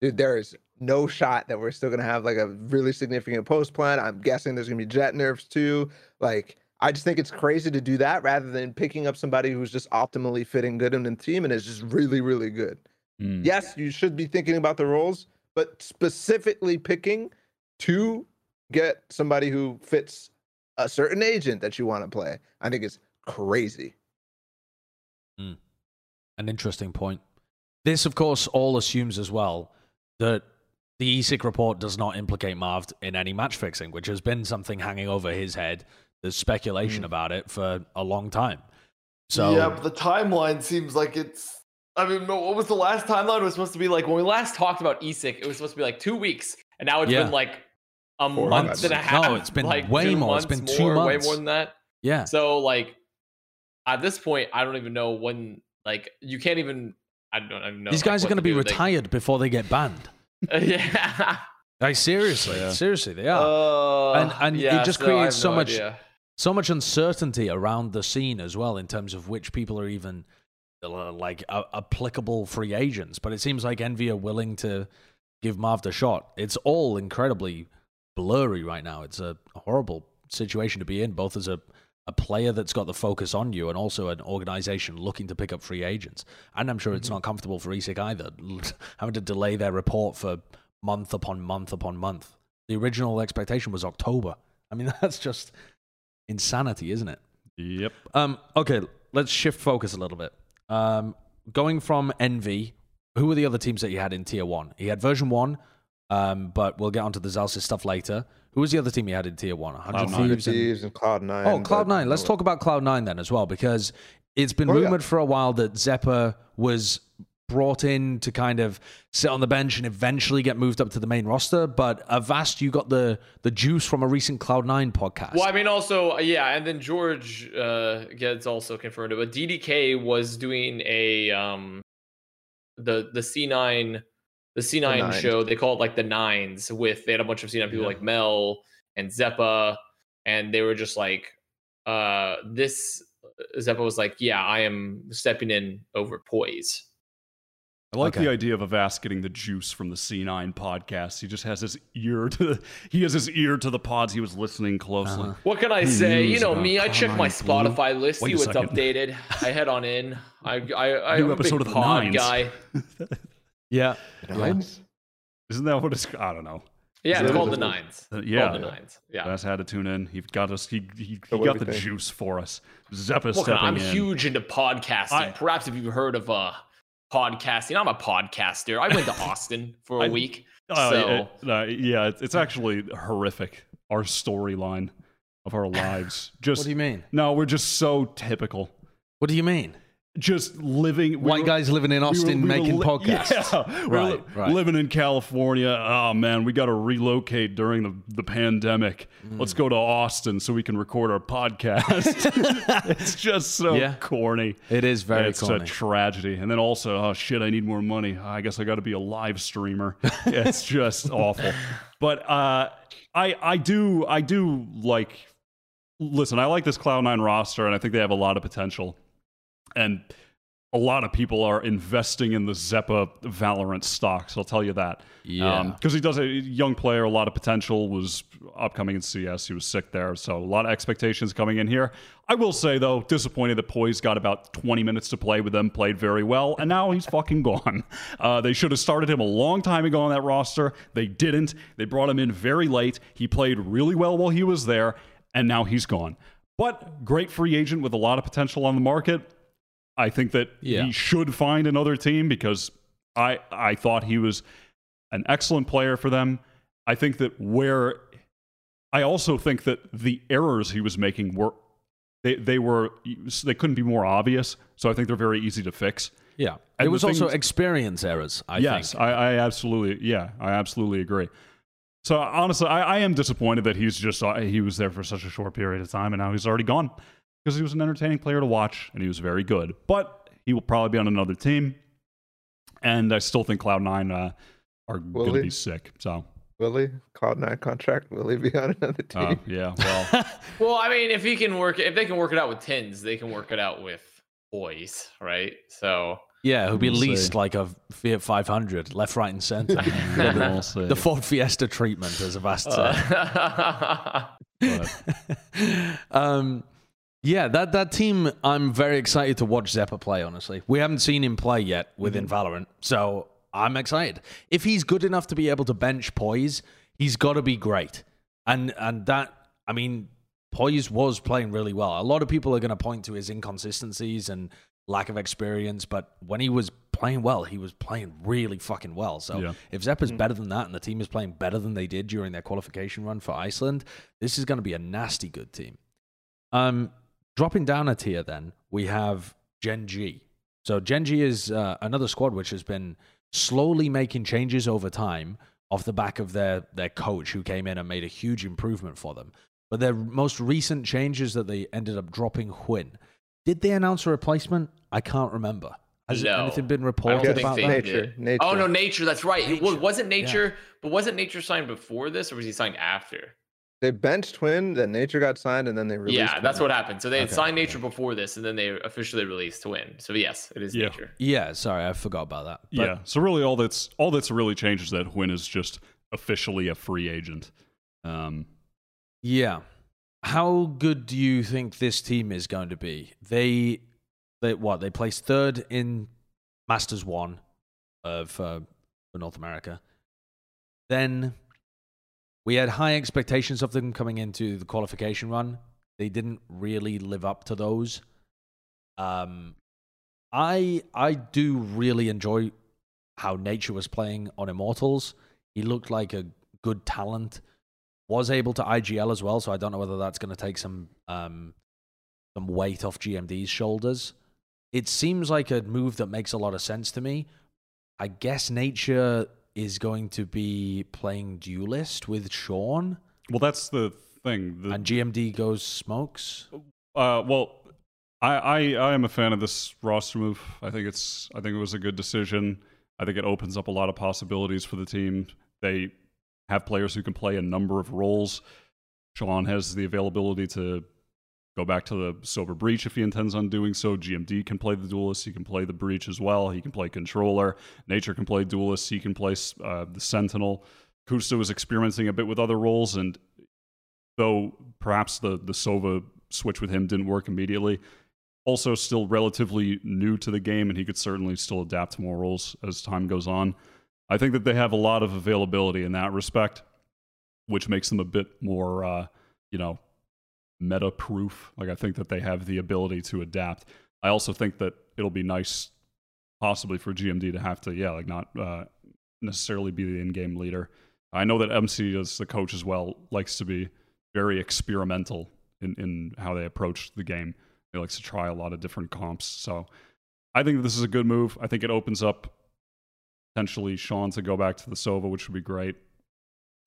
C: dude, there is no shot that we're still gonna have like a really significant post plan. I'm guessing there's gonna be Jett nerfs too. Like I just think it's crazy to do that rather than picking up somebody who's just optimally fitting good in the team and is just really, really good.
D: Mm.
C: Yes, you should be thinking about the roles, but specifically picking to get somebody who fits a certain agent that you want to play, I think is crazy.
A: An interesting point. This, of course, all assumes as well that the ESIC report does not implicate Marv in any match fixing, which has been something hanging over his head. There's speculation
C: Mm.
A: about it for a long time. So
B: yeah, but the timeline seems like it's. I mean, what was the last timeline? It was supposed to be like when we last talked about ESIC. It was supposed to be like two weeks, and now it's
A: Yeah.
B: been like a
C: Four
B: month
C: months.
B: and a
A: No,
B: half.
A: it's been
B: like
A: way
B: two
A: more. It's been two
B: more, Way more than that.
A: yeah,
B: So like, at this point, I don't even know when. Like, you can't even. I don't even know.
A: these
B: like,
A: guys are going to be
B: do. They-
A: retired before they get banned.
B: yeah.
A: Like seriously,
D: Yeah.
A: seriously, they are.
B: Uh,
A: And- and it just
B: so
A: creates so
B: no
A: much-
B: idea.
A: so much uncertainty around the scene as well in terms of which people are even uh, like uh, applicable free agents. But it seems like Envy are willing to give Marv the shot. It's all incredibly blurry right now. It's a horrible situation to be in, both as a a player that's got the focus on you and also an organization looking to pick up free agents. And I'm sure it's not comfortable for ESIC either, having to delay their report for month upon month upon month. The original expectation was October. I mean, that's just insanity, isn't it?
D: Yep.
A: Um, okay, let's shift focus a little bit. Um, going from Envy, who were the other teams that you had in Tier 1? He had version 1, um, but we'll get onto the Zellsis stuff later. Who was the other team you had in Tier 1? 100
D: Cloud9.
A: Thieves and
C: and Cloud Nine.
A: Oh, Cloud Nine. Let's talk about Cloud Nine then as well, because it's been
C: Oh, yeah.
A: rumored for a while that xeppaa was brought in to kind of sit on the bench and eventually get moved up to the main roster. But Avast, you got the the juice from a recent Cloud Nine podcast.
B: Well, I mean, also, yeah, and then George uh, gets also confirmed it, but DDK was doing a um, the the C9 the C9
C: nines.
B: show. They call it like the nines. With they had a bunch of C9 people
D: Yeah.
B: like Mel and xeppaa, and they were just like, uh, this. xeppaa was like, yeah, I am stepping in over poiz.
D: I like
A: Okay.
D: the idea of Avast getting the juice from the C9 podcast. He just has his ear to the, he has his ear to the pods. He was listening closely.
A: Uh-huh.
B: What can I
D: Who
B: say? You know me. I check my
D: Cloud9 Blue?
B: Spotify list,
D: Wait
B: see what's
D: second.
B: updated. I head on in. I I I
D: New
B: am a
D: episode
B: big
D: of the
B: pod
D: Nines.
B: guy.
A: yeah,
C: Nines.
D: Isn't that what it's? I don't know.
B: Yeah, it's called the
C: is
B: nines.
D: Uh,
B: Called
D: yeah,
B: the nines. Yeah.
D: That's had to tune in. He got us. He he, he
C: So what
D: got the
C: think?
D: juice for us. xeppaa
B: Look,
D: stepping
B: I'm
D: in.
B: huge into podcasting.
D: I-
B: Perhaps if you've heard of uh podcasting, I'm a podcaster. I went to Austin for a
D: I-
B: week.
D: Uh,
B: so
D: it- uh, yeah, it's, it's actually horrific. Our storyline of our lives. Just
A: what do you mean?
D: no, we're just so typical.
A: What do you mean?
D: Just living. we
A: White
D: were-
A: guys living in
D: we were-
A: Austin
D: we
A: making
D: li-
A: podcasts.
D: Yeah, we were
A: Right,
D: li-
A: right.
D: living in California. Oh man, we got to relocate during the, the pandemic. Let's
A: Mm.
D: go to Austin so we can record our podcast. it's just so
A: Yeah.
D: corny.
A: It is very
D: it's
A: corny.
D: a tragedy. And then also, oh shit, I need more money. I guess I got to be a live streamer. it's just awful. But uh, I I do I do like. Listen, I like this Cloud Nine roster, and I think they have a lot of potential. And a lot of people are investing in the xeppaa Valorant stocks. I'll tell you that.
A: Yeah.
D: Because he does a young player, a lot of potential, was upcoming in CS. He was sick there. So a lot of expectations coming in here. I will say, though, disappointed that poiz got about 20 minutes to play with them, played very well, and now he's fucking gone. Uh, they should have started him a long time ago on that roster. They didn't. They brought him in very late. He played really well while he was there, and now he's gone. But great free agent with a lot of potential on the market. I think that
A: Yeah.
D: he should find another team because I I thought he was an excellent player for them. I think that where I also think that the errors he was making were they they were they couldn't be more obvious. So I think they're very easy to fix.
A: yeah.
D: and
A: it was also experience errors, I
D: yes,
A: think.
D: I, I absolutely yeah, I absolutely agree. So honestly, I, I am disappointed that he's just uh, he was there for such a short period of time and now he's already gone because he was an entertaining player to watch and he was very good. But he will probably be on another team, and I still think Cloud Nine uh, are going to be sick. So
C: Will he? Cloud Nine contract? Will he be on another team?
D: uh, yeah, well,
B: Well, I mean, if he can work, if they can work it out with tins, they can work it out with boys, right? So
A: Yeah, who'd be
D: We'll
A: leased
D: see.
A: like a Fiat 500, left, right, and center.
D: we'll see.
A: the Ford Fiesta treatment, as Avast said.
B: uh,
A: um, yeah, that that team, I'm very excited to watch xeppaa play. Honestly, we haven't seen him play yet within Valorant, so I'm excited. If he's good enough to be able to bench poiz, he's got to be great. And and that, I mean, poiz was playing really well. A lot of people are going to point to his inconsistencies and lack of experience, but when he was playing well, he was playing really fucking well. So
D: Yeah.
A: if xeppaa's better than that and the team is playing better than they did during their qualification run for Iceland, this is going to be a nasty good team. Um, dropping down a tier, then we have Gen G. So Gen G is uh, another squad which has been slowly making changes over time off the back of their their coach who came in and made a huge improvement for them. But their most recent changes that they ended up dropping Huynh. Did they announce a replacement? I can't remember. Has
B: No.
A: anything been
B: I don't
A: reported
B: think
A: about that?
C: Nature, nature.
B: Oh no, nature. That's right. It was, wasn't nature, but wasn't nature signed before this, or was he signed after?
C: They benched Twin, then Nature got signed, and then they released.
B: yeah, that's what happened. So they had
A: Okay,
B: signed nature before this, and then they officially released Twin. So yes, it is
D: Yeah.
B: nature.
A: Yeah, sorry, I forgot about that. But
D: yeah. So really, all that's all that's really changed is that Huynh is just officially a free agent. Um,
A: Yeah. how good do you think this team is going to be? They, they what? They placed third in Masters One of uh, for North America. Then we had high expectations of them coming into the qualification run. They didn't really live up to those. Um, I I do really enjoy how Nature was playing on Immortals. He looked like a good talent. Was able to IGL as well, so I don't know whether that's going to take some um, some weight off GMD's shoulders. It seems like a move that makes a lot of sense to me. I guess Nature is going to be playing Duelist with Sean,
D: Well, that's the thing. The,
A: and GMD goes Smokes.
D: Uh, well, I, I I am a fan of this roster move. I think it's I think it was a good decision. I think it opens up a lot of possibilities for the team. They have players who can play a number of roles. Sean has the availability to go back to the Sova Breach if he intends on doing so. GMD can play the Duelist. He can play the Breach as well. He can play Controller. Nature can play Duelist. He can play uh, the Sentinel. koosta was experimenting a bit with other roles, and though perhaps the the Sova switch with him didn't work immediately, also still relatively new to the game, and he could certainly still adapt to more roles as time goes on. I think that they have a lot of availability in that respect, which makes them a bit more, uh, you know, meta proof. Like I think that they have the ability to adapt. I also think that it'll be nice, possibly for GMD to have to, yeah, like not uh, necessarily be the in-game leader. I know that MC, as the coach as well, likes to be very experimental in, in how they approach the game. He likes to try a lot of different comps. So I think this is a good move. I think it opens up potentially Sean to go back to the Sova, which would be great.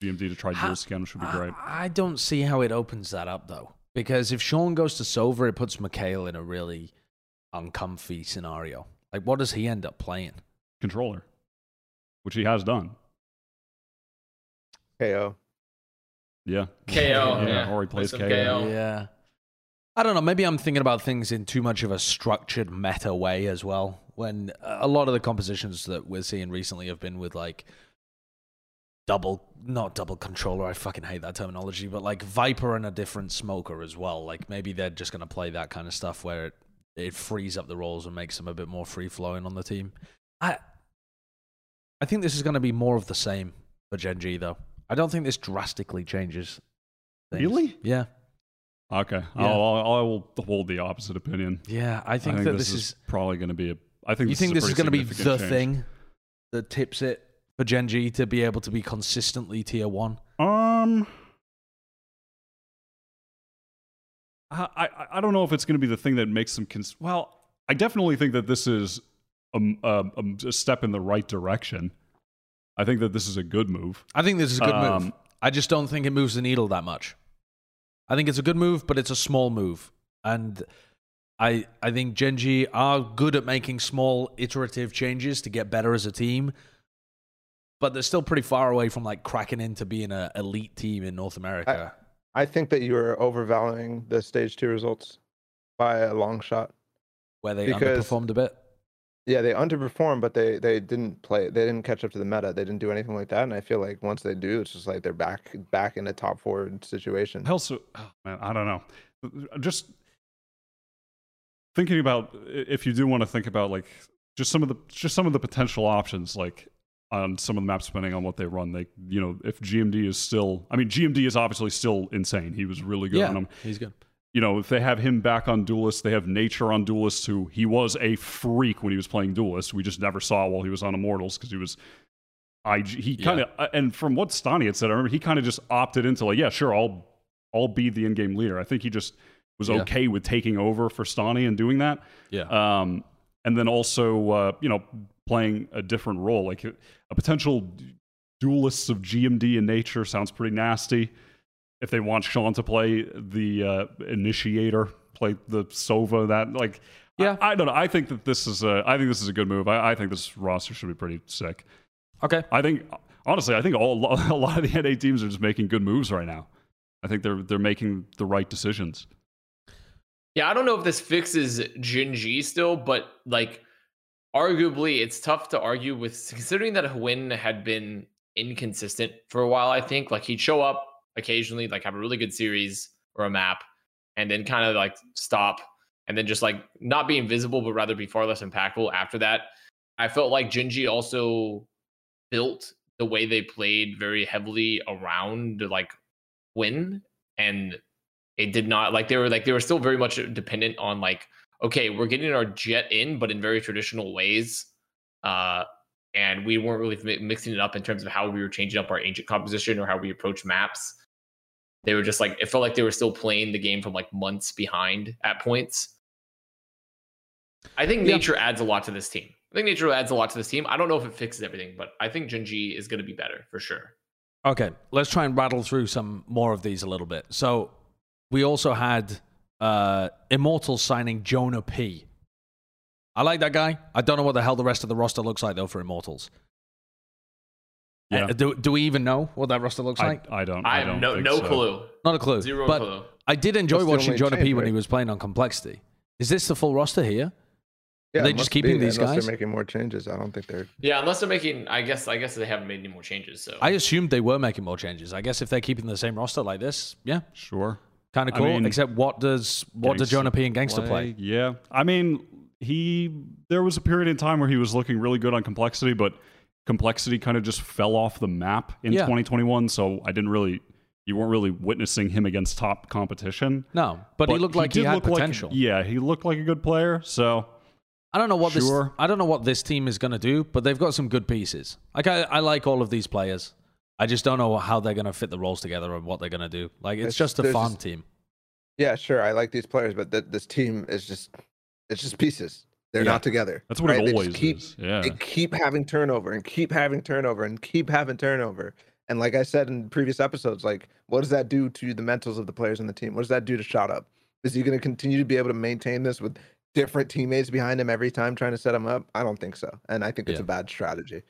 D: GMD to try dual scan, which would be great.
A: I, I don't see how it opens that up though, because if Sean goes to Sova, it puts Mikhail in a really uncomfy scenario. Like, what does he end up playing?
D: Controller, which he has done.
C: KAY/O.
D: Yeah.
B: KAY/O, yeah.
D: Or he plays
B: Some
D: KAY/O.
B: KAY/O.
A: Yeah. I don't know. Maybe I'm thinking about things in too much of a structured meta way as well. When a lot of the compositions that we're seeing recently have been with like double, not double controller. I fucking hate that terminology, but like Viper and a different smoker as well. Like maybe they're just going to play that kind of stuff where it, it frees up the roles and makes them a bit more free flowing on the team. I, I think this is going to be more of the same for Gen G though. I don't think this drastically changes. Things.
D: Really?
A: Yeah.
D: Okay.
A: Yeah.
D: I'll, I'll, I will hold the opposite opinion.
A: Yeah, I think,
D: I think
A: that
D: this,
A: this,
D: is,
A: is.
D: probably going to be a. I think
A: You think
D: this
A: this is
D: is,
A: going to be the
D: change.
A: thing that tips it for Gen G to be able to be consistently tier one?
D: Um, I, I I don't know if it's going to be the thing that makes them. Cons- well, I definitely think that this is a, a, a step in the right direction. I think that this is a good move.
A: I think this is a good move.
D: Um,
A: I just don't think it moves the needle that much. I think it's a good move, but it's a small move, and I I think Gen G are good at making small iterative changes to get better as a team. But they're still pretty far away from like cracking into being an elite team in North America.
C: I think that you are overvaluing the stage two results by a long shot.
A: where they
C: because-
A: underperformed a bit.
C: Yeah, they underperformed, but they they didn't play. They didn't catch up to the meta. They didn't do anything like that. And I feel like once they do, it's just like they're back back in a top four situation.
D: Hell, so oh, man, I don't know. Just thinking about if you do want to think about like just some of the just some of the potential options, like on some of the maps, depending on what they run. They, you know, if GMD is still, I mean, GMD is obviously still insane. He was really good on them.
A: he's good.
D: you know, if they have him back on Duelist, they have Nature on Duelist, who he was a freak when he was playing Duelist. We just never saw while he was on Immortals because he was. I he kind of and from what Stani had said, I remember he kind of just opted into like, yeah, sure, I'll I'll be the in-game leader. I think he just was
A: Yeah.
D: okay with taking over for Stani and doing that.
A: Yeah.
D: Um, and then also, uh, you know, playing a different role, like a, a potential duelists of GMD in nature sounds pretty nasty. If they want Sean to play the uh, initiator, play the Sova, that like,
A: Yeah.
D: I, I don't know. I think that this is a, I think this is a good move. I, I think this roster should be pretty sick.
A: Okay.
D: I think honestly, I think all, a lot of the NA teams are just making good moves right now. I think they're they're making the right decisions.
B: Yeah, I don't know if this fixes Gen G still, but like arguably it's tough to argue with considering that Huynh had been inconsistent for a while, I think. Like he'd show up occasionally, like have a really good series, or a map, and then kind of like stop, and then just like not be invisible, but rather be far less impactful after that. I felt like Gen G also built the way they played very heavily around like win and it did not like they were like they were still very much dependent on like okay we're getting our Jett in but in very traditional ways uh and we weren't really mi- mixing it up in terms of how we were changing up our ancient composition or how we approach maps. They were just like it felt like they were still playing the game from like months behind at points. I think
A: Yeah.
B: nature adds a lot to this team. I think nature adds a lot to this team. I don't know if it fixes everything but i think Gen G is going to be better for sure.
A: Okay, let's try and rattle through some more of these a little bit. So we also had uh, Immortal signing Jonah P. I like that guy. I don't know what the hell the rest of the roster looks like though for Immortals.
D: Yeah.
A: Uh, do, do we even know what that roster looks
D: I,
A: like?
D: I don't.
B: i,
D: I,
B: have
D: don't
B: no no
D: so.
B: clue
A: Not a clue.
B: zero
A: but
B: clue
A: I did enjoy
C: That's
A: watching Jonah P
C: change,
A: when he was playing on Complexity. Is this the full roster here?
C: Yeah,
A: they
C: it
A: just keeping
C: be,
A: these
C: unless
A: guys?
C: They're making more changes. I don't think they're.
B: Yeah, unless they're making, I guess, I guess they haven't made any more changes. So
A: I assumed they were making more changes. I guess if they're keeping the same roster like this, yeah,
D: Sure.
A: Kind of
D: I
A: cool.
D: mean,
A: Except what does what does Jonah P and Gangster play?
D: Yeah. I mean, he there was a period in time where he was looking really good on complexity, but complexity kind of just fell off the map in
A: Yeah.
D: 2021. So I didn't really, you weren't really witnessing him against top competition.
A: No, but, he looked like he,
D: did
A: had
D: look like-
A: potential.
D: yeah, he looked like a good player. So
A: I don't know what
D: Sure.
A: this I don't know what this team is going to do, but they've got some good pieces. Like I, I like all of these players. I just don't know how they're going to fit the roles together and what they're going to do. Like it's
C: It's-
A: just a farm
C: just-
A: team.
C: Yeah, sure. I like these players, but th- this team is just. It's just pieces. They're
A: Yeah.
C: not together.
D: that's what
C: right?
D: it
C: They
D: always
C: keep,
D: is. Yeah.
C: They keep having turnover and keep having turnover and keep having turnover. And like I said in previous episodes, like what does that do to the mentals of the players in the team? What does that do to shot up? Is he going to continue to be able to maintain this with different teammates behind him every time trying to set him up? I don't think so. And I think it's
A: Yeah.
C: a bad strategy.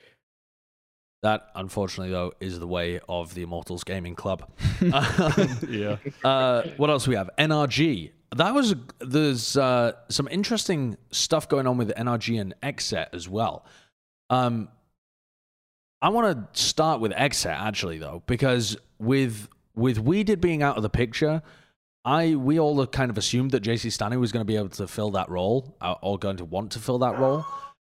A: That unfortunately though is the way of the Immortals Gaming Club. Um,
D: yeah.
A: uh, what else we have? NRG. That was there's uh, some interesting stuff going on with NRG and XSET as well. Um, I want to start with XSET actually though, because with with Weeded being out of the picture, I we all kind of assumed that JC Stani was going to be able to fill that role uh, or going to want to fill that role,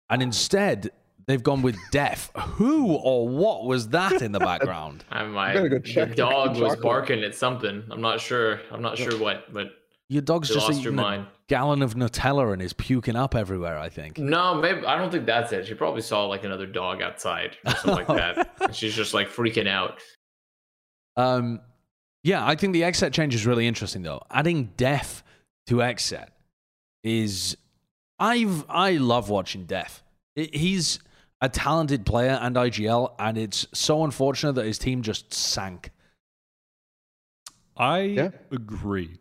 A: and instead they've gone with dephh. Who or what was that in the background?
B: I my
C: gotta go
B: the
C: check the
B: dog was barking at something. I'm not sure. I'm not sure what, but
A: Your dog's just
B: lost your
A: eating a
B: mind.
A: gallon of Nutella and is puking up everywhere. I think.
B: No, maybe I don't think that's it. She probably saw like another dog outside or something like that. And she's just like freaking out.
A: Um, yeah, I think the XSET change is really interesting though. Adding dephh to XSET is I've I love watching dephh. I- He's a talented player and IGL, and it's so unfortunate that his team just sank.
D: I
C: Yeah.
D: agree.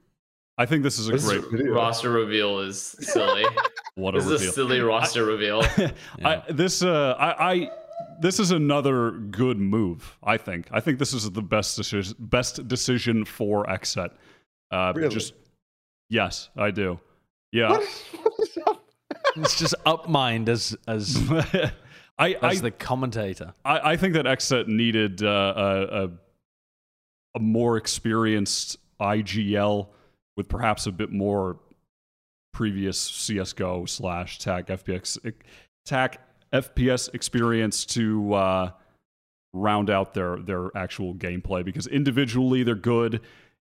D: I think this is a
C: This is
D: great
C: video.
B: Roster reveal is silly.
D: what a
B: this is a silly roster reveal.
A: Yeah.
D: I, this uh, I, I this is another good move. I think. I think this is the best decision, best decision for XSET. Uh,
C: Really?
D: Just yes, I do. Yeah.
C: What is, what is up?
A: It's just up mind as as
D: I, I,
A: as the commentator.
D: I I think that XSET needed uh, a, a a more experienced IGL with perhaps a bit more previous CS:GO slash TAC FPS TAC FPS experience to uh, round out their their actual gameplay because individually they're good,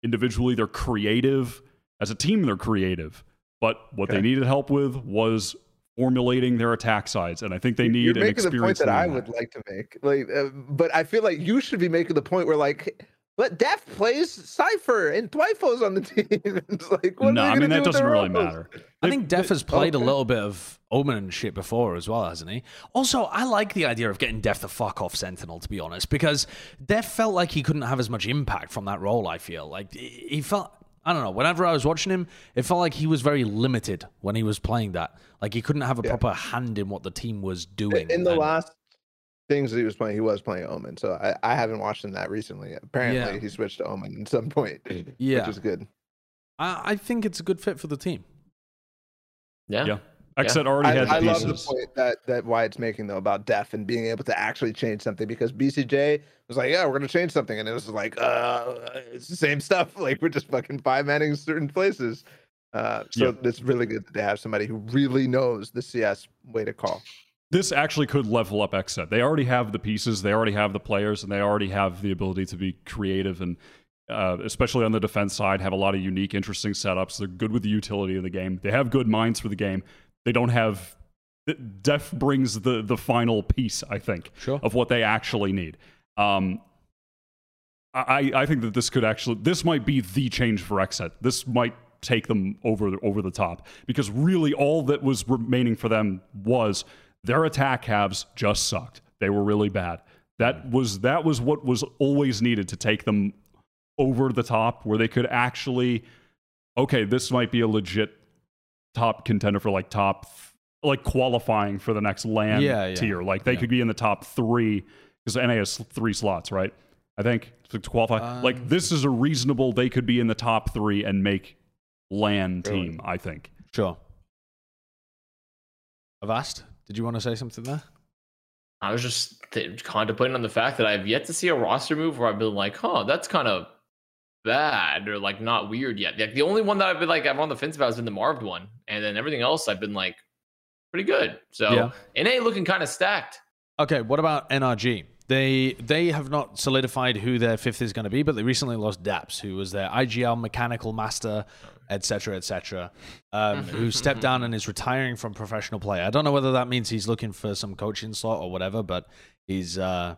D: individually they're creative. As a team, they're creative, but what they needed help with was formulating their attack sides, and I think they need
C: You're
D: an
C: making the point that I
D: leader.
C: would like to make. Like, uh, but I feel like you should be making the point where like. But dephh plays Cypher and Twyfo's on the team. it's like, what
D: no,
C: are they
D: I
C: gonna
D: mean
C: do
D: that doesn't really
C: roles?
D: matter.
A: I think dephh has played a little bit of Omen and shit before as well, hasn't he? Also, I like the idea of getting dephh the fuck off Sentinel, to be honest, because dephh felt like he couldn't have as much impact from that role, I feel. Like, he he felt, I don't know, whenever I was watching him, it felt like he was very limited when he was playing that. Like, he couldn't have a
C: Yeah.
A: proper hand in what the team was doing.
C: In the
A: And-
C: last things that he was playing, he was playing Omen. So I, I haven't watched him that recently. Apparently,
A: Yeah.
C: he switched to Omen at some point,
A: Yeah.
C: which is good.
A: I, I think it's a good fit for the team.
B: Yeah.
D: Yeah. Xset already
C: I,
D: had
C: I
D: the
C: I
D: love
C: the point that that why it's making though about dephh and being able to actually change something because BCJ was like, yeah, we're gonna change something, and it was like, uh, it's the same stuff. Like we're just fucking five manning certain places. Uh, so
D: Yeah.
C: it's really good that they have somebody who really knows the CS way to call.
D: this actually could level up Xset. They already have the pieces, they already have the players, and they already have the ability to be creative and, uh, especially on the defense side, have a lot of unique, interesting setups. They're good with the utility of the game. They have good minds for the game. They don't have. Def brings the the final piece, I think,
A: Sure.
D: of what they actually need. Um, I I think that this could actually this might be the change for XSET. This might take them over over the top because really all that was remaining for them was their attack halves just sucked. They were really bad. That was that was what was always needed to take them over the top where they could actually okay, this might be a legit top contender for like top like qualifying for the next LAN
A: Yeah, yeah.
D: tier. Like they
A: Yeah.
D: could be in the top 3 because NA has 3 slots, right? I think to qualify.
A: Um,
D: like this is a reasonable they could be in the top 3 and make LAN
C: Really?
D: team, I think.
A: Sure. Avast, did you want to say something there?
B: I was just th- contemplating on the fact that I've yet to see a roster move where I've been like, huh, that's kind of bad or like not weird yet. Like the only one that I've been like I'm on the fence about has been the Marved one, and then everything else I've been like pretty good. So
A: Yeah.
B: NA looking kind of stacked.
A: Okay, what about NRG? They they have not solidified who their fifth is going to be, but they recently lost Daps, who was their IGL mechanical master, etc., etc., um, who stepped down and is retiring from professional play. I don't know whether that means he's looking for some coaching slot or whatever, but he's uh,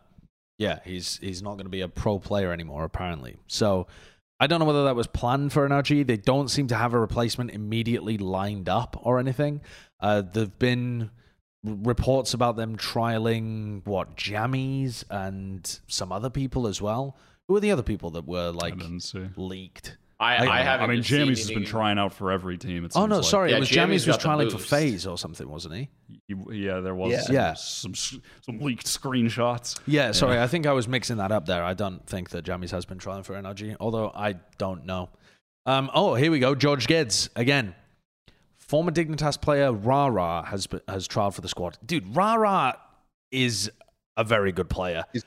A: yeah, he's he's not going to be a pro player anymore apparently. So I don't know whether that was planned for NRG. They don't seem to have a replacement immediately lined up or anything. Uh, there've been reports about them trialing what jammies and some other people as well. Who are the other people that were like leaked?
B: I,
A: I-
B: I,
A: I
B: haven't.
D: I mean,
B: been seeing
D: Jamie's has been trying out for every team. It
A: Oh no,
D: like.
A: sorry,
B: Yeah,
A: it was
B: Jamie's
A: Jammies was
B: trying the
A: for. FaZe or something, wasn't he?
D: He- yeah, there was
C: Yeah.
D: some,
A: Yeah.
D: some some leaked screenshots.
A: Yeah, sorry, I think I was mixing that up there. I don't think that Jammies has been trying for NRG, although I don't know. Um, oh, here we go. George Geddes again. Former Dignitas player Rara has be- has trialed for the squad. Dude, Rara is a very good player, He's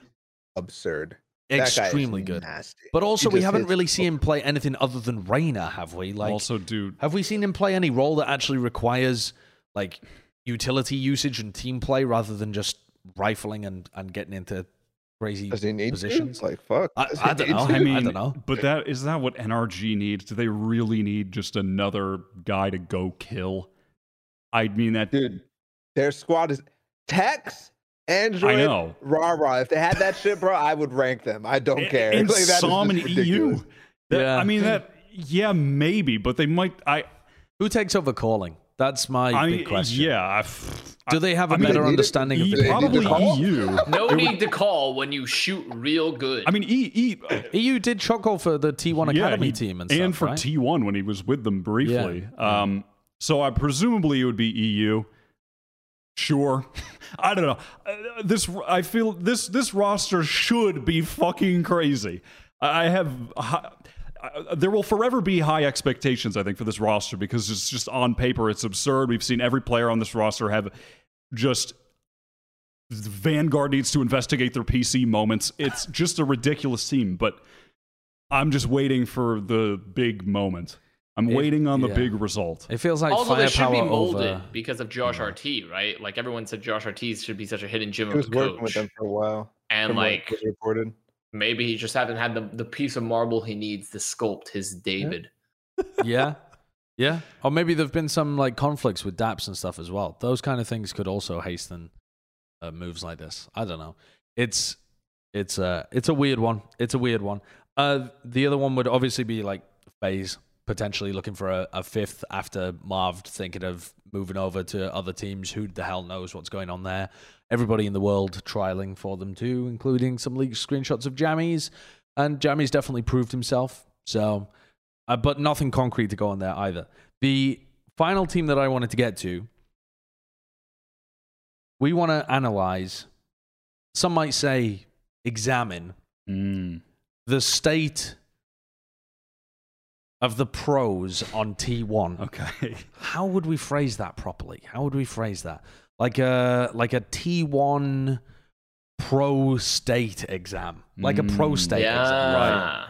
C: Absurd. That guy is
A: extremely good.
C: Nasty.
A: But also,
C: He
A: we haven't really seen him play anything other than Reyna, have we? Like,
D: also, dude,
A: have we seen him play any role that actually requires like utility usage and team play rather than just rifling and, and getting into crazy
C: Does he need
A: positions?
C: To? Like fuck.
A: I- I don't know.
C: to?
D: I mean,
A: I don't know.
D: But that is that what NRG needs? Do they really need just another guy to go kill? I mean that.
C: dude. Their squad is Tex, Android,
D: I know.
C: rah rah. If they had that shit, bro, I would rank them. I don't care.
D: And
C: Like, that is
D: s0m and EU. That-
A: Yeah.
D: I mean that. Yeah, maybe, but they might. I.
A: Who takes over calling? That's my
D: I
A: big question.
D: yeah. I,
A: Do they have a
D: I mean,
A: better
C: they need
A: understanding of the game?
D: probably
C: call?
D: EU.
B: No need to call when you shoot real good.
D: I mean, E. e
A: EU did shot call for the T1
D: yeah,
A: Academy
D: he-
A: team and stuff,
D: and for
A: right?
D: T1 when he was with them briefly.
A: Yeah.
D: Um, so I presumably it would be EU. Sure, I don't know. Uh, this I feel this this roster should be fucking crazy. I have. There will forever be high expectations, I think, for this roster because it's just on paper, it's absurd. We've seen every player on this roster have just Vanguard needs to investigate their PC moments. It's just a ridiculous team, but I'm just waiting for the big moment. I'm
A: If-
D: waiting on the
A: yeah.
D: big result.
A: It feels like
B: also, they should be molded
A: over.
B: because of Josh RT, right? Like everyone said, Josh RT should be such a hidden gem
C: He
B: of
C: was
B: a
C: working with them for a while.
B: and
C: from
B: like
C: reported.
B: maybe he just hasn't had the, the piece of marble he needs to sculpt his David.
A: yeah, yeah. Or maybe there've been some like conflicts with DAPS and stuff as well. Those kind of things could also hasten uh, moves like this. I don't know. It's it's a it's a weird one. It's a weird one. Uh, the other one would obviously be like FaZe potentially looking for a, a fifth after Marv thinking of moving over to other teams. Who the hell knows what's going on there? Everybody in the world trialing for them too, including some leaked screenshots of Jammies, and Jammies definitely proved himself. So uh, but nothing concrete to go on there either. The final team that I wanted to get to, we want to analyze, some might say examine
D: Mm.
A: the state of the pros on T1.
D: Okay.
A: How would we phrase that properly? How would we phrase that? Like a like a T1 pro state exam. Like a pro
D: Mm.
A: state
B: yeah.
A: exam.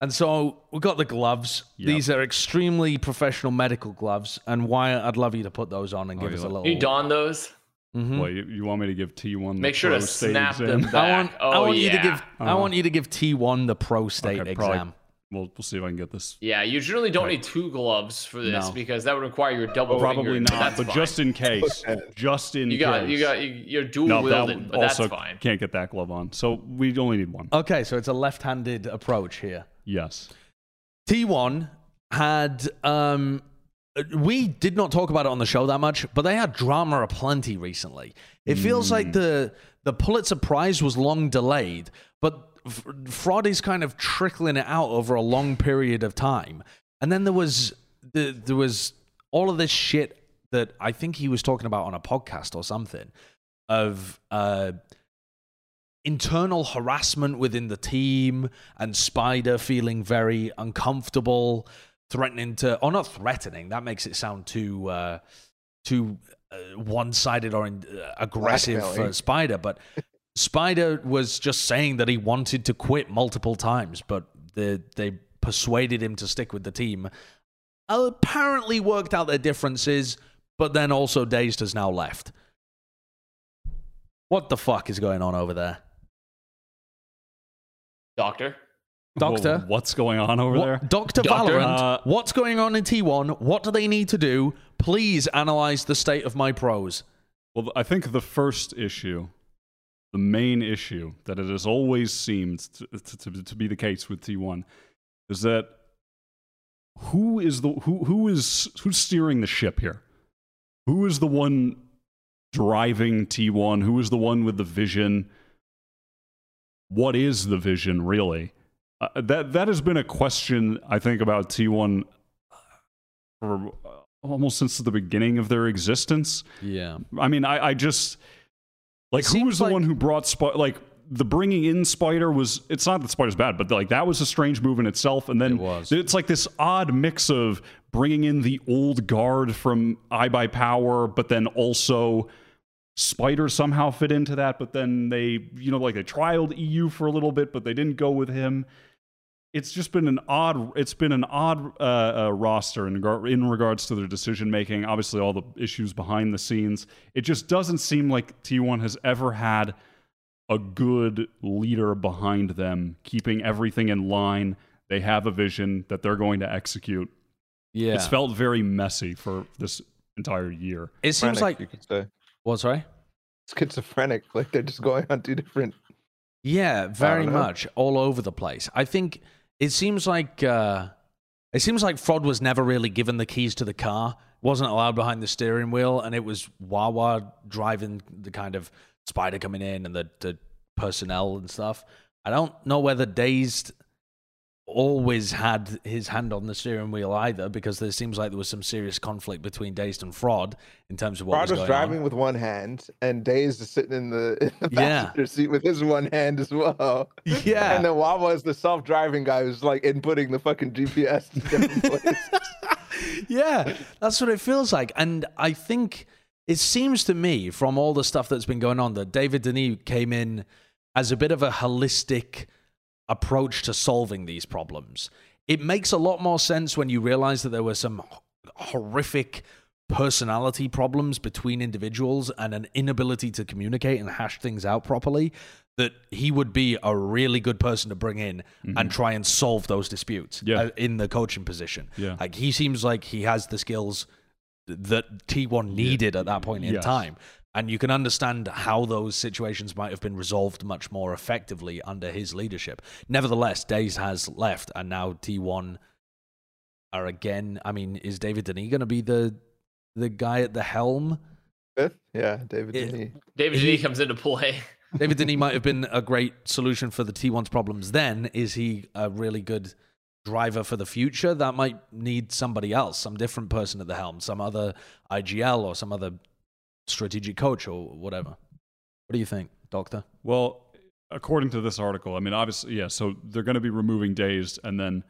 A: And so we got the gloves.
D: Yep.
A: These are extremely professional medical gloves. And why I'd love you to put those on and
D: Oh,
A: give us a little.
B: You don those.
A: Mhm.
D: Well, you, you want me to give T1 the
B: Make sure to
D: state
B: snap
D: exam?
B: them
A: I
B: back.
A: want, I
B: Oh,
A: want you to
B: yeah.
A: give I
D: Uh-huh.
A: want you to give T1 the pro state
D: Okay, probably.
A: exam.
D: We'll, we'll see if I can get this.
B: Yeah, you generally don't need two gloves for this
A: No.
B: because that would require your double.
D: Probably
B: finger,
D: not,
B: that's
D: but just in case. just in
B: you got
D: case.
B: you got you, you're dual
D: no, that
B: wielded, but
D: also
B: that's fine.
D: can't get that glove on. So we only need one.
A: Okay, so it's a left-handed approach here.
D: Yes.
A: T1 had um we did not talk about it on the show that much, but they had drama aplenty recently. It feels like the the Pulitzer Prize was long delayed, but F- Fraud is kind of trickling it out over a long period of time. And then there was the, there was all of this shit that I think he was talking about on a podcast or something of uh internal harassment within the team and Spider feeling very uncomfortable, threatening to, or not threatening, that makes it sound too, uh, too uh, one sided or in, uh, aggressive for Spider. But Spider was just saying that he wanted to quit multiple times, but the, they persuaded him to stick with the team. Apparently worked out their differences, but then also Dazed has now left. What the fuck is going on over there?
B: Doctor.
A: Doctor?
D: Whoa, what's going on over
A: What-
D: there?
A: Dr.
B: Doctor?
A: Valorant,
D: Uh,
A: what's going on in T1? What do they need to do? Please analyze the state of my pros.
D: Well, I think the first issue, the main issue that it has always seemed to, to, to, to be the case with T1 is that who is the who who is who's steering the ship here? Who is the one driving T1? Who is the one with the vision? What is the vision really? Uh, that that has been a question I think about T1 for uh, almost since the beginning of their existence.
A: Yeah.
D: I mean, I, I just like who was the
A: like-
D: one who brought Spider? Like the bringing in Spider was. It's not that Spider's bad, but like that was a strange move in itself. And then
A: It was.
D: it's like this odd mix of bringing in the old guard from iBUYPOWER, but then also Spider somehow fit into that. But then they, you know, like they trialed EU for a little bit, but they didn't go with him. It's just been an odd. It's been an odd uh, uh, roster in, regar- in regards to their decision making. Obviously, all the issues behind the scenes. It just doesn't seem like T1 has ever had a good leader behind them, keeping everything in line. They have a vision that they're going to execute.
A: Yeah.
D: It's felt very messy for this entire year.
A: it seems like.
C: you could say
A: What, sorry?
C: schizophrenic. Like they're just going on two different.
A: Yeah, very much all over the place. I think it seems like uh, it seems like FRoD was never really given the keys to the car, wasn't allowed behind the steering wheel, and it was Wawa driving the kind of spider coming in and the, the personnel and stuff. I don't know whether Dazed always had his hand on the steering wheel either, because there seems like there was some serious conflict between Dazed and FRoD in terms of what
C: Rod
A: was
C: was driving
A: on.
C: with one hand, and Daze is sitting in the, in the
A: Yeah.
C: passenger seat with his one hand as well.
A: Yeah.
C: And then Wawa is the self-driving guy who's like inputting the fucking GPS to different places.
A: yeah, that's what it feels like. And I think it seems to me from all the stuff that's been going on that David Denis came in as a bit of a holistic approach to solving these problems. It makes a lot more sense when you realize that there were some horrific personality problems between individuals and an inability to communicate and hash things out properly that he would be a really good person to bring in and try and solve those disputes
D: Yeah.
A: uh, in the coaching position.
D: Yeah.
A: Like he seems like he has the skills that T1 needed at that point in
D: Yes.
A: time. And you can understand how those situations might have been resolved much more effectively under his leadership. Nevertheless, Days has left, and now T1 are again. I mean, is David Denis going to be the the guy at the helm?
C: Fifth? Yeah, David
A: It-
C: Denis.
B: David
A: He-
B: Denis comes into play.
A: David Denis might have been a great solution for the T1's problems then. Is he a really good driver for the future? That might need somebody else, some different person at the helm, some other IGL or some other strategic coach or whatever. What do you think, Doctor?
D: Well, according to this article, I mean, obviously, yeah. So they're going to be removing Dazed, and then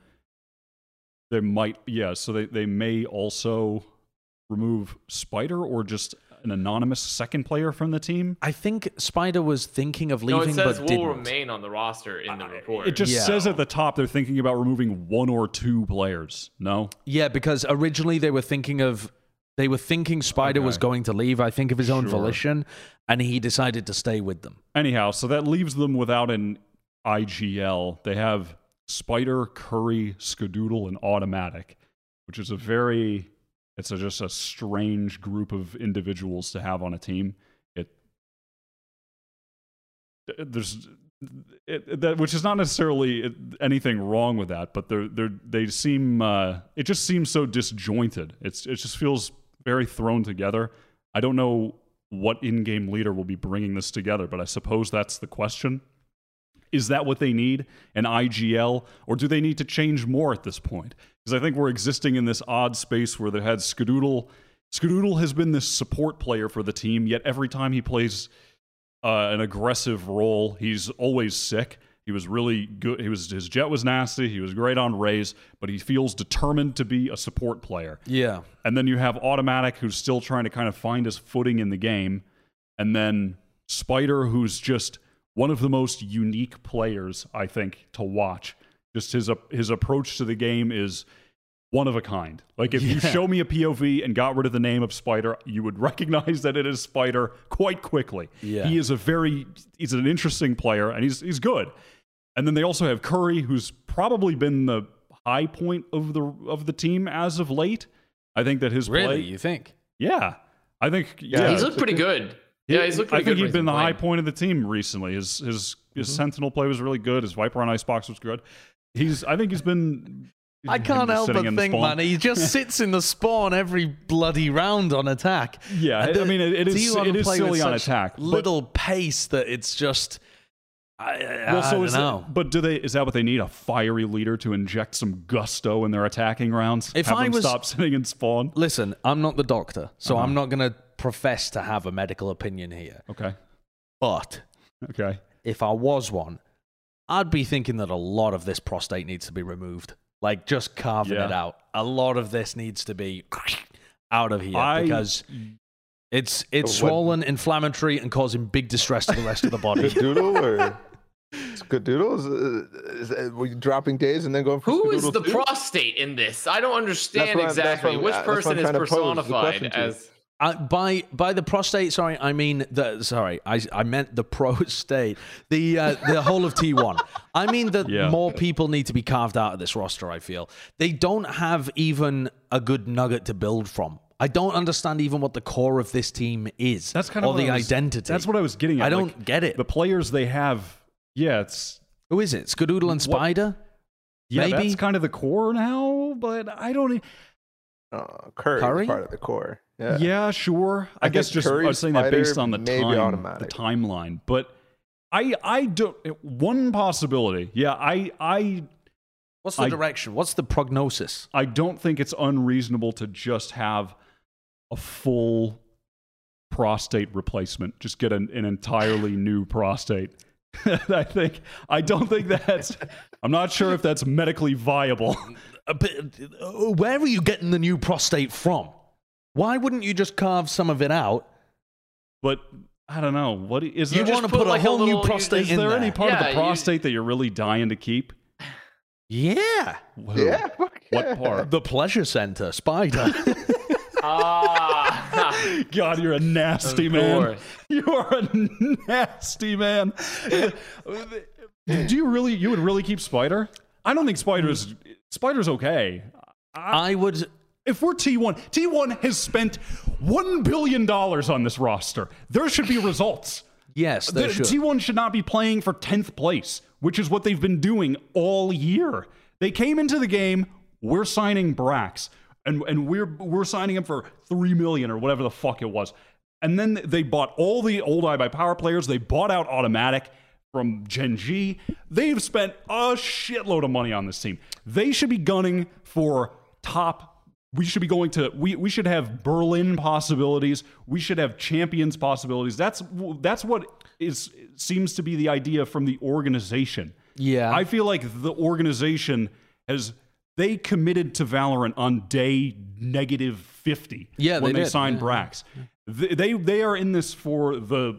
D: They might, yeah. So they, they may also remove Spider or just an anonymous second player from the team.
A: I think Spider was thinking of
B: No,
A: leaving,
B: it says
A: but
B: will
A: didn't.
B: remain on the roster in the report.
D: It just
A: Yeah.
D: says at the top they're thinking about removing one or two players. No,
A: Yeah, because originally they were thinking of they were thinking Spider was going to leave, I think of his own
D: Sure.
A: volition, and he decided to stay with them.
D: Anyhow, so that leaves them without an IGL. They have Spider, Curry, Skadoodle, and Automatic, which is a very it's a, just a strange group of individuals to have on a team. It there's it, that which is not necessarily anything wrong with that, but they're they are they seem uh, it just seems so disjointed. It's it just feels very thrown together. I don't know what in-game leader will be bringing this together, but I suppose that's the question. Is that what they need, an IGL, or do they need to change more at this point? Because I think we're existing in this odd space where they had Skadoodle. Skadoodle has been this support player for the team, yet every time he plays uh, an aggressive role, he's always sick. He was really good. He was his Jett was nasty. He was great on Raze, but he feels determined to be a support player.
A: Yeah.
D: And then you have Automatic, who's still trying to kind of find his footing in the game. And then Spider, who's just one of the most unique players, I think, to watch. Just his his approach to the game is one of a kind. Like if you show me a POV and got rid of the name of Spider, you would recognize that it is Spider quite quickly.
A: Yeah.
D: He is a very he's an interesting player and he's he's good. And then they also have Curry, who's probably been the high point of the of the team as of late. I think that his
A: Really?
D: play,
A: You think?
D: yeah, I think
C: Yeah,
D: yeah,
B: he's looked pretty good. Yeah, he's looked
D: I think he's been the
B: recently.
D: high point of the team recently. His his his
A: Mm-hmm.
D: Sentinel play was really good. His Viper on Icebox was good. He's I think he's been.
A: I can't help but think,
D: spawn.
A: man, he just sits in the spawn every bloody round on attack.
D: Yeah,
A: And
D: I mean, it- it is-
A: T1
D: it is
A: play with
D: silly on
A: such
D: attack, but-
A: Little pace that it's just. I, I,
D: Well, so
A: I
D: is
A: don't know.
D: That, but do they? Is that what they need? A fiery leader to inject some gusto in their attacking rounds?
A: If
D: Have
A: I
D: them
A: was-
D: stop sitting in spawn.
A: Listen, I'm not the doctor, so
D: Uh-huh.
A: I'm not going to profess to have a medical opinion here.
D: Okay,
A: But
D: okay.
A: if I was one, I'd be thinking that a lot of this prostate needs to be removed. Like just carving
D: Yeah.
A: it out. A lot of this needs to be out of here
D: I-
A: because it's it's
C: What-
A: swollen, inflammatory, and causing big distress to the rest of the body.
C: Good doodle or good doodles? Uh, is, uh, were you dropping days and then going for
B: Who is the
C: too?
B: prostate in this? I don't understand
C: That's what I'm- that's
B: exactly
C: what
B: which
C: that's
B: person is
C: trying to pose the
B: personified as.
A: Uh, by by the prostate, sorry, I mean the sorry, I I meant the prostate, the uh, the whole of T1. I mean that
D: Yeah.
A: more people need to be carved out of this roster. I feel they don't have even a good nugget to build from. I don't understand even what the core of this team is.
D: That's kind
A: or
D: of what
A: the
D: was-
A: identity.
D: That's what I was getting at.
A: I don't
D: Like,
A: get it.
D: The players they have. Yeah, it's
A: Who is it? Skadoodle and
D: What-
A: Spider.
D: yeah.
A: Maybe?
D: That's kind of the core now, but I don't. e-
C: Uh, Curry,
A: Curry?
C: is part of the core. Yeah.
D: Yeah, sure. I,
C: I
D: guess
C: guess
D: just I was saying that based on the time,
C: automatic.
D: the timeline. But I, I don't. One possibility. Yeah, I, I,
A: What's the
D: I-
A: direction? What's the prognosis?
D: I don't think it's unreasonable to just have a full prostate replacement. Just get an, an entirely new prostate. I think. I don't think that's. I'm not sure if that's medically viable.
A: Uh, but, uh, where are you getting the new prostate from? Why wouldn't you just carve some of it out?
D: But I don't know. What is
A: You
D: there?
A: want to
B: put
A: put,
B: like
A: a
B: a
A: whole
B: little-
A: new
B: you-
A: prostate
D: Is
A: in
D: there
A: there?
D: any part of
B: Yeah,
D: the
B: you-
D: prostate that you're really dying to keep?
A: Yeah,
D: Who?
C: Yeah.
D: What
C: yeah.
D: part?
A: the pleasure center, spider.
B: Ah,
D: God, you're a nasty man. You are a nasty man. Do you really? You would really keep Spider? I don't think Spider's Spider's okay.
A: I would.
D: If we're T1, T1 has spent one billion dollars on this roster. There should be results.
A: Yes,
D: The-
A: should.
D: T1 should not be playing for 10th place, which is what they've been doing all year. They came into the game, we're signing Brax, and, and we're we're signing him for three million or whatever the fuck it was. And then they bought all the old iBUYPOWER players, they bought out automatic from Gen G. They've spent a shitload of money on this team. They should be gunning for top we should be going to we, we should have berlin possibilities we should have champions possibilities that's that's what is seems to be the idea from the organization
A: Yeah.
D: i feel like the organization has they committed to Valorant on day negative 50
A: Yeah,
D: when
A: they
D: they,
A: did.
D: signed
A: Yeah.
D: Brax. They, they they are in this for the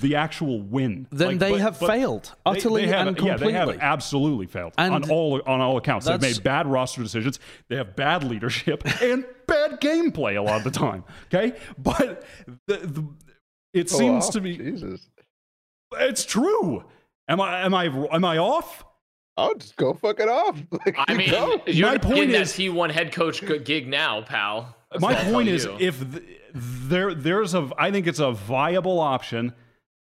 D: the actual win.
A: Then
D: Like,
A: they
D: but-
A: have
D: but
A: failed utterly
D: they have,
A: and
D: Yeah, they have
A: completely.
D: absolutely failed
A: And
D: on all on all accounts. They've made bad roster decisions. They have bad leadership and bad gameplay a lot of the time. Okay, but the, the, it
C: oh,
D: seems
C: off,
D: to me
C: Jesus.
D: it's true. Am I am I am I off?
C: Oh, just go fuck it off. Like,
B: I
C: you
B: mean,
C: go.
B: you're
D: My point is-
B: he T1 head coach gig now, pal. That's
D: My
B: what I'll tell
D: point is,
B: you.
D: if th- there there's a, I think it's a viable option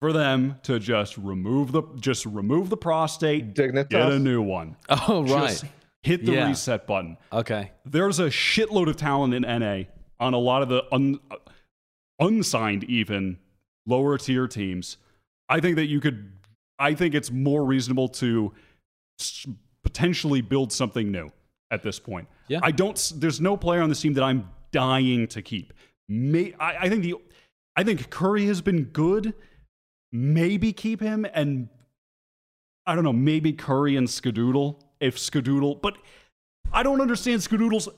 D: for them to just remove the just remove the prostate,
C: Dignitas?
D: get a new one.
A: oh right.
D: Just hit the
A: Yeah.
D: reset button.
A: Okay.
D: There's a shitload of talent in NA on a lot of the un, uh, unsigned even lower tier teams. I think that you could. I think it's more reasonable to s- potentially build something new at this point.
A: Yeah.
D: I don't. There's no player on this team that I'm dying to keep. May, I, I think the. I think Curry has been good. Maybe keep him and I don't know, maybe Curry and Skadoodle if Skadoodle, but I don't understand Skadoodle's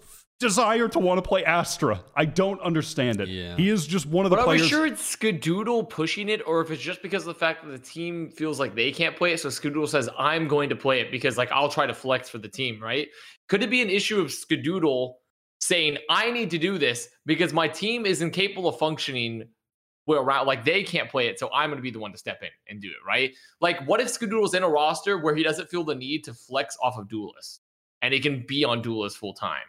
D: desire to want to play Astra. I don't understand it.
A: Yeah.
D: He is just one of the
B: But are we
D: players.
B: sure it's Skadoodle pushing it, or if it's just because of the fact that the team feels like they can't play it, so Skadoodle says, "I'm going to play it because like I'll try to flex for the team." Right? Could it be an issue of Skadoodle saying, "I need to do this because my team is incapable of functioning well around like they can't play it, so I'm going to be the one to step in and do it." Right? Like, what if Skadoodle's in a roster where he doesn't feel the need to flex off of Duelist and he can be on Duelist full time?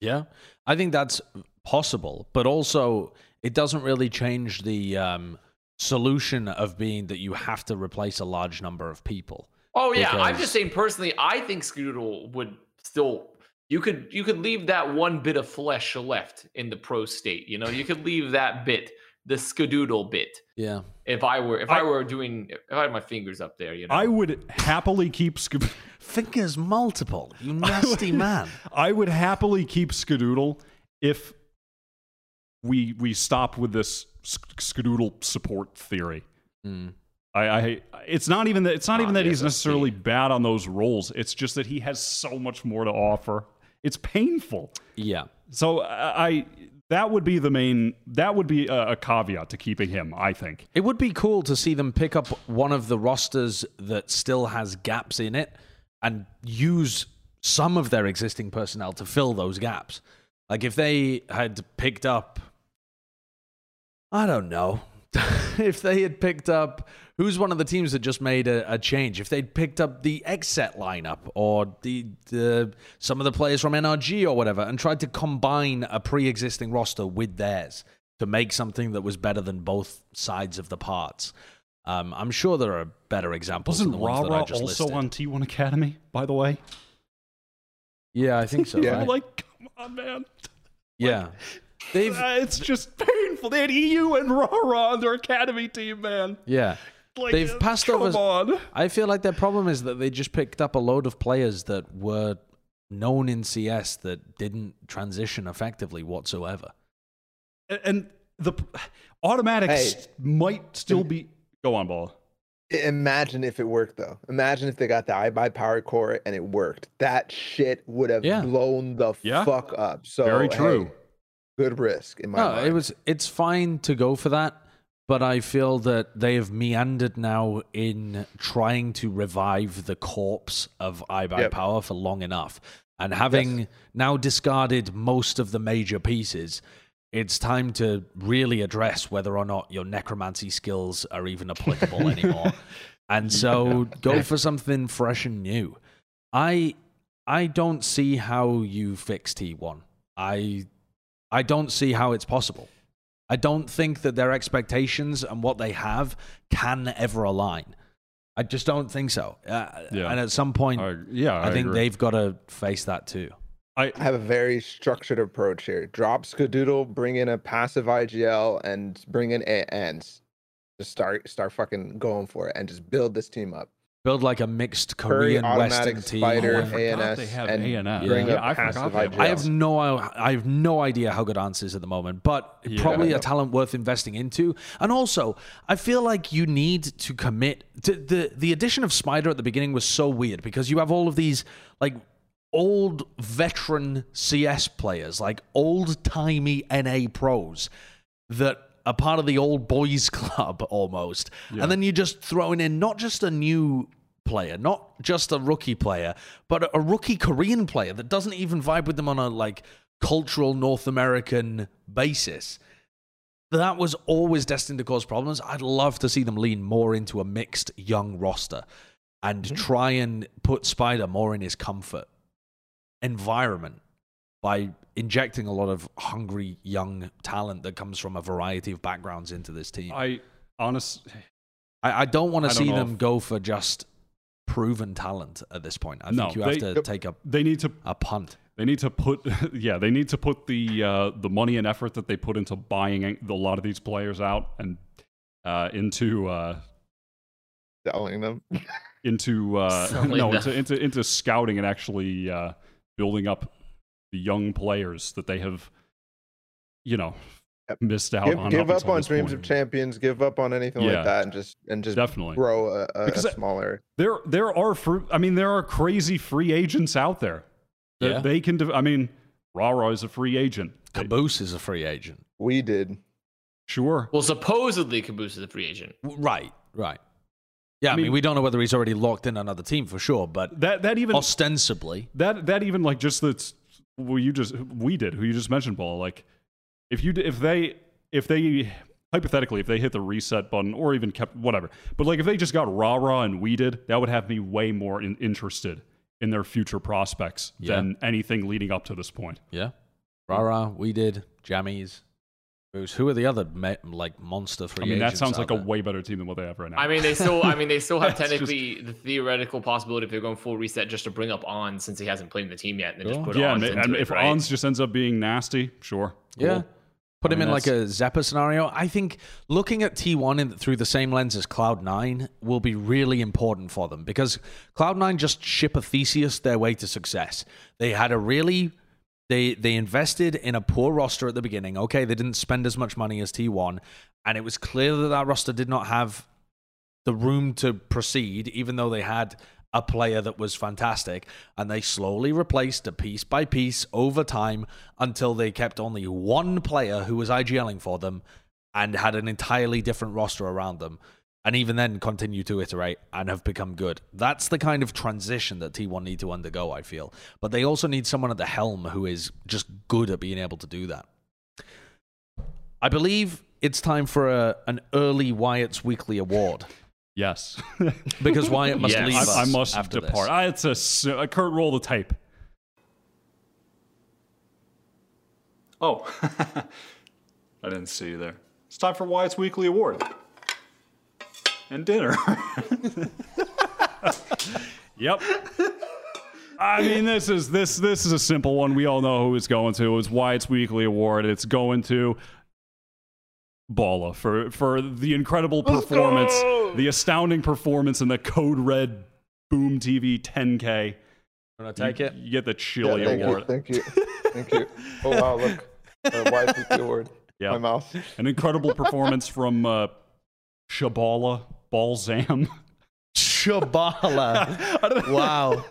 A: Yeah, I think that's possible, but also it doesn't really change the um, solution of being that you have to replace a large number of people.
B: Oh yeah, I'm just saying personally, I think Scoodle would still you could you could leave that one bit of flesh left in the pro state. You know, you could leave that bit, the Skadoodle bit.
A: Yeah,
B: If I were if I,
D: I-
B: were doing if I had my fingers up there, you know.
D: I would happily keep Sk-
A: fingers multiple. You nasty man.
D: I would happily keep Skadoodle if we we stop with this Sk- Skadoodle support theory.
A: Mm.
D: I, I it's not even that it's not
B: Ah,
D: even that he's
B: SSP.
D: necessarily bad on those roles. It's just that he has so much more to offer. It's painful.
A: Yeah,
D: So I, I that would be the main that would be a, a caveat to keeping him. I think.
A: it would be cool to see them pick up one of the rosters that still has gaps in it and use some of their existing personnel to fill those gaps. Like if they had picked up, I don't know, if they had picked up who's one of the teams that just made a, a change. If they'd picked up the XSET lineup or the, the some of the players from NRG or whatever, and tried to combine a pre-existing roster with theirs to make something that was better than both sides of the parts. Um, I'm sure there are better examples.
D: Wasn't
A: than the ones that I just
D: also
A: listed.
D: on T1 Academy? By the way,
A: Yeah, I think so.
C: Yeah.
A: right?
D: like come on, man.
A: yeah, they've
D: Uh, it's just painful. They had EU and Rara on their academy team, man.
A: yeah.
D: Like,
A: They've passed
D: come
A: over-
D: On.
A: I feel like their problem is that they just picked up a load of players that were known in CS that didn't transition effectively whatsoever.
D: And- And the automatics
C: Hey.
D: might still be. Go on, ball.
C: Imagine if it worked though. Imagine if they got the iBuy power core and it worked. That shit would have
A: Yeah.
C: blown the
D: Yeah.
C: fuck up. So
D: Very
C: hey,
D: true.
C: good risk in my
A: No,
C: mind.
A: it was it's fine to go for that, but I feel that they have meandered now in trying to revive the corpse of iBuy
C: Yep.
A: Power for long enough. And having now discarded most of the major pieces, it's time to really address whether or not your necromancy skills are even applicable anymore. And so go for something fresh and new. I I don't see how you fix T1. I I don't see how it's possible. I don't think that their expectations and what they have can ever align. I just don't think so. Uh,
D: Yeah.
A: And at some point,
D: I- yeah,
A: I,
D: I
A: think
D: agree.
A: they've got to face that too.
D: I,
C: I have a very structured approach here. Drop Skadoodle, bring in a passive IGL, and bring in a- ends. Just start start fucking going for it and just build this team up.
A: Build like a mixed Korean Western team.
C: spider,
D: Oh, I forgot
C: ANS,
D: they have
C: and
D: ANS.
C: bring
A: Yeah,
C: a
D: I forgot
C: passive
D: they have
A: I have no, I have no idea how good Ants is at the moment, but
D: Yeah.
A: probably a talent worth investing into. And also, I feel like you need to commit to the the addition of Spider at the beginning was so weird because you have all of these like old veteran CS players, like old timey NA pros that are part of the old boys club almost. And then you're just throwing in not just a new player, not just a rookie player, but a rookie Korean player that doesn't even vibe with them on a like cultural North American basis. That was always destined to cause problems. I'd love to see them lean more into a mixed young roster and mm-hmm. try and put Spider more in his comfort environment by injecting a lot of hungry young talent that comes from a variety of backgrounds into this team. I,
D: I
A: I, don't want to see them
D: if-
A: go for just proven talent at this point. I
D: No,
A: think you have
D: they-
A: to take a,
D: they need to
A: a punt.
D: They need to put, yeah, they need to put the uh, the money and effort that they put into buying a lot of these players out and uh, into uh,
C: Selling them.
D: into uh,
B: Selling
D: no
B: them.
D: into, into into scouting and actually uh, building up the young players that they have, you know,
C: Yep.
D: missed out
C: Give,
D: on.
C: give up
D: until
C: on dreams
D: point.
C: of champions. Give up on anything
D: Yeah.
C: like that, and just and just
D: Definitely.
C: grow a, a,
D: Because
C: a
D: I-
C: smaller.
D: There, there are fr- I mean, there are crazy free agents out there. that
A: Yeah.
D: They can. De- I mean, Rara is a free agent. They-
A: Caboose is a free agent.
C: We did.
D: Sure.
B: Well, supposedly Caboose is a free agent.
A: Right, right. Yeah, I, mean,
D: mean-
A: we don't know whether he's already locked in another team for sure, but
D: That that even
A: ostensibly,
D: that that even like just that's well you just we did who you just mentioned Paul like if you if they if they hypothetically if they hit the reset button or even kept whatever but like if they just got rah rah and we did that would have me way more in, interested in their future prospects
A: Yeah.
D: than anything leading up to this point
A: yeah. rah rah, we did, Jammies. Caboose. Who are the other me- like monster free
D: I mean that sounds
A: out
D: like a way better team than what they have right now
B: I mean, they still. I mean, they still have
D: That's just-
B: technically the theoretical possibility if they're going full reset just to bring up On since he hasn't played in the team yet, and then
A: Sure.
B: just put
D: yeah
B: Ons
D: and,
B: into
D: and
B: it,
D: if
B: right?
D: ons just ends up being nasty sure
A: Yeah. Put
D: I
A: him
D: mean,
A: in like a xeppaa scenario. I think looking at T1 in, through the same lens as Cloud9 will be really important for them because Cloud9 just ship a Theseus their way to success. They had a really they they invested in a poor roster at the beginning. Okay, they didn't spend as much money as T1 and it was clear that that roster did not have the room to proceed even though they had a player that was fantastic and they slowly replaced it piece by piece over time until they kept only one player who was IGLing for them and had an entirely different roster around them and even then continue to iterate and have become good. That's the kind of transition that T1 need to undergo, I feel. But they also need someone at the helm who is just good at being able to do that. I believe it's time for a, an early Wyatt's Weekly Award
D: yes
A: because Wyatt must
B: Yes.
A: leave us
D: I, I must
A: after
D: depart
A: This.
D: I, it's a, s- a Kurt roll the tape
E: Oh, I didn't see you there. It's time for Wyatt's Weekly Award. And dinner.
D: Yep. I mean, this is this this is a simple one. We all know who it's going to. It's Wyatt's Weekly Award. It's going to Balla for for the incredible performance, the astounding performance in the Code Red Boom TV 10K.
A: Want to take
D: you,
A: it?
D: You get the
C: Yeah,
D: Chili
C: thank
D: Award.
C: you. Thank you. Thank you. Oh wow, look. Uh, Wyatt Weekly Award.
D: Yeah.
C: My mouth.
D: An incredible performance from uh, Shabala Balzam.
A: Shabala. wow.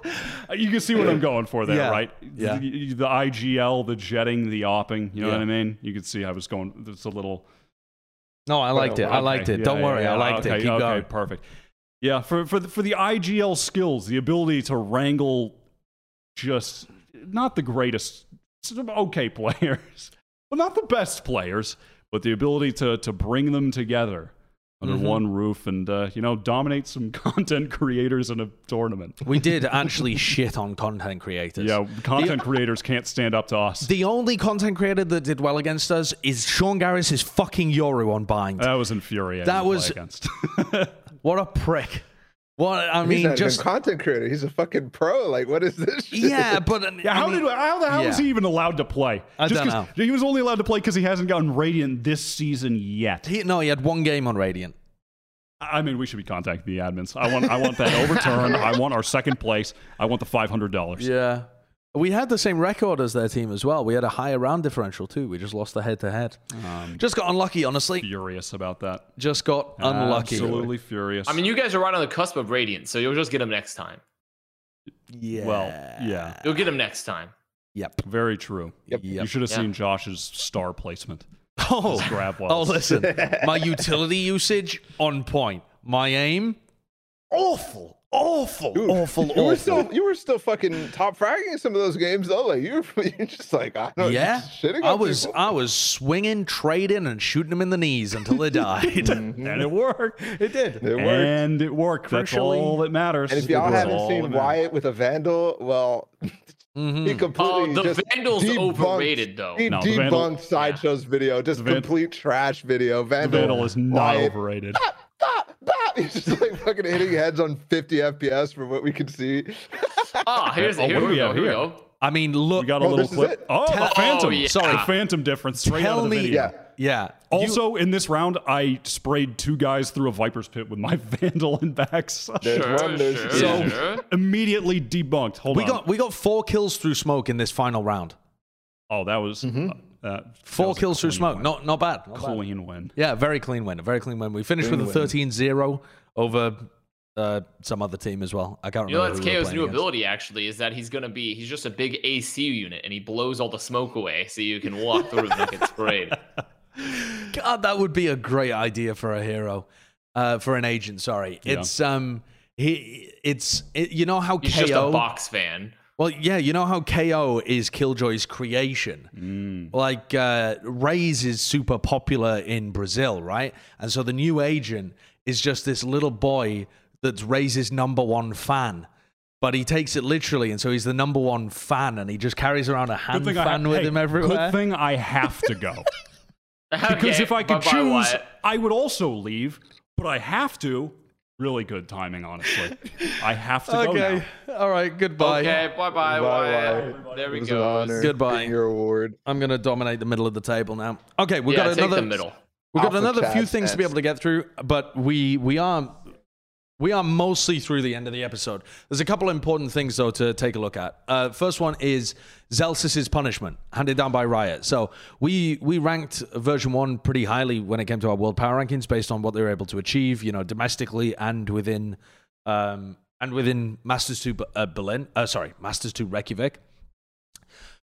D: You can see what I'm going for there,
A: Yeah.
D: right?
A: Yeah.
D: The, the IGL, the jetting, the opping. You know
A: Yeah.
D: what I mean? You can see I was going. It's a little.
A: No, I liked oh, it. I liked it.
D: yeah,
A: Don't worry. I liked
D: okay,
A: it. Keep
D: okay,
A: going.
D: Perfect. Yeah, for for the, for the IGL skills, the ability to wrangle just not the greatest, okay players, but not the best players, but the ability to to bring them together under
A: Mhm.
D: one roof and uh, you know dominate some content creators in a tournament.
A: We did actually shit on content creators.
D: Yeah, content creators can't stand up to us.
A: The only content creator that did well against us is Sean Gares' fucking Yoru on Bind.
D: that was infuriating.
A: That was-
D: against.
A: what a prick. What I
C: He's
A: mean,
C: not
A: just
C: even content creator. He's a fucking pro. Like, what is this? Shit?
A: Uh, yeah, but
D: Yeah,
A: I
D: how
A: mean-
D: did how the hell is
A: yeah.
D: he even allowed to play?
A: I
D: Just
A: don't
D: 'cause-
A: know.
D: He was only allowed to play because he hasn't gotten Radiant this season yet.
A: he, no, he had one game on Radiant.
D: I mean, we should be contacting the admins. I want I want that overturned. I want our second place. I want the five hundred dollars.
A: Yeah. We had the same record as their team as well. We had a higher round differential too. We just lost the head to head. Just got unlucky, honestly.
D: Furious about that.
A: Just got unlucky.
D: Absolutely furious.
B: I mean, you guys are right on the cusp of Radiant, so you'll just get them next time.
A: Yeah.
D: Well, yeah,
B: You'll get them next time.
A: Yep.
D: very true.
C: Yep.
D: You should have
B: Yeah.
D: seen Josh's star placement.
A: Oh,
D: His grab
A: oh, listen. My utility usage on point. My aim, awful, awful,
C: Dude,
A: awful,
C: You were still you were still fucking top fragging some of those games though. Like you were you're just like I don't
A: yeah,
C: just
A: I was
C: people.
A: I was swinging, trading, and shooting them in the knees until they died.
D: and it worked.
A: it did.
C: It worked.
D: And it worked. That's
A: Crucially-
D: all that matters.
C: and if y'all haven't
D: all
C: seen. Wyatt with a vandal, well,
A: Mhm.
C: he completely
B: Oh, the
C: just
B: Vandal's
C: debunked-
B: overrated, though.
C: He
D: No, the
C: debunked
D: Vandal-
C: Sideshow's video, just
D: The Van-
C: complete trash video.
D: the
C: Vandal,
D: Vandal is not
C: Wyatt,
D: overrated.
C: Bop, bop. He's just like fucking hitting heads on 50 FPS from what we can see.
B: Ah, here's
D: Oh,
B: here
D: what do
B: we
D: we
B: go.
D: have
B: Here we
D: here?
B: go.
A: I mean, look.
D: We got a
C: Oh,
D: little
C: this
D: clip. Oh,
A: Tell-
D: the Phantom.
B: Oh, yeah.
A: Sorry.
D: The Phantom difference straight out of the
A: me,
D: video.
C: Yeah.
A: yeah.
D: Also, in this round, I sprayed two guys through a Viper's pit with my Vandal and backs.
C: There's
B: Sure,
C: one,
B: sure.
A: So-
B: sure.
D: Immediately debunked. Hold
A: we
D: on.
A: got we got four kills through smoke in this final round.
D: oh, that was
C: Mm-hmm.
D: uh, that
A: Four kills through smoke.
D: win.
A: Not not bad. Not bad.
D: clean win.
A: Yeah, very clean win. A very clean win. We finished
C: Clean
A: with a
C: win.
A: 13-0 over uh, some other team as well. I can't
B: You know
A: remember.
B: that's
A: who we KAY/O's
B: new
A: against.
B: ability actually is that he's gonna be he's just a big AC unit and he blows all the smoke away so you can walk through and not get sprayed.
A: God, that would be a great idea for a hero, uh, for an agent. Sorry,
D: Yeah.
A: it's um, he, it's it, you know how
B: He's
A: KAY/O.
B: just a box fan.
A: Well, yeah, you know how KAY/O is Killjoy's creation.
D: Mm.
A: Like uh, Raze is super popular in Brazil, right? And so the new agent is just this little boy that's Raze's number one fan. But he takes it literally, and so he's the number one fan, and he just carries around a hand
D: Good thing, I,
A: fan
D: ha-
A: with
D: hey,
A: him everywhere.
D: good thing I have to go. because
B: Okay,
D: if I could choose,
B: Wyatt.
D: I would also leave, but I have to. Really good timing, honestly. I have to go
A: Okay,
D: now.
A: all right, goodbye.
B: Okay, bye bye,
C: Bye,
B: Wyatt.
C: Wyatt.
B: There we go.
C: honor
A: Goodbye.
C: Your award.
A: I'm gonna dominate the middle of the table now. Okay, we've
B: Yeah,
A: got
B: take
A: another
B: the middle.
A: We've got
C: Alpha
A: another few
C: Chad
A: things to be able to get through, but we we are we are mostly through the end of the episode. There's a couple important things though to take a look at. Uh, first one is Zellsis' punishment handed down by Riot. So we we ranked version one pretty highly when it came to our world power rankings based on what they were able to achieve, you know, domestically and within um, and within Masters Two uh, Berlin. Uh, sorry, Masters Two Reykjavik.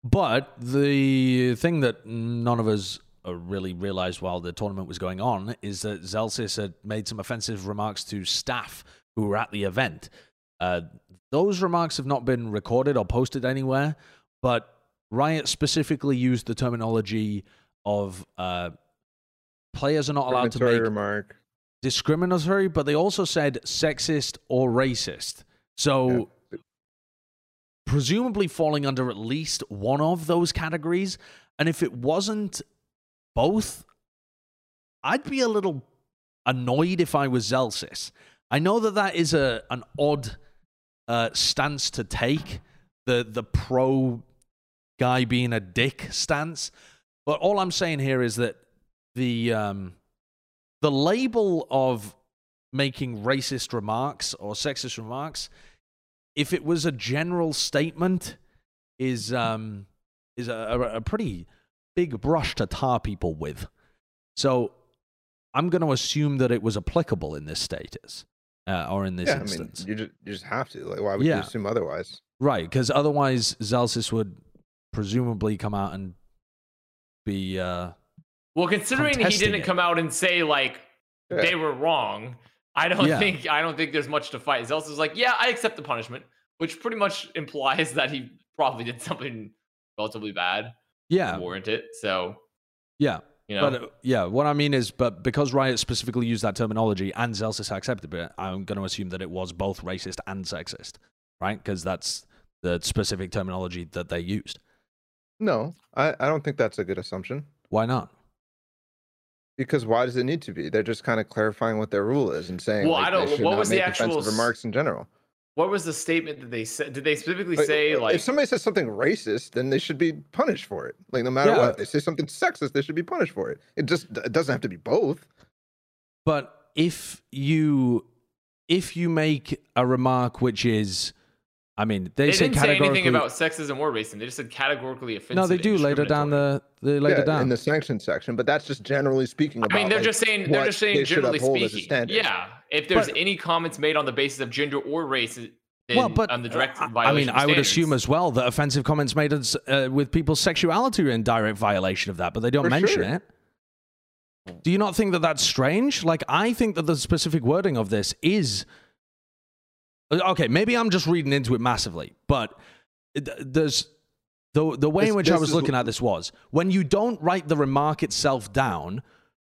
A: But the thing that none of us really realized while the tournament was going on is that Zellsis had made some offensive remarks to staff who were at the event. Uh, those remarks have not been recorded or posted anywhere, but Riot specifically used the terminology of uh, players are not allowed to make
C: remark.
A: discriminatory, but they also said sexist or racist. So, presumably falling under at least one of those categories. And if it wasn't both, I'd be a little annoyed if I was Zellsis. I know that that is a an odd uh, stance to take, the the pro guy being a dick stance. But all I'm saying here is that the um, the label of making racist remarks or sexist remarks, if it was a general statement, is um, is a, a, a pretty big brush to tar people with. So I'm going to assume that it was applicable in this status uh, or in this
C: Yeah, I mean,
A: instance.
C: you just, you just have to. Like, why would
A: Yeah.
C: you assume otherwise?
A: Right, because otherwise Zellsis would presumably come out and be uh
B: Well, considering he didn't
A: it.
B: come out and say like
C: Yeah.
B: they were wrong, I don't
A: Yeah.
B: think I don't think there's much to fight. Zelsa's is like, yeah, I accept the punishment, which pretty much implies that he probably did something relatively bad
A: yeah,
B: warrant it. So
A: yeah.
B: you know,
A: But uh, yeah, what I mean is, but because Riot specifically used that terminology and Zellsis accepted it, I'm going to assume that it was both racist and sexist, right? Because that's the specific terminology that they used.
C: No, I, I don't think that's a good assumption.
A: Why not?
C: Because why does it need to be? They're just kind of clarifying what their rule is and saying.
B: Well,
C: like,
B: I don't-
C: They
B: what
C: not
B: was the actual
C: offensive remarks in general?
B: What was the statement that they said? Did they specifically
C: Like,
B: say
C: uh,
B: like?
C: if somebody says something racist, then they should be punished for it. Like no matter
A: Yeah.
C: what, if they say something sexist, they should be punished for it. It just it doesn't have to be both.
A: But if you if you make a remark which is, I mean, they,
B: they
A: say
B: didn't say anything about sexism or racism. They just said categorically offensive.
A: no, they do later down the they later
C: yeah,
A: down.
C: in the sanction section, but that's just generally speaking about.
B: I mean, they're
C: like,
B: just saying they're just saying
C: they
B: generally
C: uphold as a
B: speaking. Yeah, if there's
A: But-
B: any comments made on the basis of gender or race, than
A: well, but
B: on the direct
A: I- I mean, I would assume as well that offensive comments made us, uh, with people's sexuality are in direct violation of that, but they don't
C: For
A: mention
C: sure.
A: it. Do you not think that that's strange? Like, I think that the specific wording of this is Uh, okay. Maybe I'm just reading into it massively, but there's the the way in which I was looking at this was when you don't write the remark itself down,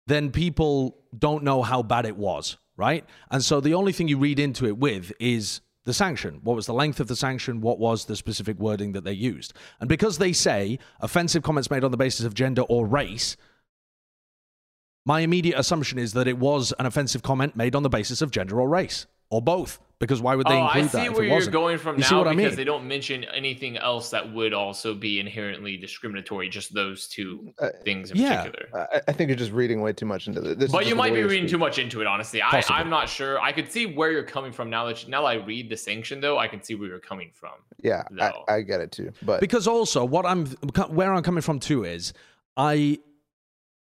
A: then people don't know how bad it was, right? And so the only thing you read into it with is the sanction. What was the length of the sanction? What was the specific wording that they used? And because they say offensive comments made on the basis of gender or race, my immediate assumption is that it was an offensive comment made on the basis of gender or race or both. Because why would they
B: oh, I
A: include
B: see
A: that if
B: where
A: it
B: you're
A: wasn't?
B: going from
A: You see
B: now
A: what I
B: because
A: mean?
B: they don't mention anything else that would also be inherently discriminatory. Just those two
C: Uh,
B: things in
A: yeah.
B: particular.
C: I, I think you're just reading way too much into this. This
B: But you might be reading
C: speak.
B: too much into it, honestly. I,
A: Possibly.
B: I'm not sure. I could see where you're coming from now that you, now that I read the sanction, though. I can see where you're coming from.
C: Yeah, I, I get it too. But
A: because also what I'm where I'm coming from too is I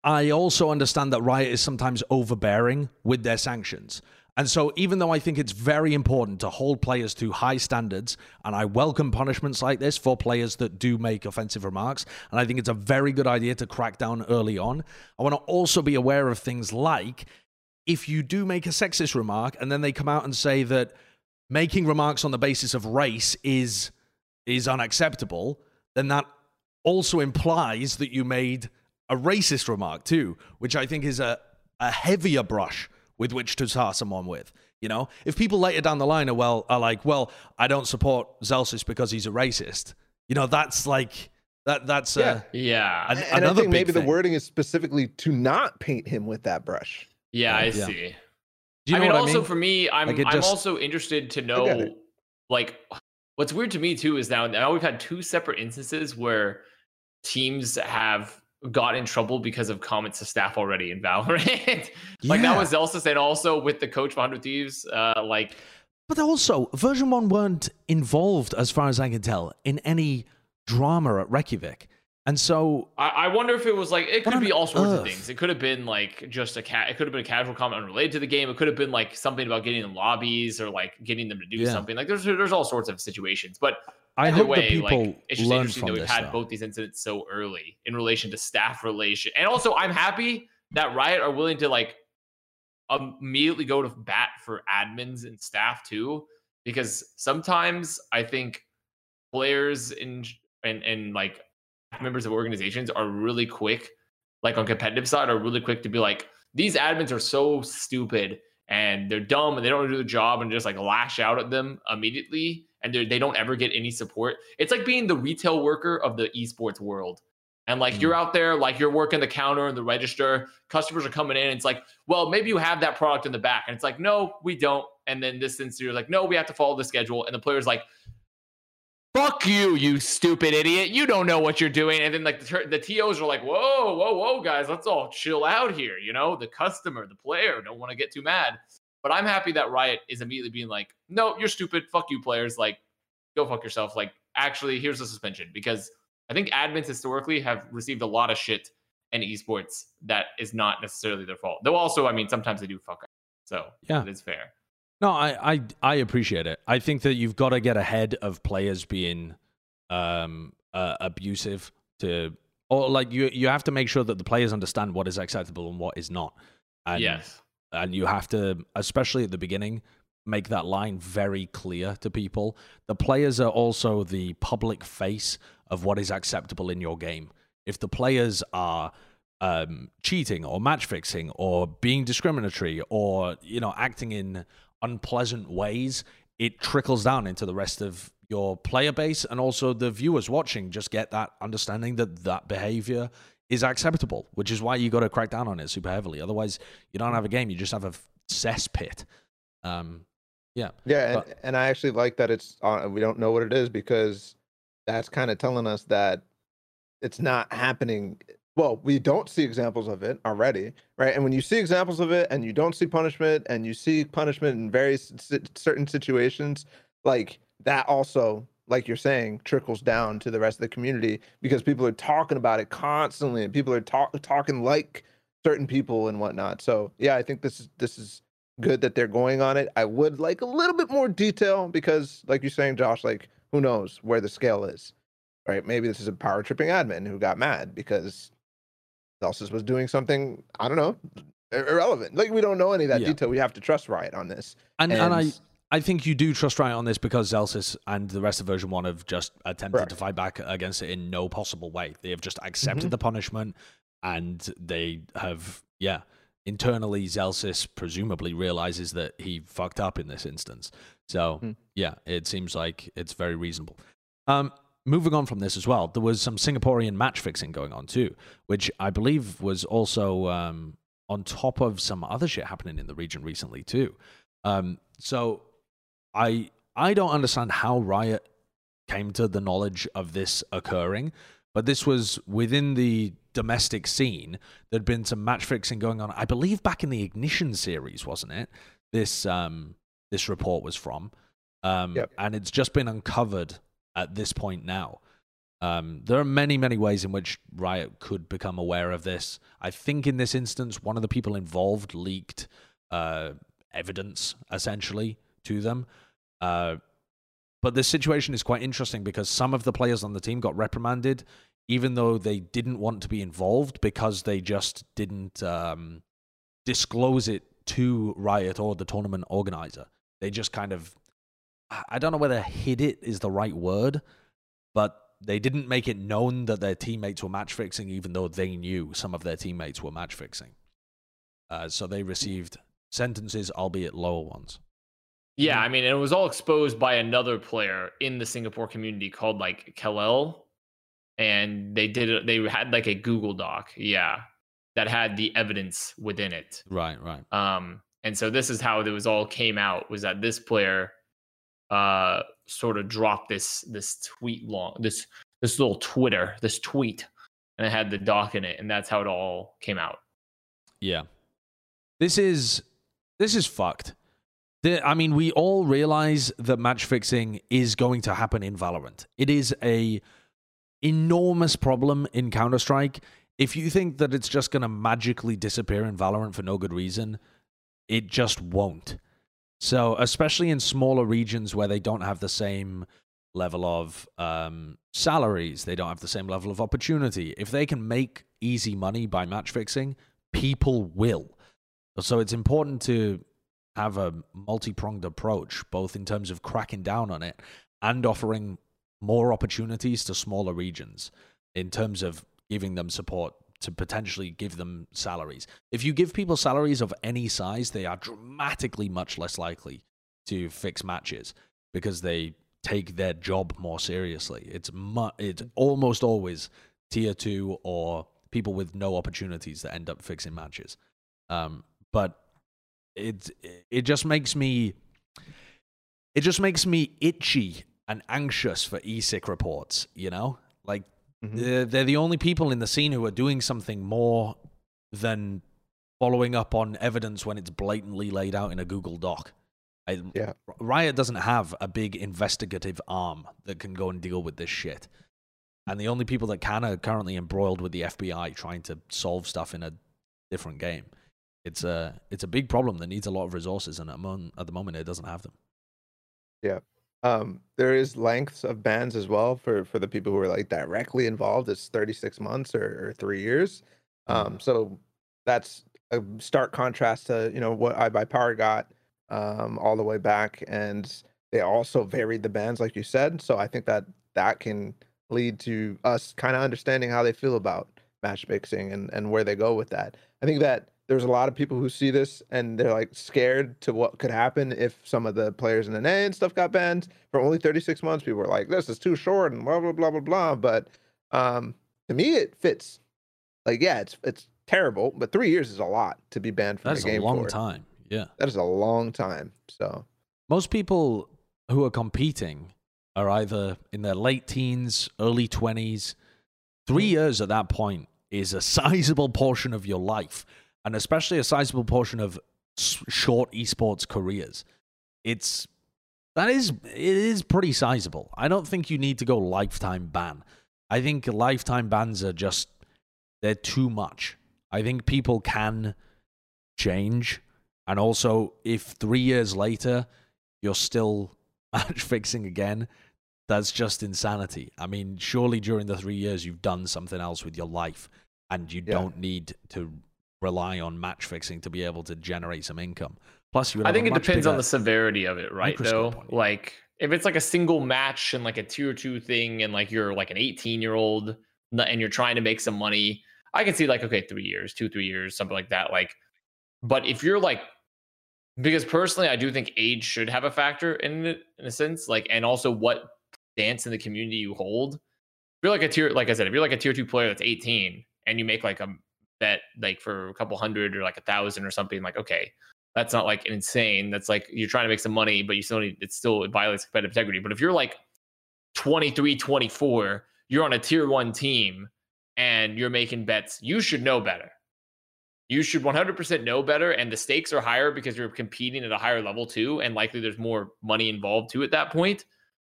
A: I also understand that Riot is sometimes overbearing with their sanctions. And so even though I think it's very important to hold players to high standards and I welcome punishments like this for players that do make offensive remarks and I think it's a very good idea to crack down early on, I want to also be aware of things like if you do make a sexist remark and then they come out and say that making remarks on the basis of race is is unacceptable, then that also implies that you made a racist remark too, which I think is a, a heavier brush with which to tar someone with. You know, if people later down the line are well are like, well, I don't support Zellsis because he's a racist. You know, that's like that. That's uh,
B: Yeah.
A: an-
C: and I think
A: big
C: maybe the wording is specifically to not paint him with that brush.
B: yeah, I
A: Yeah.
B: see.
A: Do you
B: I
A: know
B: mean,
A: what
B: also
A: I mean?
B: for me, I'm
A: Like, it
B: I'm
A: just-
B: also interested to know, like, what's weird to me too is now now we've had two separate instances where teams have got in trouble because of comments to staff already in Valorant. like that was Zellsis, and also with the coach of Hundred Thieves, uh, like
A: But also, version one weren't involved, as far as I can tell, in any drama at Reykjavik. And so,
B: I, I wonder if it was like it could be all sorts
A: earth?
B: of things. It could have been like just a cat. It could have been a casual comment unrelated to the game. It could have been like something about getting them lobbies or like getting them to do
A: Yeah.
B: something. Like there's there's all sorts of situations. But
A: I
B: either
A: hope
B: way,
A: that people
B: like, it's just
A: learn
B: interesting
A: from
B: that we've
A: this.
B: had
A: though.
B: both these incidents so early in relation to staff relation. And also, I'm happy that Riot are willing to like immediately go to bat for admins and staff too, because sometimes I think players and and and like members of organizations are really quick, like on competitive side, are really quick to be like, these admins are so stupid and they're dumb and they don't do the job and just like lash out at them immediately and they don't ever get any support. It's like being the retail worker of the esports world. And like you're mm. out there, like you're working the counter and the register, customers are coming in. And it's like, well, maybe you have that product in the back. And it's like, no, we don't. And then this instance, you're like, no, we have to follow the schedule. And the player's like, fuck you, you stupid idiot. You don't know what you're doing. And then like the, the TOs are like, whoa, whoa, whoa, guys, let's all chill out here. You know, the customer, the player don't want to get too mad. But I'm happy that Riot is immediately being like, no, you're stupid. Fuck you, players. Like, go fuck yourself. Like, actually, here's a suspension because I think admins historically have received a lot of shit in esports that is not necessarily their fault. Though also, I mean, sometimes they do fuck up. So
A: Yeah.
B: it is fair.
A: No, I, I I appreciate it. I think that you've got to get ahead of players being um uh, abusive to or like you you have to make sure that the players understand what is acceptable and what is not. And,
B: yes.
A: And you have to especially at the beginning make that line very clear to people. The players are also the public face of what is acceptable in your game. If the players are um, cheating or match fixing or being discriminatory or you know acting in unpleasant ways, it trickles down into the rest of your player base and also the viewers watching just get that understanding that that behavior is acceptable, which is why you got to crack down on it super heavily. Otherwise, you don't have a game; you just have a cesspit. Um, yeah,
C: Yeah, and,
A: But-
C: and I actually like that it's uh, we don't know what it is because that's kind of telling us that it's not happening. Well, we don't see examples of it already, right? And when you see examples of it and you don't see punishment and you see punishment in various certain situations, like that also, like you're saying, trickles down to the rest of the community because people are talking about it constantly and people are talk- talking like certain people and whatnot. So yeah, I think this is this is good that they're going on it. I would like a little bit more detail because, like you're saying, Josh, like who knows where the scale is, right? Maybe this is a power tripping admin who got mad because Zellsis was doing something I don't know irrelevant. Like we don't know any of that
A: Yeah.
C: detail. We have to trust Riot on this.
A: And, and,
C: And-
A: I think you do trust Riot on this because Zellsis and the rest of version one have just attempted
C: Correct.
A: to fight back against it in no possible way. They have just accepted the punishment and they have, yeah, internally Zellsis presumably realizes that he fucked up in this instance. So,
C: Hmm.
A: yeah, it seems like it's very reasonable. Um, moving on from this as well, there was some Singaporean match fixing going on too, which I believe was also um, on top of some other shit happening in the region recently too. Um, so I I don't understand how Riot came to the knowledge of this occurring, but this was within the domestic scene. There'd been some match fixing going on. I believe back in the Ignition series, wasn't it? This um this report was from, um,
C: Yep.
A: and it's just been uncovered at this point now. Um, there are many, many ways in which Riot could become aware of this. I think in this instance, one of the people involved leaked uh, evidence essentially to them. Uh, but this situation is quite interesting because some of the players on the team got reprimanded, even though they didn't want to be involved because they just didn't um, disclose it to Riot or the tournament organizer. They just kind of, I don't know whether hid it is the right word, but they didn't make it known that their teammates were match fixing, even though they knew some of their teammates were match fixing. Uh, so they received sentences, albeit lower ones.
B: Yeah, I mean, it was all exposed by another player in the Singapore community called like Kalel, and they did it. They had like a Google Doc, yeah, that had the evidence within it.
A: Right, right.
B: Um, and so this is how it was all came out was that this player uh sort of dropped this this tweet long this this little Twitter, this tweet, and it had the doc in it, and that's how it all came out.
A: Yeah. This is this is fucked. The, I mean, we all realize that match fixing is going to happen in Valorant. It is a enormous problem in Counter Strike. If you think that it's just going to magically disappear in Valorant for no good reason, it just won't. So, especially in smaller regions where they don't have the same level of um, salaries, they don't have the same level of opportunity. If they can make easy money by match fixing, people will. So, it's important to have a multi pronged approach, both in terms of cracking down on it and offering more opportunities to smaller regions in terms of giving them support to potentially give them salaries. If you give people salaries of any size, they are dramatically much less likely to fix matches because they take their job more seriously. It's mu- it's almost always tier 2 or people with no opportunities that end up fixing matches. Um, but it it just makes me it just makes me itchy and anxious for ESIC reports, you know? Like mm-hmm. they're, they're the only people in the scene who are doing something more than following up on evidence when it's blatantly laid out in a Google Doc. I,
C: Yeah.
A: Riot doesn't have a big investigative arm that can go and deal with this shit. And the only people that can are currently embroiled with the FBI trying to solve stuff in a different game. It's a it's a big problem that needs a lot of resources, and at, the moment it doesn't have them.
C: Yeah, um, there is lengths of bans as well for for the people who are like directly involved. It's 36 months or, or three years. Um, so that's a stark contrast to you know what iBUYPOWER got um, all the way back, and they also varied the bans like you said. So I think that that can lead to us kind of understanding how they feel about match fixing and and where they go with that. I think that there's a lot of people who see this and they're like scared to what could happen if some of the players in the NA and stuff got banned for only 36 months. People were like, this is too short and blah blah blah blah blah. But um to me it fits. Like, yeah, it's it's terrible, but three years is a lot to be banned from
A: That's
C: the
A: a
C: game That's a
A: long
C: for.
A: time. Yeah.
C: That is a long time. So
A: Most people who are competing are either in their late teens, early 20s. Three years at that point is a sizable portion of your life, and especially a sizable portion of short esports careers. It's that is it is pretty sizable. I don't think you need to go lifetime ban. I think lifetime bans are just they're too much. I think people can change. And also, if three years later you're still match fixing again, that's just insanity. I mean, surely during the three years you've done something else with your life, and you
C: Yeah.
A: don't need to rely on match fixing to be able to generate some income. Plus, you would
B: I think it depends on the severity of it, right? Though, like if it's like a single match and like a tier two thing, and like you're like an 18 year old and you're trying to make some money, I can see like okay, three years, two, three years, something like that. Like, but if you're like, because personally, I do think age should have a factor in it in a sense, like, and also what stance in the community you hold. If you're like a tier, like I said, if you're like a tier two player that's 18 and you make like a bet like for a couple hundred or like a thousand or something, like okay, that's not like insane. That's like you're trying to make some money, but you still need it still it violates competitive integrity. But if you're like 23, 24, you're on a tier one team and you're making bets, you should know better. You should 100% know better. And the stakes are higher because you're competing at a higher level too. And likely there's more money involved too at that point.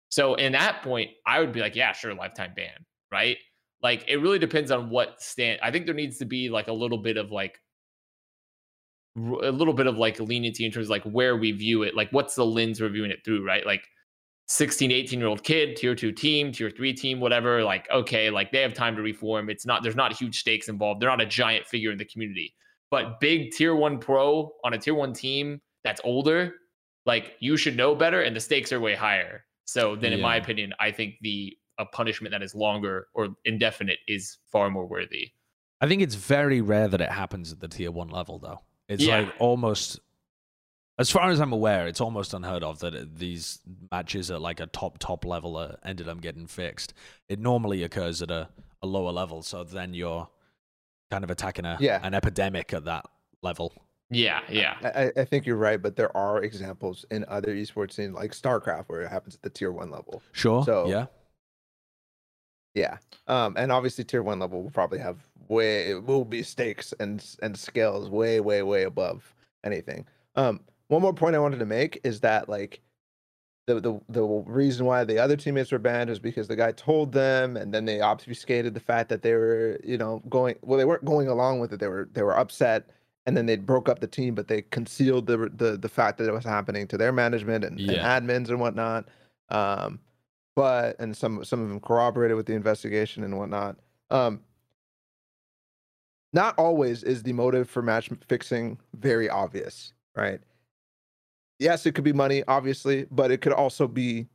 B: So in that point, I would be like, yeah, sure, lifetime ban, right? Like it really depends on what stand. I think there needs to be like a little bit of like a little bit of like leniency in terms of like where we view it like what's the lens we're viewing it through right? Like 16 18 year old kid tier 2 team tier 3 team whatever like okay like they have time to reform. It's not there's not huge stakes involved. They're not a giant figure in the community. But big tier 1 pro on a tier 1 team that's older like you should know better and the stakes are way higher. So then in my opinion i think the a punishment that is longer or indefinite is far more worthy
A: I think it's very rare that it happens at the tier one level, though. It's
B: Yeah.
A: like almost, as far as I'm aware, it's almost unheard of that it- these matches at like a top top level uh, ended up getting fixed. It normally occurs at a, a lower level, so then you're kind of attacking a
C: Yeah.
A: an epidemic at that level.
B: yeah yeah
C: I, I- I think you're right, but there are examples in other esports scenes like StarCraft where it happens at the tier one level.
A: Sure.
C: So-
A: yeah.
C: Yeah. Um, and obviously tier one level will probably have way it will be stakes and and scales way, way, way above anything. Um, one more point I wanted to make is that like the the the reason why the other teammates were banned was because the guy told them and then they obfuscated the fact that they were, you know, going well, they weren't going along with it. They were they were upset and then they broke up the team, but they concealed the the the fact that it was happening to their management and,
A: Yeah.
C: and admins and whatnot. Um, but and some some of them corroborated with the investigation and whatnot. Um, not always is the motive for match fixing very obvious, right? Yes, it could be money, obviously, but it could also be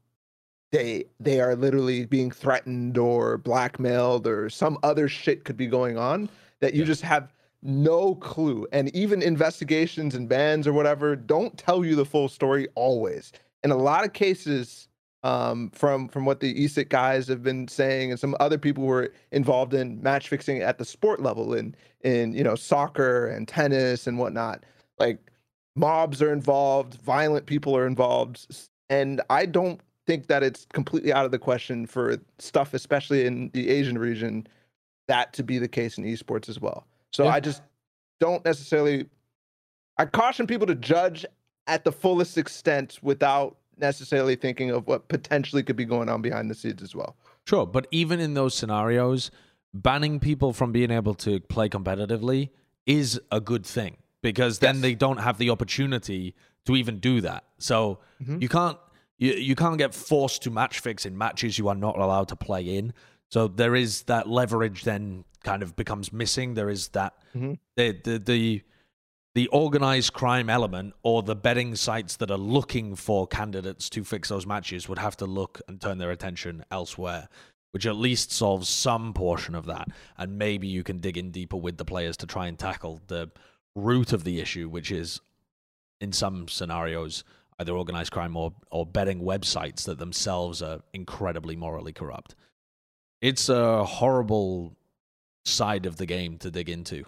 C: they they are literally being threatened or blackmailed or some other shit could be going on that you
A: Yeah.
C: just have no clue. And even investigations and bans or whatever don't tell you the full story always. In a lot of cases, um, from from what the ESIC guys have been saying, and some other people who were involved in match fixing at the sport level, in in you know soccer and tennis and whatnot, like mobs are involved, violent people are involved, and I don't think that it's completely out of the question for stuff, especially in the Asian region, that to be the case in esports as well. So
A: Yeah.
C: I just don't necessarily. I caution people to judge at the fullest extent without necessarily thinking of what potentially could be going on behind the scenes as well.
A: Sure, but even in those scenarios, banning people from being able to play competitively is a good thing because then
C: Yes.
A: they don't have the opportunity to even do that. So
C: Mhm.
A: you can't you, you can't get forced to match fix in matches you are not allowed to play in. So there is that leverage then kind of becomes missing. There is that
C: Mhm.
A: the, the the the organized crime element or the betting sites that are looking for candidates to fix those matches would have to look and turn their attention elsewhere, which at least solves some portion of that. And maybe you can dig in deeper with the players to try and tackle the root of the issue, which is in some scenarios either organized crime or, or betting websites that themselves are incredibly morally corrupt. It's a horrible side of the game to dig into.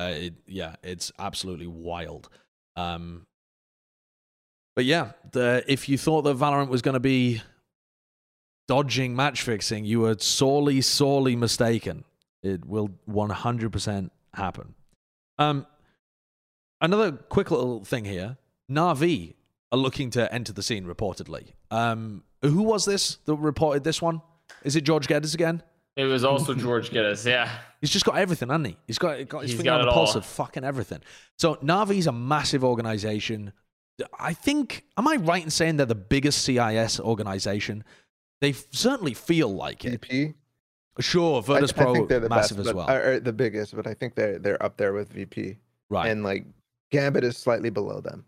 A: Uh, it, yeah, it's absolutely wild. Um, but yeah, the, if you thought that Valorant was going to be dodging match fixing, you were sorely, sorely mistaken. It will 100% happen. Um, another quick little thing here Navi are looking to enter the scene reportedly. Um, who was this that reported this one? Is it George Geddes again?
B: It was also George Geddes. Yeah.
A: He's just got everything, hasn't he? He's got, got his
B: He's
A: finger
B: got
A: on the
B: it
A: pulse
B: all.
A: of fucking everything. So Navi's a massive organization. I think, am I right in saying they're the biggest CIS organization? They certainly feel like it.
C: VP.
A: Sure,
C: I,
A: Virtus
C: I
A: Pro
C: think they're the
A: massive
C: best,
A: as
C: but,
A: well.
C: or, or the biggest, but I think they're they're up there with VP.
A: right.
C: And like Gambit is slightly below them.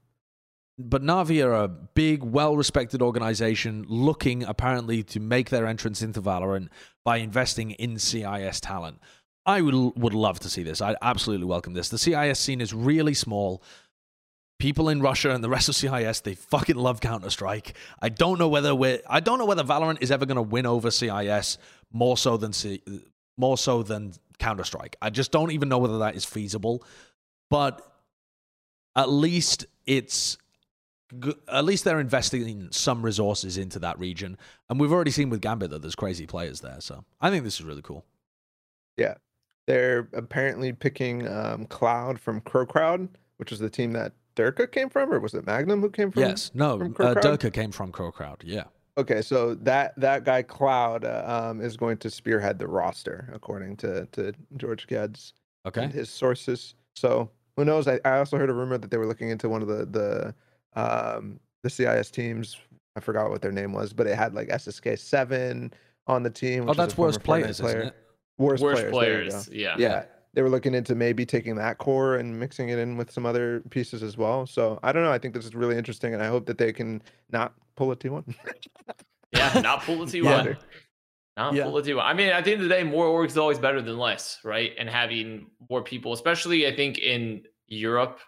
A: But Navi are a big, well respected organization looking apparently to make their entrance into Valorant by investing in CIS talent. I would, would love to see this. I absolutely welcome this. The CIS scene is really small. People in Russia and the rest of CIS, they fucking love Counter Strike. I don't know whether we're, I don't know whether Valorant is ever going to win over CIS more so than C, more so than Counter Strike. I just don't even know whether that is feasible. But at least it's at least they're investing some resources into that region. And we've already seen with Gambit that there's crazy players there. So I think this is really cool. Yeah.
C: They're apparently picking um, Cloud from Crow Crowd, which is the team that Durka came from, or was it Magnum who came from?
A: yes, no,
C: from
A: uh, Durka came from Crow Crowd. Yeah.
C: Okay, so that that guy Cloud uh, um, is going to spearhead the roster, according to to George Geddes
A: Okay.
C: and his sources. So who knows? I, I also heard a rumor that they were looking into one of the the um, the CIS teams. I forgot what their name was, but it had like SSK seven on the team.
A: Oh,
C: which is
A: that's worst players,
C: player.
A: isn't it?
C: Worst,
B: Worst
C: players.
B: players. Yeah.
C: Yeah. They were looking into maybe taking that core and mixing it in with some other pieces as well. So I don't know. I think this is really interesting, and I hope that they can not pull a T1.
B: Yeah. Not pull the T1.
C: Yeah.
B: Not
A: Yeah.
B: pull the T1. I mean, at the end of the day, more orgs is always better than less, right? And having more people, especially I think in Europe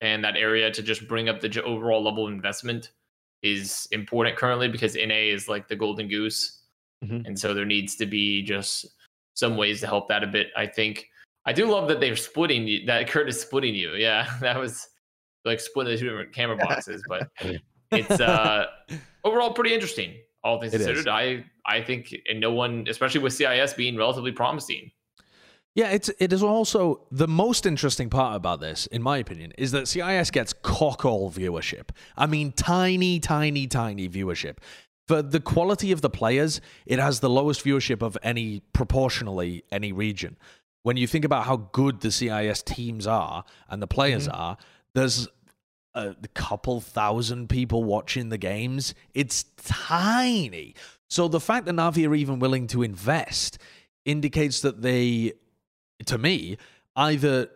B: and that area, to just bring up the overall level of investment is important currently because NA is like the golden goose.
C: Mhm.
B: And so there needs to be just some ways to help that a bit. I think I do love that they're splitting you, that Kurt is splitting you. Yeah, that was like splitting the two different camera boxes, but it's uh overall pretty interesting. All things
A: It is.
B: considered, I I think and no one, especially with CIS being relatively promising.
A: Yeah, it's it is also the most interesting part about this, in my opinion, is that CIS gets cock all viewership. I mean, tiny, tiny, tiny viewership. For the quality of the players, it has the lowest viewership of any proportionally any region. When you think about how good the CIS teams are and the players mm-hmm. are, there's a couple thousand people watching the games. It's tiny. So the fact that Navi are even willing to invest indicates that they to me, either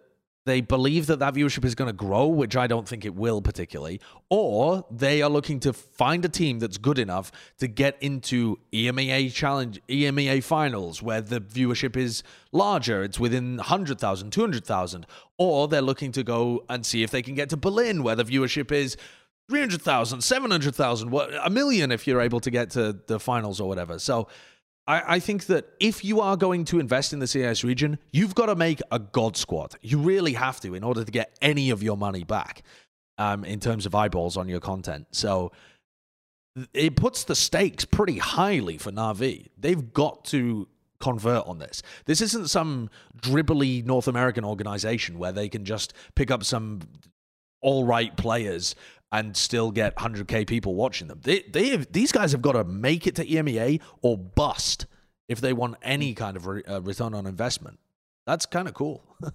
A: they believe that that viewership is going to grow, which I don't think it will particularly, or they are looking to find a team that's good enough to get into EMEA challenge, EMEA finals, where the viewership is larger. It's within 100,000, 200,000. Or they're looking to go and see if they can get to Berlin, where the viewership is 300,000, 700,000, a million if you're able to get to the finals or whatever. So I, I think that if you are going to invest in the CIS region, you've got to make a God squad. You really have to in order to get any of your money back um, in terms of eyeballs on your content. So it puts the stakes pretty highly for Navi. They've got to convert on this. This isn't some dribbly North American organization where they can just pick up some all right players and still get 100k people watching them. They, they have, these guys have got to make it to EMEA or bust if they want any kind of re, uh, return on investment. That's kind of cool.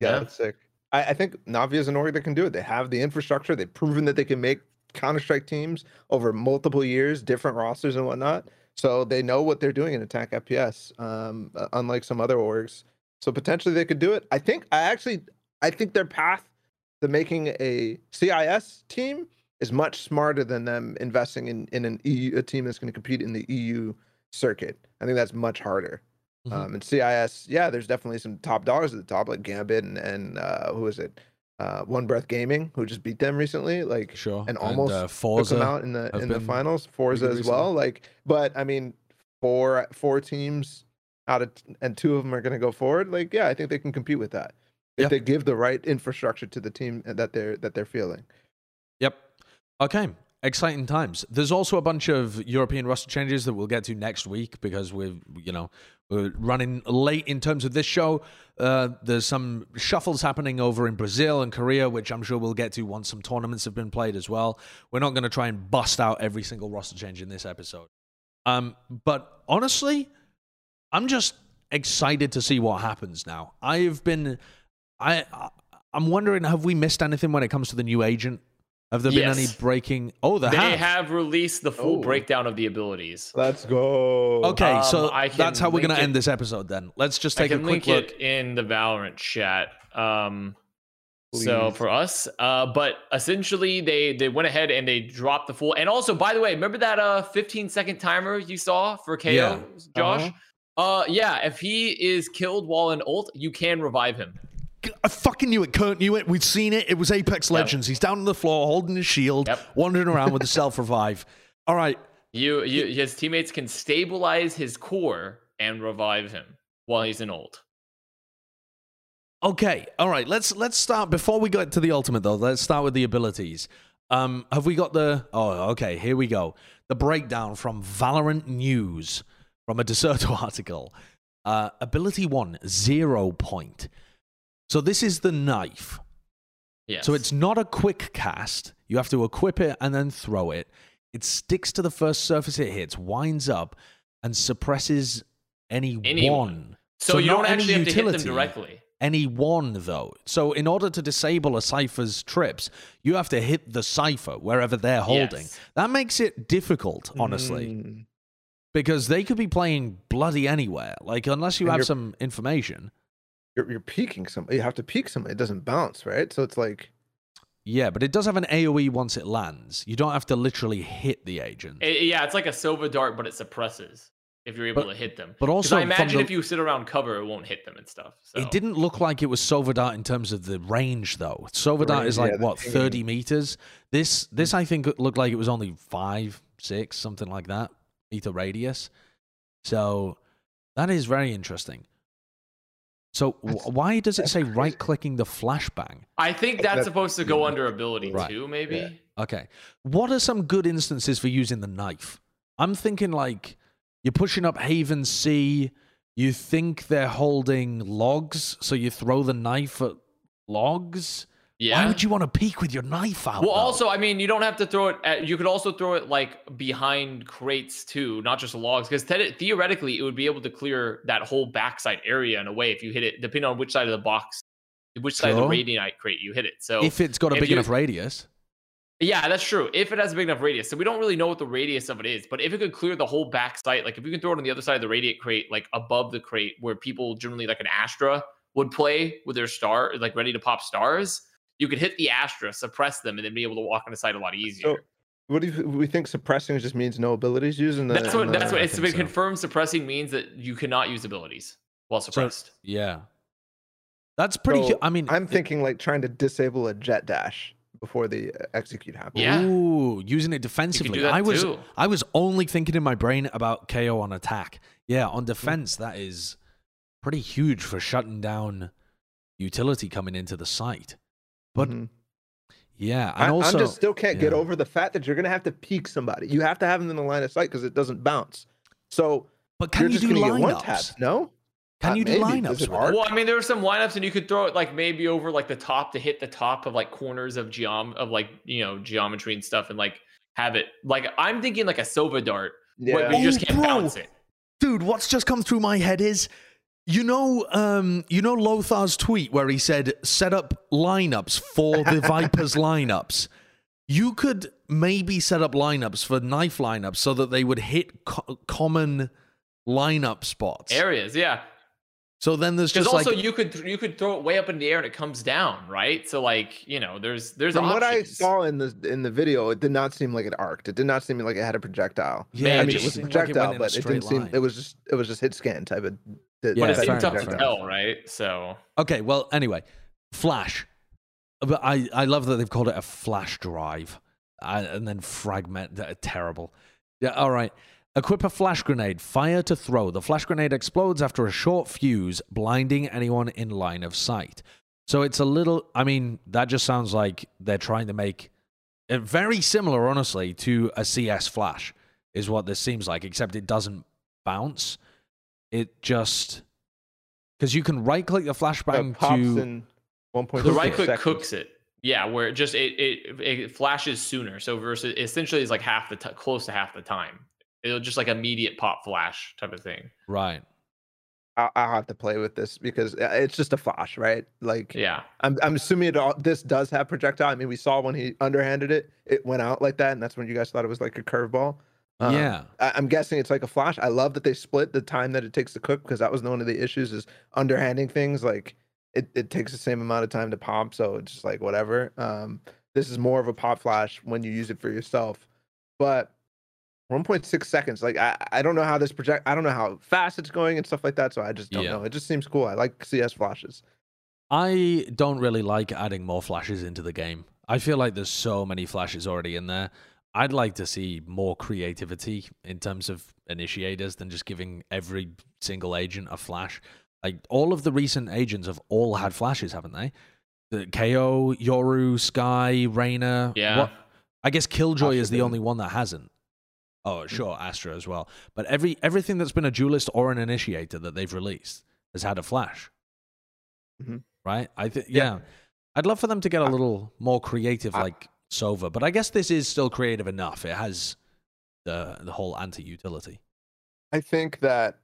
C: Yeah,
B: Yeah.
C: that's sick. I, I think Navi is an org that can do it. They have the infrastructure. They've proven that they can make Counter Strike teams over multiple years, different rosters and whatnot. So they know what they're doing in attack FPS, um, unlike some other orgs. So potentially they could do it. I think I actually I think their path to making a CIS team is much smarter than them investing in in an EU a team that's going to compete in the EU circuit. I think that's much harder.
A: Mhm.
C: Um, and CIS, yeah, there's definitely some top dollars at the top, like Gambit and, and uh, who is it? Uh, One Breath Gaming, who just beat them recently, like
A: Sure.
C: and almost
A: uh,
C: took them out in the in the finals.
A: forZe
C: as well, like, but I mean, four four teams out of and two of them are going to go forward. Like, yeah, I think they can compete with that if
A: Yeah.
C: they give the right infrastructure to the team that they're that they're feeling.
A: Yep. Okay. Exciting times. There's also a bunch of European roster changes that we'll get to next week because we're, you know, we're running late in terms of this show. Uh, there's some shuffles happening over in Brazil and Korea, which I'm sure we'll get to once some tournaments have been played as well. We're not going to try and bust out every single roster change in this episode. Um, but honestly, I'm just excited to see what happens now. I've been, I, I I'm wondering, have we missed anything when it comes to the new agent? Have there been any breaking? Oh, there
B: They
A: have.
B: have released the full
C: Oh.
B: breakdown of the abilities.
C: Let's go.
A: Okay,
B: Um,
A: so
B: I can
A: that's how we're gonna
B: it-
A: end this episode. Then let's just
B: I
A: take a quick
B: link
A: look.
B: it in the Valorant chat. Um, so for us, uh, but essentially they they went ahead and they dropped the full. And also, by the way, remember that uh 15 second timer you saw for KAY/O,
A: Yeah.
B: Josh? uh yeah, if he is killed while in ult, you can revive him.
A: I fucking knew it. Kurt knew it. We'd seen it. It was Apex Legends. He's down on the floor holding his shield,
B: Yep.
A: wandering around with a self revive. All right.
B: You, you his teammates can stabilize his core and revive him while he's in old.
A: Okay. All right. Let's let's start before we get to the ultimate though. Let's start with the abilities. Um, have we got the? Oh, okay. Here we go. The breakdown from Valorant News from a Dexerto article. Uh, ability one, zero point. So this is the knife.
B: Yes.
A: So it's not a quick cast. You have to equip it and then throw it. It sticks to the first surface it hits, winds up, and suppresses any
B: Anyone.
A: one.
B: so, you don't
A: any
B: actually have to hit
A: utility,
B: them directly.
A: Any one, though. So in order to disable a Cypher's trips, you have to hit the cipher wherever they're holding.
B: Yes.
A: That makes it difficult, honestly,
C: Mm.
A: because they could be playing bloody anywhere. Like, unless you
C: And
A: have some information.
C: You're, you're peeking somebody. You have to peek somebody. It doesn't bounce, right? So it's like
A: Yeah, but it does have an AoE once it lands. You don't have to literally hit the agent.
B: It- yeah, it's like a Sova dart, but it suppresses if you're able
A: But-
B: to hit them.
A: But also
B: I imagine
A: the-
B: if you sit around cover, it won't hit them and stuff. So.
A: It didn't look like it was Sova dart in terms of the range, though. Sovadart
C: dart
A: is like
C: yeah,
A: what thirty meters. This this hmm. I think looked like it was only five, six, something like that meter radius. So that is very interesting. So
C: That's-
A: why does it say right clicking the flashbang?
B: I think that's
C: That-
B: supposed to go under ability
A: Right.
B: too, maybe.
C: Yeah.
A: Okay, what are some good instances for using the knife? I'm thinking like you're pushing up Haven C. You think they're holding logs, so you throw the knife at logs.
B: Yeah.
A: Why would you want to peek with your knife out?
B: Well,
A: though?
B: also, I mean, you don't have to throw it at. You could also throw it like behind crates too, not just logs, because theoretically, it would be able to clear that whole backside area in a way if you hit it, depending on which side of the box, which side of the
A: Sure.
B: crate you hit it. So
A: if it's got a big
B: you-
A: enough radius.
B: Yeah, that's true. If it has a big enough radius. So we don't really know what the radius of it is, but if it could clear the whole back site, like if you can throw it on the other side of the Radianite crate, like above the crate where people generally like an Astra would play with their star, like ready to pop stars, you could hit the Astra, suppress them, and then be able to walk on the site a lot easier.
C: so. What do you, we think suppressing just means no abilities using the,
B: that's what
C: in
B: that's
C: the-
B: what
A: I
B: it's
A: think
B: been
A: so.
B: confirmed suppressing means that you cannot use abilities while suppressed.
A: Yeah, that's pretty.
C: So,
A: hu- I mean,
C: I'm
A: it-
C: thinking like trying to disable a Jett dash before the uh, execute happens.
B: Yeah.
A: Ooh, using it defensively. I was
B: too.
A: I was only thinking in my brain about KAY/O on attack. Yeah, on defense that is pretty huge for shutting down utility coming into the site. But
C: Mhm.
A: yeah,
C: I,
A: and also
C: am just still can't get over the fact that you're gonna have to peek somebody. You have to have them in the line of sight because it doesn't bounce. So
A: but can
C: you're
A: you
C: just
A: do
C: gonna one tap.
A: lineups?
C: No,
A: Can
C: Uh,
A: you do
C: maybe. Does
A: lineups?
C: it
A: with
C: arc?
A: it?
B: Well, I mean, there are some lineups, and you could throw it like maybe over like the top to hit the top of like corners of geom of like you know geometry and stuff, and like have it like I'm thinking like a Sova dart, where
C: yeah.
B: you just
A: Oh,
B: can't
A: bro.
B: bounce it.
A: Dude, what's just come through my head is you know um you know Lothar's tweet where he said set up lineups for the Vipers lineups. You could maybe set up lineups for knife lineups so that they would hit co- common lineup spots.
B: Areas, yeah.
A: So then there's just
B: also
A: like
B: you could you could throw it way up in the air and it comes down, right? So like you know, there's there's
C: From what I saw in the in the video, it did not seem like it arced. It did not seem like it had a projectile.
A: yeah,
B: Man,
C: I mean,
B: just
C: it was a
A: seemed like it
C: projectile,
A: a
C: but it didn't
A: straight
C: seem. It was just it was just hit scan type of.
A: Yeah,
B: but it
A: fair
B: tough to
A: fair
B: tell, right? So
A: Okay, well, anyway, Flash. But I, I love that they've called it a flash drive I, and then fragment. That are terrible. Yeah, all right. Equip a flash grenade. Fire to throw. The flash grenade explodes after a short fuse, blinding anyone in line of sight. So it's a little. I mean, that just sounds like they're trying to make it very similar, honestly, to a CS flash, is what this seems like, except it doesn't bounce. It just. Because you can right click the flashbang
C: It
A: to.
C: in one point.
B: the right click cooks it. Yeah, where it just it, it it flashes sooner. So versus essentially is like half the t- close to half the time. It'll just like immediate pop flash type of thing.
A: Right.
C: I'll, I'll have to play with this because uh, it's just a flash, right? Like,
B: Yeah.
C: I'm I'm assuming it all, this does have projectile. I mean, we saw when he underhanded it, it went out like that, and that's when you guys thought it was like a curveball. Um,
A: yeah.
C: I, I'm guessing it's like a flash. I love that they split the time that it takes to cook because that was one of the issues is underhanding things. Like it, it takes the same amount of time to pop, so it's just like whatever. Um, this is more of a pop flash when you use it for yourself, but 1.6 seconds. Like I, I don't know how this project. I don't know how fast it's going and stuff like that. So I just don't
A: Yeah.
C: know. It just seems cool. I like CS flashes.
A: I don't really like adding more flashes into the game. I feel like there's so many flashes already in there. I'd like to see more creativity in terms of initiators than just giving every single agent a flash. Like all of the recent agents have all had flashes, haven't they? The KAY/O, Yoru, Skye, Reyna.
B: Yeah.
A: What? I guess Killjoy is the
C: Astra
A: only one that hasn't. Oh, sure, Astra as well. But every everything that's been a duelist or an initiator that they've released has had a flash.
C: Mhm.
A: Right? I think
C: Yeah.
A: yeah. I'd love for them to get a little more creative
C: I-
A: like Sova, but I guess this is still creative enough. It has the the whole anti-utility.
C: I think that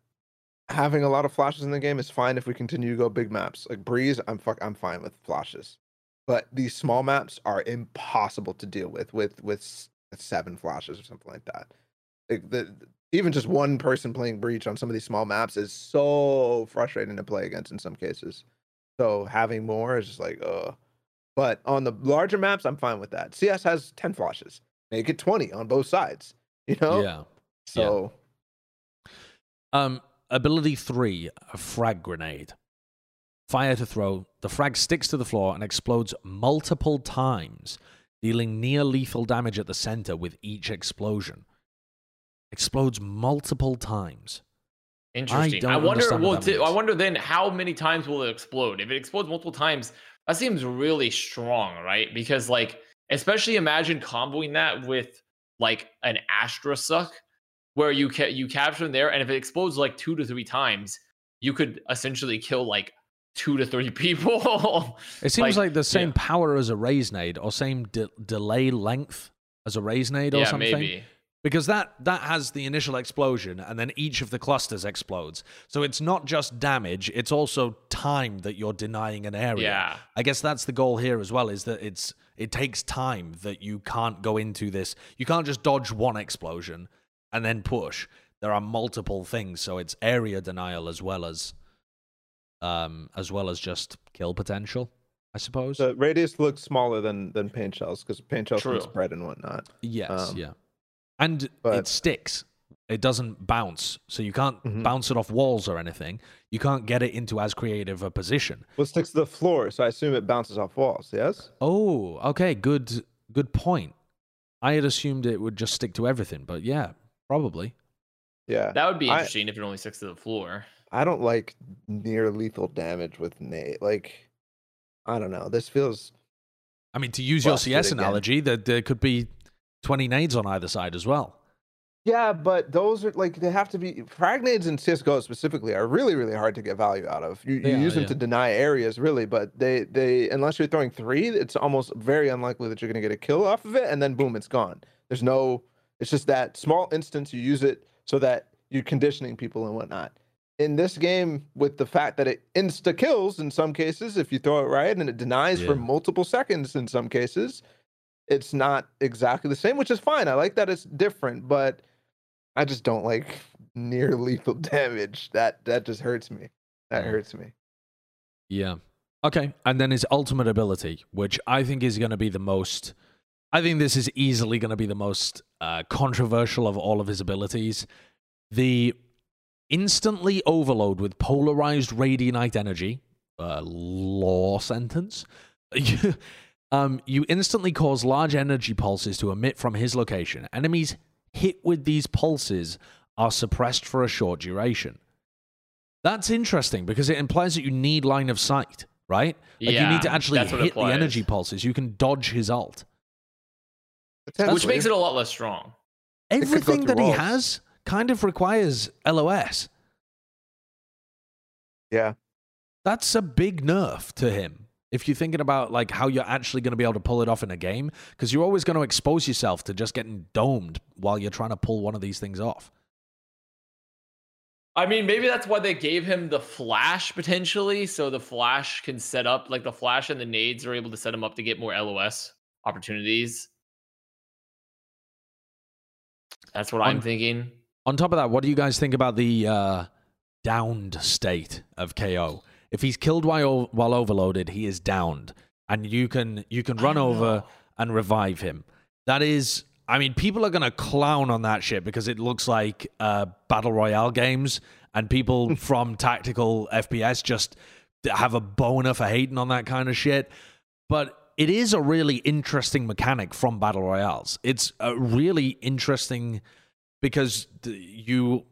C: having a lot of flashes in the game is fine if we continue to go big maps. Like Breeze, I'm fuck I'm fine with flashes. But these small maps are impossible to deal with with with seven flashes or something like that. Like the even just one person playing breach on some of these small maps is so frustrating to play against in some cases. So having more is just like uh but on the larger maps, I'm fine with that. CS has 10 flashes. Make it 20 on both sides. You know?
A: Yeah.
C: So
A: Um, ability three, a frag grenade. Fire to throw. The frag sticks to the floor and explodes multiple times, dealing near lethal damage at the center with each explosion. Explodes multiple times.
B: Interesting.
A: don't
B: I, wonder.
A: what
B: Well,
A: that
B: t- I wonder then how many times will it explode? If it explodes multiple times, that seems really strong, right? Because like, especially imagine comboing that with like an Astra suck, where you ca- you capture them there, and if it explodes like two to three times, you could essentially kill like two to three people.
A: It seems like,
B: Like,
A: the same
B: yeah.
A: power as a Raze nade or same de- delay length as a Raze nade or
B: yeah,
A: something.
B: maybe.
A: Because that that has the initial explosion and then each of the clusters explodes so it's not just damage it's also time that you're denying an area
B: Yeah.
A: i guess that's the goal here as well is that it's it takes time that you can't go into this you can't just dodge one explosion and then push there are multiple things so it's area denial as well as um as well as just kill potential i suppose
C: The radius looks smaller than than paint shells because paint shells
B: True.
C: can spread and whatnot.
A: Yes,
C: Um,
A: yeah. And it sticks. It doesn't bounce. So you can't
C: Mhm.
A: bounce it off walls or anything. You can't get it into as creative a position.
C: Well, it sticks to the floor, so I assume it bounces off walls. Yes.
A: Oh, okay, good good point. I had assumed it would just stick to everything, but yeah, probably.
C: Yeah.
B: That would be
C: I-
B: interesting if it only sticks to the floor.
C: I don't like near lethal damage with nade. Like, I don't know. This feels
A: I mean, to use your CS analogy, that there could be 20 nades on either side as well.
C: Yeah, but those are like they have to be frag nades in CS:GO specifically are really really hard to get value out of. You, you
A: are,
C: use them
A: yeah.
C: to deny areas really, but they they unless you're throwing three, it's almost very unlikely that you're going to get a kill off of it, and then boom, it's gone. There's no. It's just that small instance you use it so that you're conditioning people and whatnot. In this game, with the fact that it insta kills in some cases if you throw it right, and it denies for multiple seconds in some cases, it's not exactly the same, which is fine. I like that it's different, but I just don't like near lethal damage. That that just hurts me. That hurts me.
A: Yeah. Okay. And then his ultimate ability, which I think is going to be the most. I think this is easily going to be the most uh, controversial of all of his abilities. The instantly overload with polarized radianite energy, uh, law sentence. um, you instantly cause large energy pulses to emit from his location. Enemies hit with these pulses are suppressed for a short duration. That's interesting because it implies that you need line of sight, right? Like you need to actually
B: that's what it
A: hit the energy pulses. You can dodge his ult.
B: Which makes it a lot less strong.
A: Everything
C: through
A: that he has kind of requires LOS.
C: yeah.
A: That's a big nerf to him. If you're thinking about like how you're actually going to be able to pull it off in a game, because you're always going to expose yourself to just getting domed while you're trying to pull one of these things off.
B: I mean, maybe that's why they gave him the flash potentially, so the flash can set up like the flash and the nades are able to set him up to get more LOS opportunities. That's what I'm thinking.
A: On top of that, what do you guys think about the uh, downed state of KAY/O? If he's killed while while overloaded, he is downed, and you can you can run over and revive him. That is, I mean, people are gonna clown on that shit because it looks like uh, battle royale games, and people from tactical FPS just have a boner for hating on that kind of shit. But it is a really interesting mechanic from battle royales. It's a really interesting because you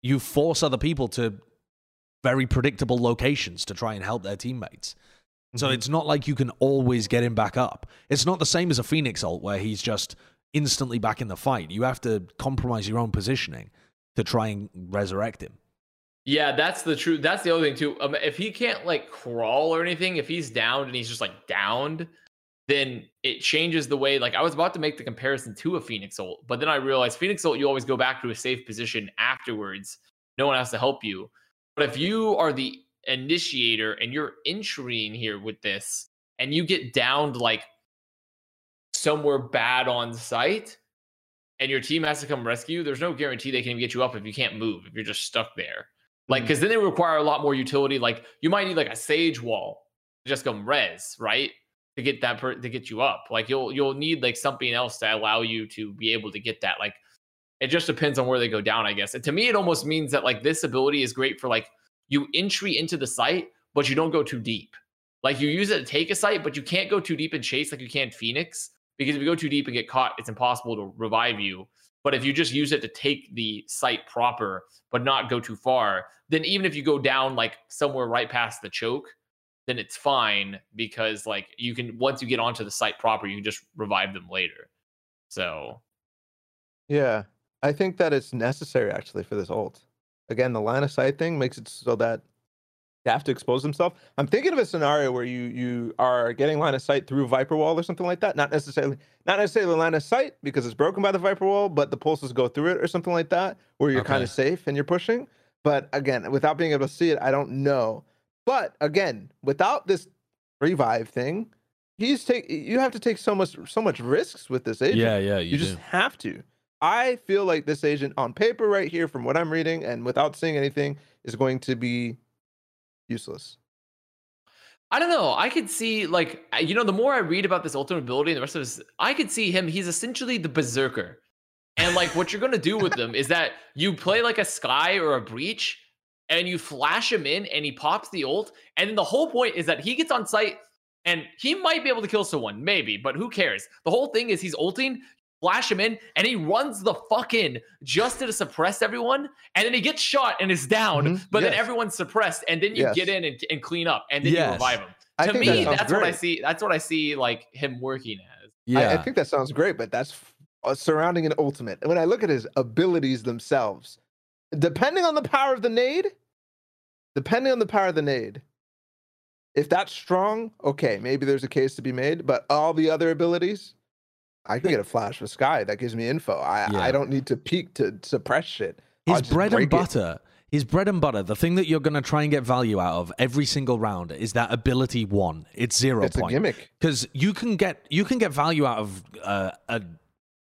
A: you force other people to very predictable locations to try and help their teammates. So it's not like you can always get him back up. It's not the same as a Phoenix ult where he's just instantly back in the fight. You have to compromise your own positioning to try and resurrect him.
B: Yeah, that's the truth. That's the other thing too. Um, if he can't like crawl or anything, if he's downed and he's just like downed, then it changes the way. Like I was about to make the comparison to a Phoenix ult, but then I realized Phoenix ult, you always go back to a safe position afterwards. No one has to help you. But if you are the initiator and you're entering here with this, and you get downed like somewhere bad on site, and your team has to come rescue, there's no guarantee they can get you up if you can't move, if you're just stuck there. Like, mm. because then they require a lot more utility. Like, you might need like a sage wall to just come res, right? To get that per- to get you up. Like, you'll you'll need like something else to allow you to be able to get that. Like, it just depends on where they go down, I guess. And to me, it almost means that like this ability is great for like you entry into the site, but you don't go too deep. Like you use it to take a site, but you can't go too deep and chase like you can Phoenix because if you go too deep and get caught, it's impossible to revive you. But if you just use it to take the site proper, but not go too far, then even if you go down like somewhere right past the choke, then it's fine because like you can once you get onto the site proper, you can just revive them later. So
C: Yeah, I think that it's necessary actually for this ult. Again, the line of sight thing makes it so that you have to expose himself. I'm thinking of a scenario where you you are getting line of sight through Viper Wall or something like that. Not necessarily not necessarily line of sight because it's broken by the Viper Wall, but the pulses go through it or something like that, where you're kind of safe and you're pushing. But again, without being able to see it, I don't know. But again, without this revive thing, he's take you have to take so much so much risks with this agent.
A: Yeah, yeah,
C: You, just have to. I feel like this agent on paper right here from what I'm reading and without seeing anything is going to be useless.
B: I don't know. I could see like you know, the more I read about this ultimate ability and the rest of this, I could see him. He's essentially the berserker, and like what you're gonna do with them is that you play like a Skye or a breach, and you flash him in, and he pops the ult, and then the whole point is that he gets on site, and he might be able to kill someone, maybe, but who cares? The whole thing is he's ulting. Flash him in, and he runs the fuck in just to suppress everyone, and then he gets shot and is down.
C: Mhm.
B: But then everyone's suppressed, and then you
C: Yes.
B: get in and, and clean up, and then you revive him
C: I
B: to me,
C: that sounds
B: that's what I see. That's what I see like him working as.
A: yeah.
C: I, I think that sounds great, but that's f- uh, surrounding an ultimate. And when I look at his abilities themselves, depending on the power of the nade, depending on the power of the nade, if that's strong, okay, maybe there's a case to be made. But all the other abilities, I can get a flash with Skye that gives me info. I,
A: Yeah.
C: I don't need to peek to suppress shit.
A: His bread and
C: break it.
A: butter his bread and butter the thing that you're going to try and get value out of every single round is that ability one it's zero
C: It's a
A: point
C: gimmick.
A: because you can get you can get value out of uh, uh,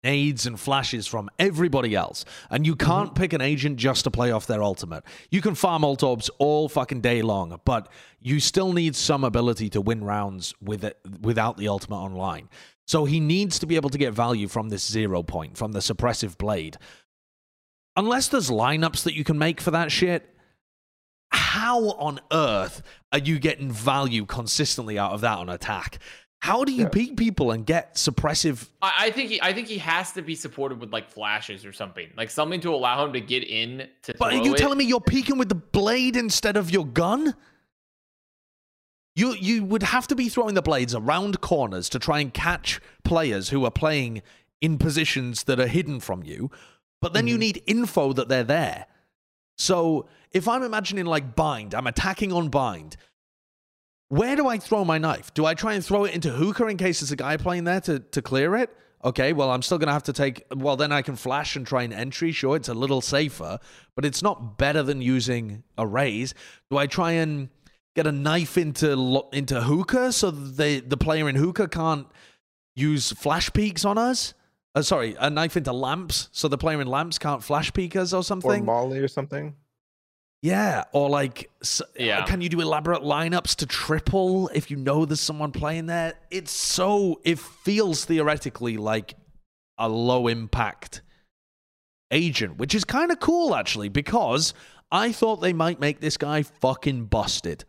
A: nades and flashes from everybody else. And you can't mm-hmm. pick an agent just to play off their ultimate. You can farm ult orbs all fucking day long but you still need some ability to win rounds with it without the ultimate online. So he needs to be able to get value from this zero point from the suppressive blade. Unless there's lineups that you can make for that shit, how on earth are you getting value consistently out of that on attack? How do you
C: Yeah.
A: peek people and get suppressive?
B: I, I think he, I think he has to be supported with like flashes or something, like something to allow him to get in to.
A: But are you
B: it.
A: telling me you're peeking with the blade instead of your gun? You you would have to be throwing the blades around corners to try and catch players who are playing in positions that are hidden from you. But then you
C: Mm-hmm.
A: need info that they're there. So if I'm imagining like bind, I'm attacking on bind. Where do I throw my knife? Do I try and throw it into hookah in case there's a guy playing there to, to clear it? Okay, well, I'm still going to have to take. Well, then I can flash and try an entry. Sure, it's a little safer, but it's not better than using a Raze. Do I try and get a knife into into hookah so they, the player in hookah can't use flash peeks on us? Uh, sorry, a knife into lamps so the player in lamps can't flash peek us or something. Or.
C: Molly or something.
A: Yeah, or like, uh,
B: Yeah.
A: can you do elaborate lineups to triple if you know there's someone playing there? It's so, it feels theoretically like a low impact agent, which is kind of cool actually, because I thought they might make this guy fucking busted.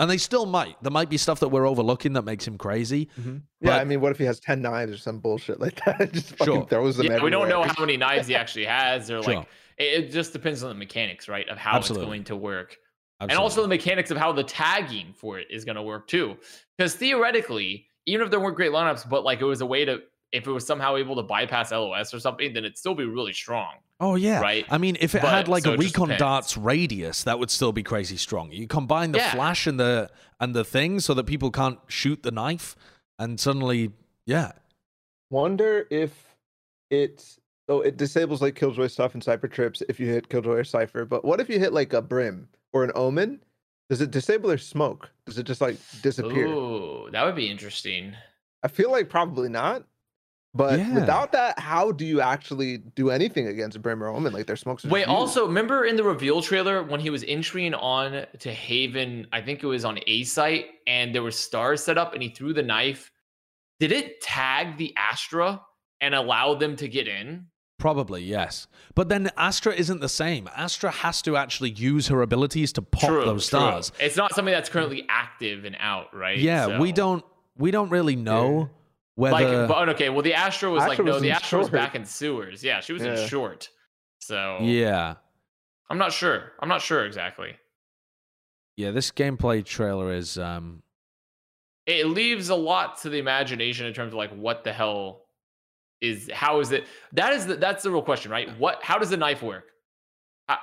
A: And they still might. There might be stuff that we're overlooking that makes him crazy.
C: Mm-hmm.
A: Yeah,
C: I mean, what if he has ten knives or some bullshit like that? Just fucking
A: Sure.
C: throws them.
B: Yeah, we don't know how many knives he actually has, or
A: Sure.
B: like it, it just depends on the mechanics, right, of how
A: Absolutely.
B: it's going to work, and also the mechanics of how the tagging for it is going to work too. Because theoretically, even if there weren't great lineups, but like it was a way to, if it was somehow able to bypass LOS or something, then it'd still be really strong.
A: Oh yeah,
B: right?
A: I mean, if it
B: But-
A: had like
B: so
A: a
B: it just
A: recon darts radius, that would still be crazy strong. You combine the
B: Yeah.
A: flash and the and the thing so that people can't shoot the knife, and suddenly, yeah,
C: Wonder if it's so it disables like Killjoy stuff and Cypher trips if you hit Killjoy or Cypher. But what if you hit like a Brim or an Omen? Does it disable their smoke? Does it just like disappear?
B: Ooh, that would be interesting.
C: I feel like probably not. But
A: Yeah.
C: without that, how do you actually do anything against Brim or Omen? Like their smokes. are
B: Wait,
C: diffused.
B: also remember in the reveal trailer when he was entering on to Haven, I think it was on A site, and there were stars set up, and he threw the knife. Did it tag the Astra and allow them to get in?
A: Probably yes. But then Astra isn't the same. Astra has to actually use her abilities to pop
B: True,
A: those
B: true.
A: stars.
B: It's not something that's currently active and out, right?
A: Yeah, we don't we don't really know whether.
B: like. But okay, well, the Astra was like
C: Astra
B: no, the
C: in
B: Astra was back in sewers. Yeah, she was
C: Yeah.
B: in short. So
A: yeah,
B: I'm not sure. I'm not sure exactly.
A: yeah. This gameplay trailer is um
B: it leaves a lot to the imagination in terms of like what the hell is how is it that is the that's the real question right? What how does the knife work?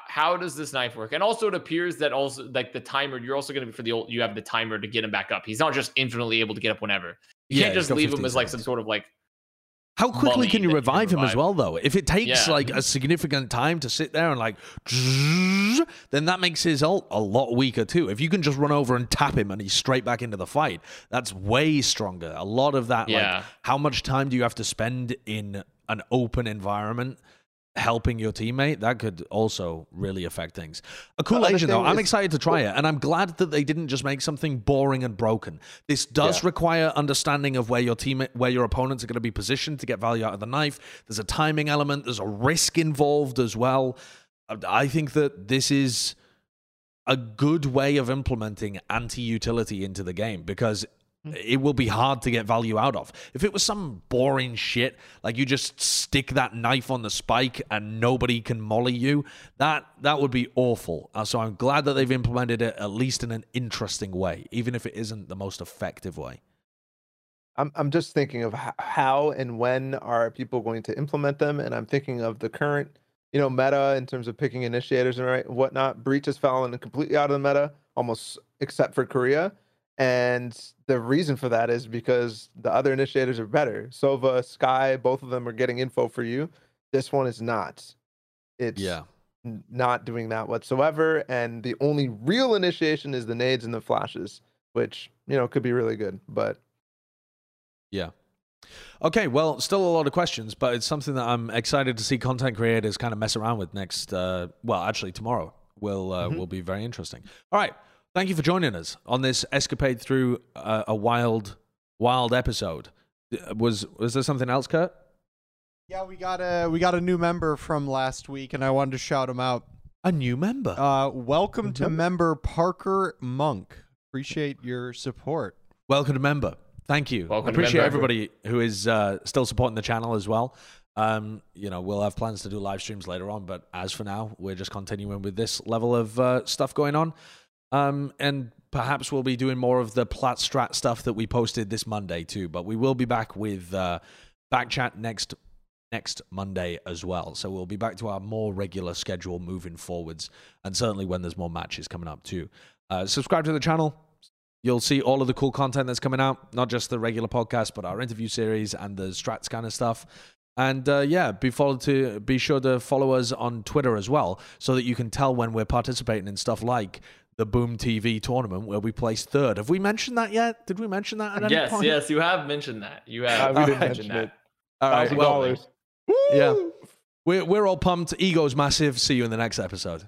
B: How, does this knife work? And also it appears that also like the timer you're also going to be for the old you have the timer to get him back up. He's not just infinitely able to get up whenever. You
A: Yeah,
B: can't just leave him as like some sort of like
A: How quickly can you
B: you
A: revive him as well, though? If it takes
B: Yeah.
A: like a significant time to sit there and like, then that makes his ult a lot weaker too. If you can just run over and tap him and he's straight back into the fight, that's way stronger. A lot of that,
B: Yeah.
A: like, how much time do you have to spend in an open environment? Helping your teammate that could also really affect things. A cool agent though.
C: thing
A: I'm excited to try it, and I'm glad that they didn't just make something boring and broken. This does
C: Yeah.
A: require understanding of where your team, where your opponents are going to be positioned to get value out of the knife. There's a timing element. There's a risk involved as well. I- I think that this is a good way of implementing anti-utility into the game because it will be hard to get value out of. If it was some boring shit, like you just stick that knife on the spike and nobody can molly you, that that would be awful. Uh, so I'm glad that they've implemented it at least in an interesting way, even if it isn't the most effective way.
C: I'm I'm just thinking of how and when are people going to implement them, and I'm thinking of the current, you know, meta in terms of picking initiators and right whatnot. Breach has fallen completely out of the meta, almost except for Korea, and the reason for that is because the other initiators are better. Sova, Skye, both of them are getting info for you. This one is not. It's n- not doing that whatsoever, and the only real initiation is the nades and the flashes, which you know could be really good, but.
A: Yeah. Okay, well, still a lot of questions, but it's something that I'm excited to see content creators kind of mess around with next. Uh, well, actually, tomorrow will uh, will be very interesting. All right, thank you for joining us on this escapade through uh, a wild, wild episode. Uh, Was was there something else, Kurt?
F: Yeah, we got a we got a new member from last week, and I wanted to shout him out.
A: A new member.
F: Uh, welcome to member Parker Monk. Appreciate your support.
A: Welcome to member. Thank you.
B: Welcome to
A: Appreciate
B: member.
A: everybody who is uh, still supporting the channel as well. Um, you know, we'll have plans to do live streams later on, but as for now, we're just continuing with this level of uh, stuff going on. Um, and perhaps we'll be doing more of the plat strat stuff that we posted this Monday too. But we will be back with uh, back chat next next Monday as well. So we'll be back to our more regular schedule moving forwards, and certainly when there's more matches coming up too. Uh, subscribe to the channel. You'll see all of the cool content that's coming out, not just the regular podcast, but our interview series and the strats kind of stuff. And uh, yeah, be followed to be sure to follow us on Twitter as well, so that you can tell when we're participating in stuff like the Boom TV tournament where we placed third. Have we mentioned that yet? Did we mention that at any
B: Yes,
A: point?
B: yes, you have mentioned that. You
C: Uh,
B: have
C: we didn't
B: mentioned
C: mention
B: that.
C: it.
A: All right. Well,
C: dollars.
A: yeah. We're, we're all pumped. Ego's massive. See you in the next episode.